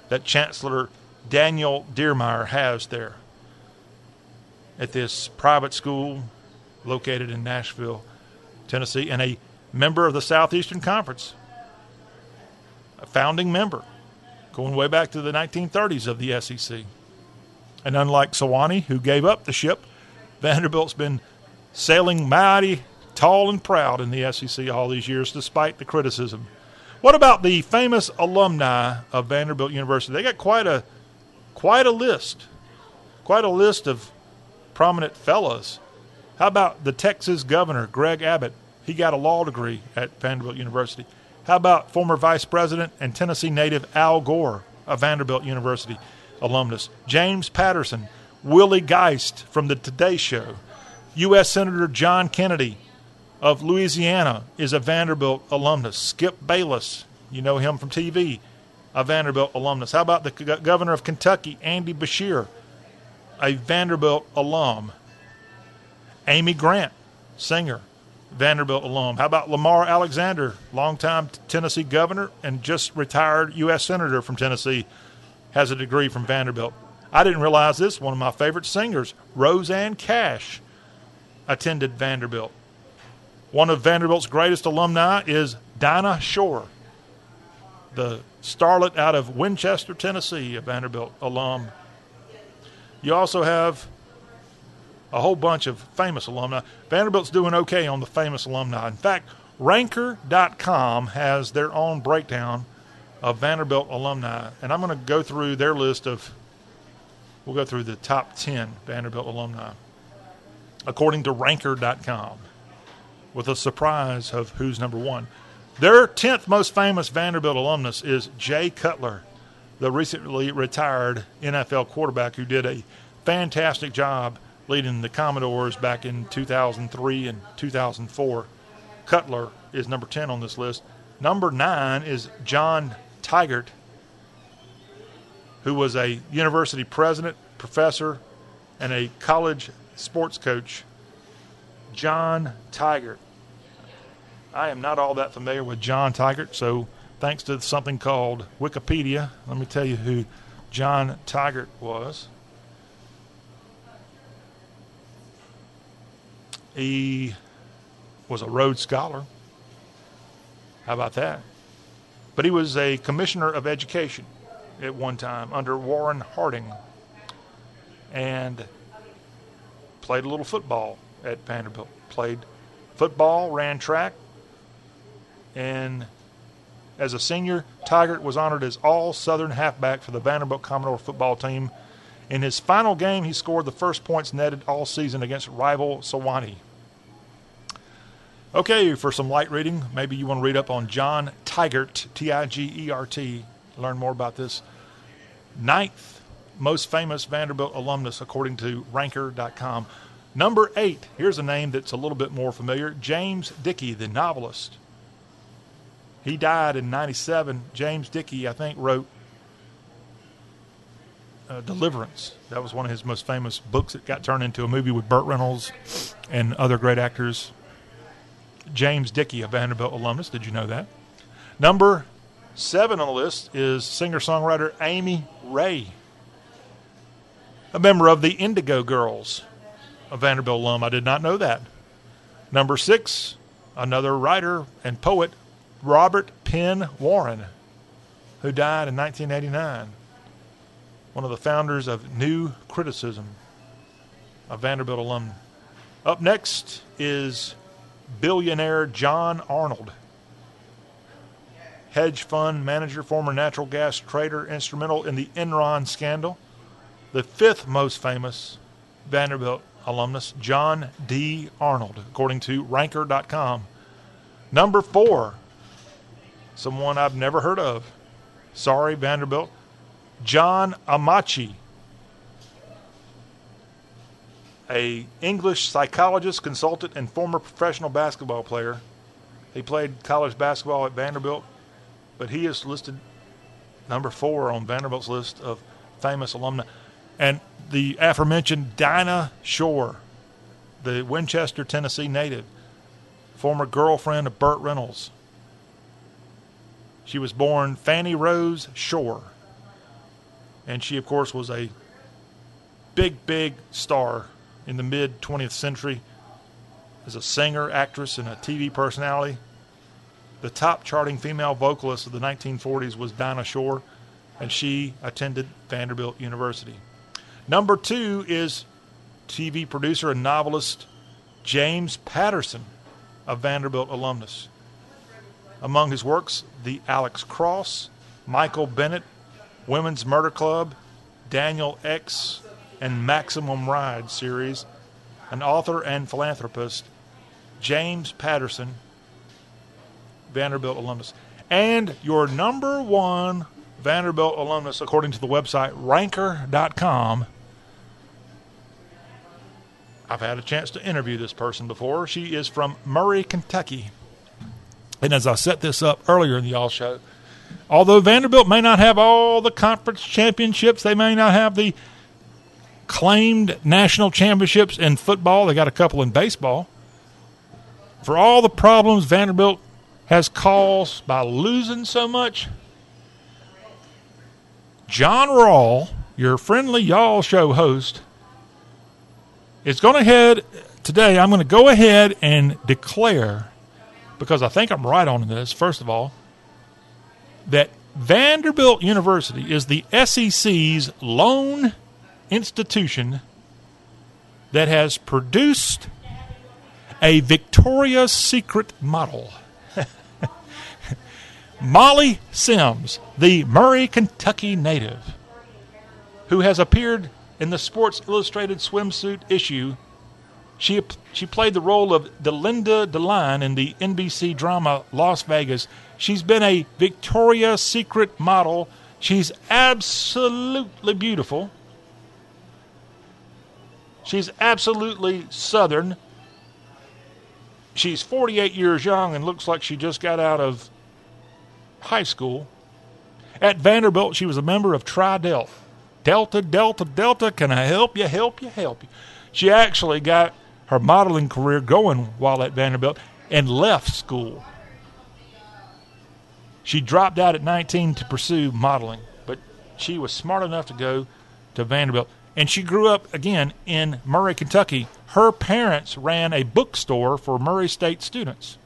that Chancellor Daniel Diermeier has there at this private school located in Nashville, Tennessee, and a member of the Southeastern Conference, a founding member, going way back to the 1930s of the SEC. And unlike Sewanee, who gave up the ship, Vanderbilt's been sailing mighty tall and proud in the SEC all these years, despite the criticism. What about the famous alumni of Vanderbilt University? They got quite a quite a list, quite a list of prominent fellows. How about the Texas governor Greg Abbott? He got a law degree at Vanderbilt University. How about former vice president and Tennessee native Al Gore, a Vanderbilt University alumnus? James Patterson, Willie Geist from the Today Show, U.S. Senator John Kennedy of Louisiana is a Vanderbilt alumnus. Skip Bayless, you know him from TV, a Vanderbilt alumnus. How about the governor of Kentucky, Andy Beshear, a Vanderbilt alum? Amy Grant, singer, Vanderbilt alum. How about Lamar Alexander, longtime Tennessee governor and just retired U.S. Senator from Tennessee, has a degree from Vanderbilt. I didn't realize this. One of my favorite singers, Rosanne Cash, attended Vanderbilt. One of Vanderbilt's greatest alumni is Dinah Shore, the starlet out of Winchester, Tennessee, a Vanderbilt alum. You also have a whole bunch of famous alumni. Vanderbilt's doing okay on the famous alumni. In fact, Ranker.com has their own breakdown of Vanderbilt alumni, and I'm going to go through their list of. We'll go through the top 10 Vanderbilt alumni, according to Ranker.com, with a surprise of who's number one. Their 10th most famous Vanderbilt alumnus is Jay Cutler, the recently retired NFL quarterback who did a fantastic job leading the Commodores back in 2003 and 2004. Cutler is number 10 on this list. Number 9 is John Tigert, who was a university president, professor, and a college sports coach. John Tigert. I am not all that familiar with John Tigert, so thanks to something called Wikipedia, let me tell you who John Tigert was. He was a Rhodes Scholar. How about that? But he was a commissioner of education at one time under Warren Harding and played a little football at Vanderbilt. Played football, ran track, and as a senior, Tigert was honored as all Southern halfback for the Vanderbilt Commodore football team. In his final game, he scored the first points netted all season against rival Sewanee. Okay, for some light reading, maybe you want to read up on John Tigert, T I G E R T, learn more about this. Ninth most famous Vanderbilt alumnus, according to Ranker.com. Number eight, here's a name that's a little bit more familiar James Dickey, the novelist. He died in 97. James Dickey, I think, wrote uh, Deliverance. That was one of his most famous books that got turned into a movie with Burt Reynolds and other great actors. James Dickey, a Vanderbilt alumnus. Did you know that? Number seven on the list is singer songwriter Amy Ray, a member of the Indigo Girls, a Vanderbilt alum. I did not know that. Number six, another writer and poet, Robert Penn Warren, who died in 1989. One of the founders of New Criticism, a Vanderbilt alum. Up next is billionaire John Arnold. hedge fund manager, former natural gas trader, instrumental in the Enron scandal. The fifth most famous Vanderbilt alumnus, John D. Arnold, according to Ranker.com. Number four, someone I've never heard of. Sorry, Vanderbilt. John Amaechi, a English psychologist, consultant, and former professional basketball player. He played college basketball at Vanderbilt, but he is listed number four on Vanderbilt's list of famous alumni. And the aforementioned Dinah Shore, the Winchester, Tennessee native, former girlfriend of Burt Reynolds. She was born Fannie Rose Shore. And she, of course, was a big, big star in the mid 20th century as a singer, actress, and a TV personality. The top charting female vocalist of the 1940s was Dinah Shore, and she attended Vanderbilt University. Number two is TV producer and novelist James Patterson, a Vanderbilt alumnus. Among his works, The Alex Cross, Michael Bennett, Women's Murder Club, Daniel X, and Maximum Ride series, an author and philanthropist, James Patterson, Vanderbilt alumnus. And your number one Vanderbilt alumnus, according to the website ranker.com. I've had a chance to interview this person before. She is from Murray, Kentucky. And as I set this up earlier in the Y'all Show, although Vanderbilt may not have all the conference championships, they may not have the claimed national championships in football, they got a couple in baseball. For all the problems Vanderbilt has caused by losing so much, John Rawl, your friendly Y'all Show host, is going to head today. I'm going to go ahead and declare, because I think I'm right on this, first of all, that Vanderbilt University is the SEC's lone institution that has produced a Victoria's Secret model. Molly Sims, the Murray, Kentucky native, who has appeared in the Sports Illustrated swimsuit issue. She, she played the role of Delinda DeLine in the NBC drama Las Vegas. She's been a Victoria's Secret model. She's absolutely beautiful. She's absolutely Southern. She's 48 years young and looks like she just got out of high school. At Vanderbilt, she was a member of Tri Delta. Delta, Delta, Delta, can I help you, help you, help you? She actually got her modeling career going while at Vanderbilt and left school. She dropped out at 19 to pursue modeling, but she was smart enough to go to Vanderbilt. And she grew up again in Murray, Kentucky. Her parents ran a bookstore for Murray State students.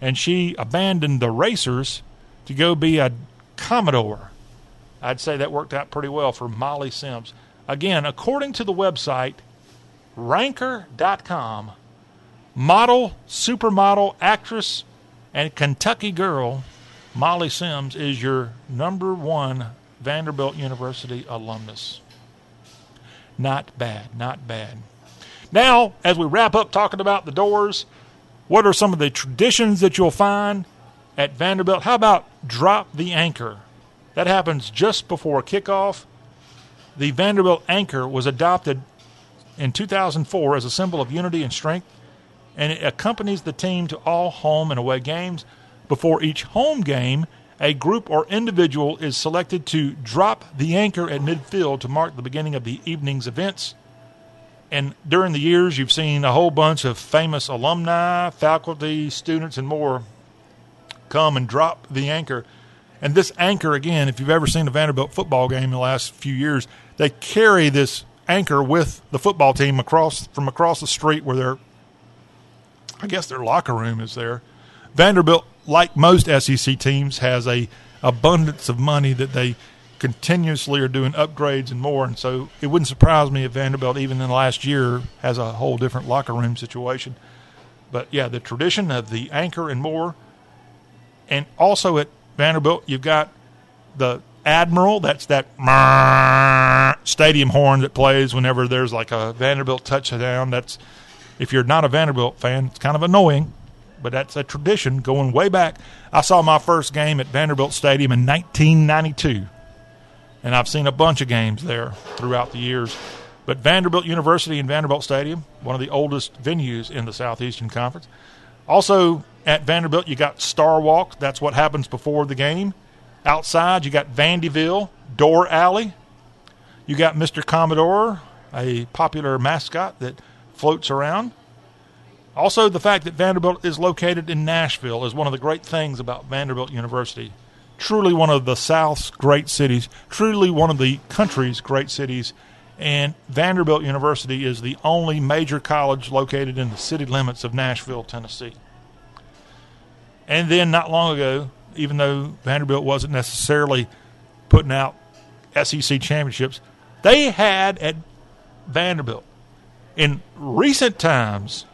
And she abandoned the racers to go be a Commodore. I'd say that worked out pretty well for Molly Sims. Again, according to the website ranker.com, model, supermodel, actress, and Kentucky girl Molly Sims is your number one Vanderbilt University alumnus. Not bad, not bad. Now, as we wrap up talking about the Dores, what are some of the traditions that you'll find at Vanderbilt? How about drop the anchor? That happens just before kickoff. The Vanderbilt anchor was adopted in 2004 as a symbol of unity and strength, and it accompanies the team to all home and away games. Before each home game, a group or individual is selected to drop the anchor at midfield to mark the beginning of the evening's events. And during the years, you've seen a whole bunch of famous alumni, faculty, students, and more come and drop the anchor. And this anchor, again, if you've ever seen a Vanderbilt football game in the last few years, they carry this anchor with the football team across from across the street where their, I guess their locker room is there. Vanderbilt, like most SEC teams, has a abundance of money that they continuously are doing upgrades and more. And so it wouldn't surprise me if Vanderbilt, even in the last year, has a whole different locker room situation. But yeah, the tradition of the anchor and more, and also at Vanderbilt, you've got the Admiral. That's that stadium horn that plays whenever there's like a Vanderbilt touchdown. That's if you're not a Vanderbilt fan, it's kind of annoying, but that's a tradition going way back. I saw my first game at Vanderbilt Stadium in 1992, and I've seen a bunch of games there throughout the years. But Vanderbilt University and Vanderbilt Stadium, one of the oldest venues in the Southeastern Conference. Also at Vanderbilt, you got Star Walk. That's what happens before the game. Outside, you got Vandyville, Dore Alley. You got Mr. Commodore, a popular mascot that floats around. Also, the fact that Vanderbilt is located in Nashville is one of the great things about Vanderbilt University. Truly one of the South's great cities, truly one of the country's great cities, and Vanderbilt University is the only major college located in the city limits of Nashville, Tennessee. And then, not long ago, even though Vanderbilt wasn't necessarily putting out SEC championships, they had at Vanderbilt in recent times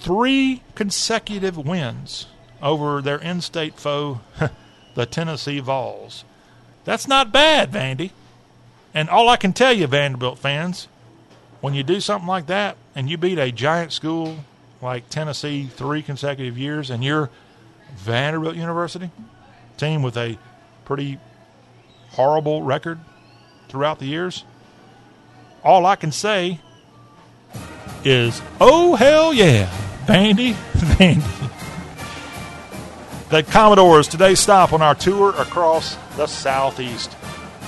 three consecutive wins over their in state foe, the Tennessee Vols. That's not bad, Vandy. And all I can tell you, Vanderbilt fans, when you do something like that and you beat a giant school like Tennessee three consecutive years and you're Vanderbilt University, team with a pretty horrible record throughout the years, all I can say is, oh, hell yeah, Vandy, Vandy. The Commodores, today's stop on our tour across the Southeast.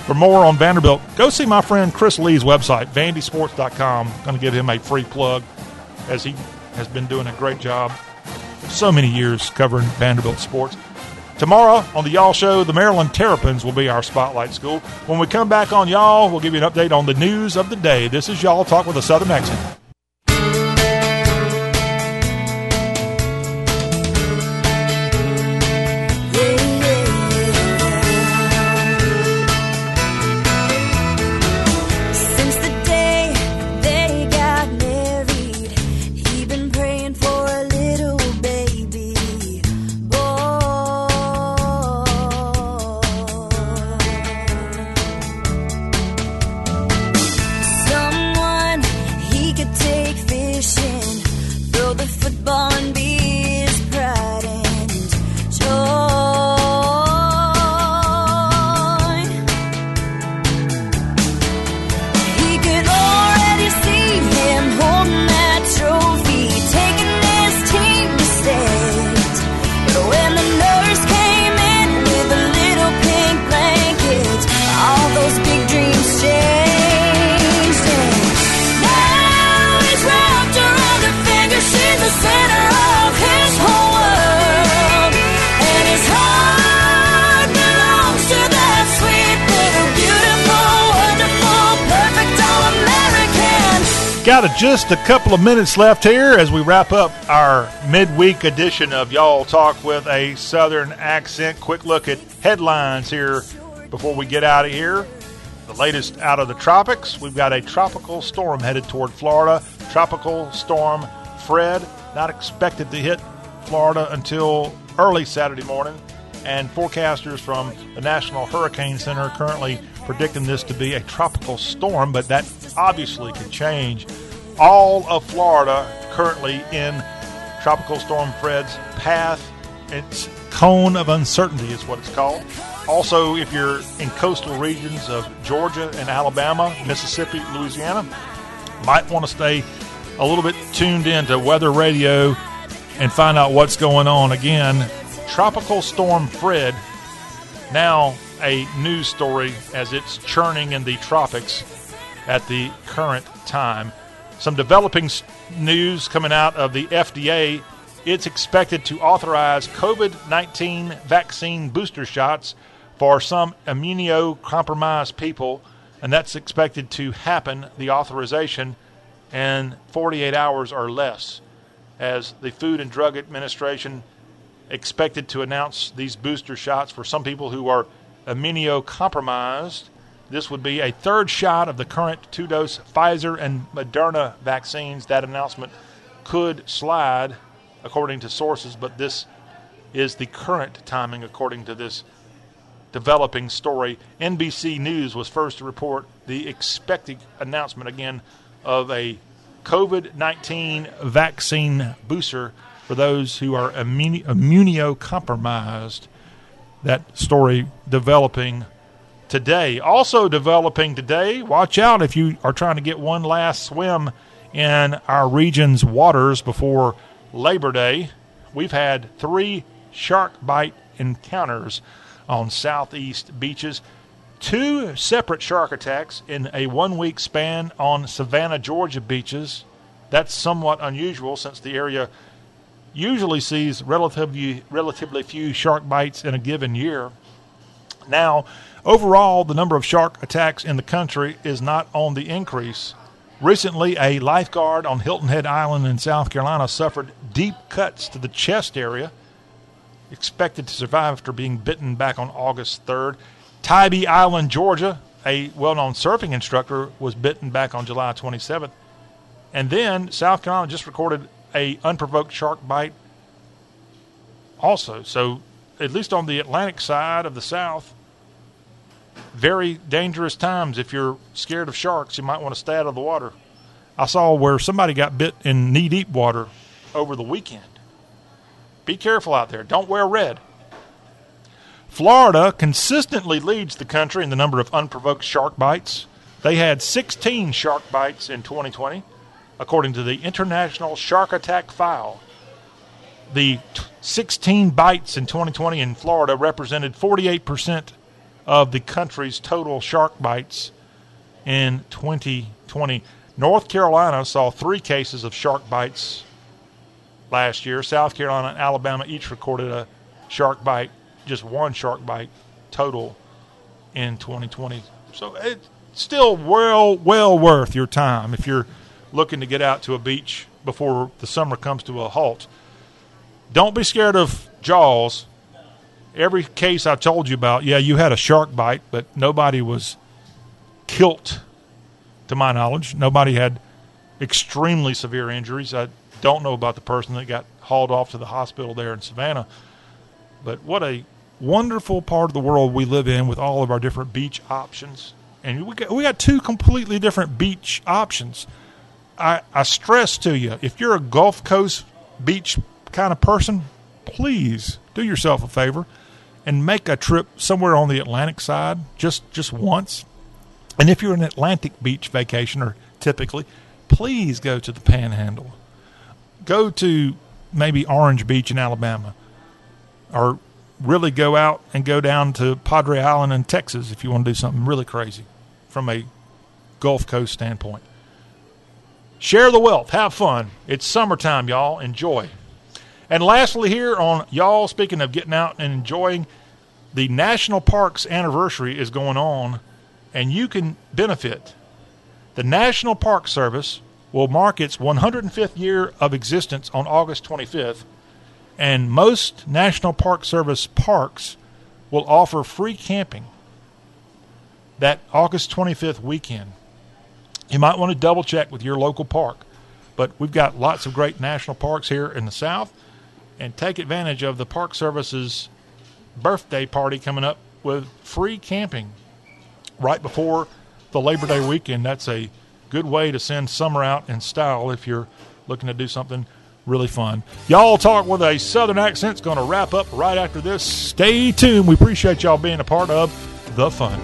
For more on Vanderbilt, go see my friend Chris Lee's website, vandysports.com. Going to give him a free plug as he has been doing a great job so many years covering Vanderbilt sports. Tomorrow on the Y'all Show, the Maryland Terrapins will be our spotlight school. When we come back on Y'all, we'll give you an update on the news of the day. This is Y'all Talk with a Southern accent. Just a couple of minutes left here as we wrap up our midweek edition of Y'all Talk with a Southern accent. Quick look at headlines here before we get out of here. The latest out of the tropics. We've got a tropical storm headed toward Florida. Tropical storm Fred, not expected to hit Florida until early Saturday morning. And forecasters from the National Hurricane Center are currently predicting this to be a tropical storm, but that obviously could change. All of Florida currently in Tropical Storm Fred's path. It's cone of uncertainty is what it's called. Also, if you're in coastal regions of Georgia and Alabama, Mississippi, Louisiana, might want to stay a little bit tuned in to weather radio and find out what's going on. Again, Tropical Storm Fred, now a news story as it's churning in the tropics at the current time. Some developing news coming out of the FDA. It's expected to authorize COVID 19 vaccine booster shots for some immunocompromised people, and that's expected to happen, the authorization, in 48 hours or less, as the Food and Drug Administration expected to announce these booster shots for some people who are immunocompromised. This would be a third shot of the current two dose Pfizer and Moderna vaccines. That announcement could slide, according to sources, but this is the current timing, according to this developing story. NBC News was first to report the expected announcement again of a COVID 19 vaccine booster for those who are immunocompromised. That story developing today. Also developing today, watch out if you are trying to get one last swim in our region's waters before Labor Day. We've had three shark bite encounters on southeast beaches, two separate shark attacks in a one week span on Savannah, Georgia beaches. That's somewhat unusual since the area usually sees relatively relatively few shark bites in a given year. Now, overall, the number of shark attacks in the country is not on the increase. Recently, a lifeguard on Hilton Head Island in South Carolina suffered deep cuts to the chest area, expected to survive after being bitten back on August 3rd. Tybee Island, Georgia, a well known surfing instructor was bitten back on July 27th. And then South Carolina just recorded a unprovoked shark bite also. So at least on the Atlantic side of the South, very dangerous times. If you're scared of sharks, you might want to stay out of the water. I saw where somebody got bit in knee deep water over the weekend. Be careful out there. Don't wear red. Florida consistently leads the country in the number of unprovoked shark bites. They had 16 shark bites in 2020, according to the International Shark Attack File. The t- 16 bites in 2020 in Florida represented 48% of the country's total shark bites in 2020. North Carolina saw three cases of shark bites last year. South Carolina and Alabama each recorded a shark bite, just one shark bite total in 2020. So it's still well well worth your time if you're looking to get out to a beach before the summer comes to a halt. Don't be scared of jaws. Every case I told you about, yeah, you had a shark bite, but nobody was killed, to my knowledge. Nobody had extremely severe injuries. I don't know about the person that got hauled off to the hospital there in Savannah. But what a wonderful part of the world we live in with all of our different beach options. And we got, we got two completely different beach options. I, I stress to you, if you're a Gulf Coast beach kind of person, please do yourself a favor and make a trip somewhere on the Atlantic side just just once. And if you're an Atlantic beach vacationer, typically, please go to the Panhandle. Go to maybe Orange Beach in Alabama, or really go out and go down to Padre Island in Texas if you want to do something really crazy from a Gulf Coast standpoint. Share the wealth, have fun. It's summertime, y'all. Enjoy. And lastly, here on y'all, speaking of getting out and enjoying, the National Parks anniversary is going on, and you can benefit. The National Park Service will mark its 105th year of existence on August 25th, and most National Park Service parks will offer free camping that August 25th weekend. You might want to double check with your local park, but we've got lots of great national parks here in the South, and take advantage of the Park Service's birthday party coming up with free camping right before the Labor Day weekend. That's a good way to send summer out in style if you're looking to do something really fun. Y'all talk with a southern accent. It's going to wrap up right after this. Stay tuned. We appreciate y'all being a part of the fun.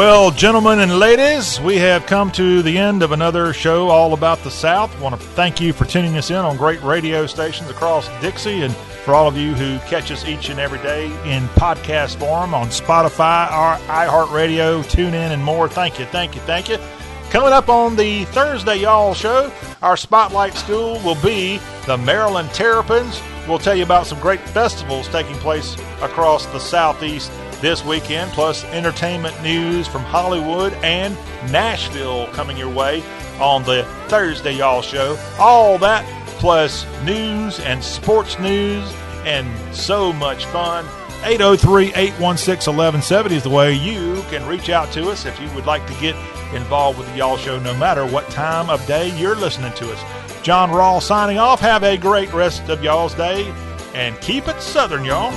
Well, gentlemen and ladies, we have come to the end of another show all about the South. want to thank you for tuning us in on great radio stations across Dixie and for all of you who catch us each and every day in podcast form on Spotify, our iHeartRadio, TuneIn, and more. Thank you, thank you, thank you. Coming up on the Thursday Y'all show, our Spotlight School will be the Maryland Terrapins. We'll tell you about some great festivals taking place across the Southeast this weekend, plus entertainment news from Hollywood and Nashville coming your way on the Thursday Y'all Show. All that plus news and sports news and so much fun. 803 816 1170 is the way you can reach out to us if you would like to get involved with the Y'all Show no matter what time of day you're listening to us. John Rawl signing off. Have a great rest of y'all's day and keep it Southern, y'all.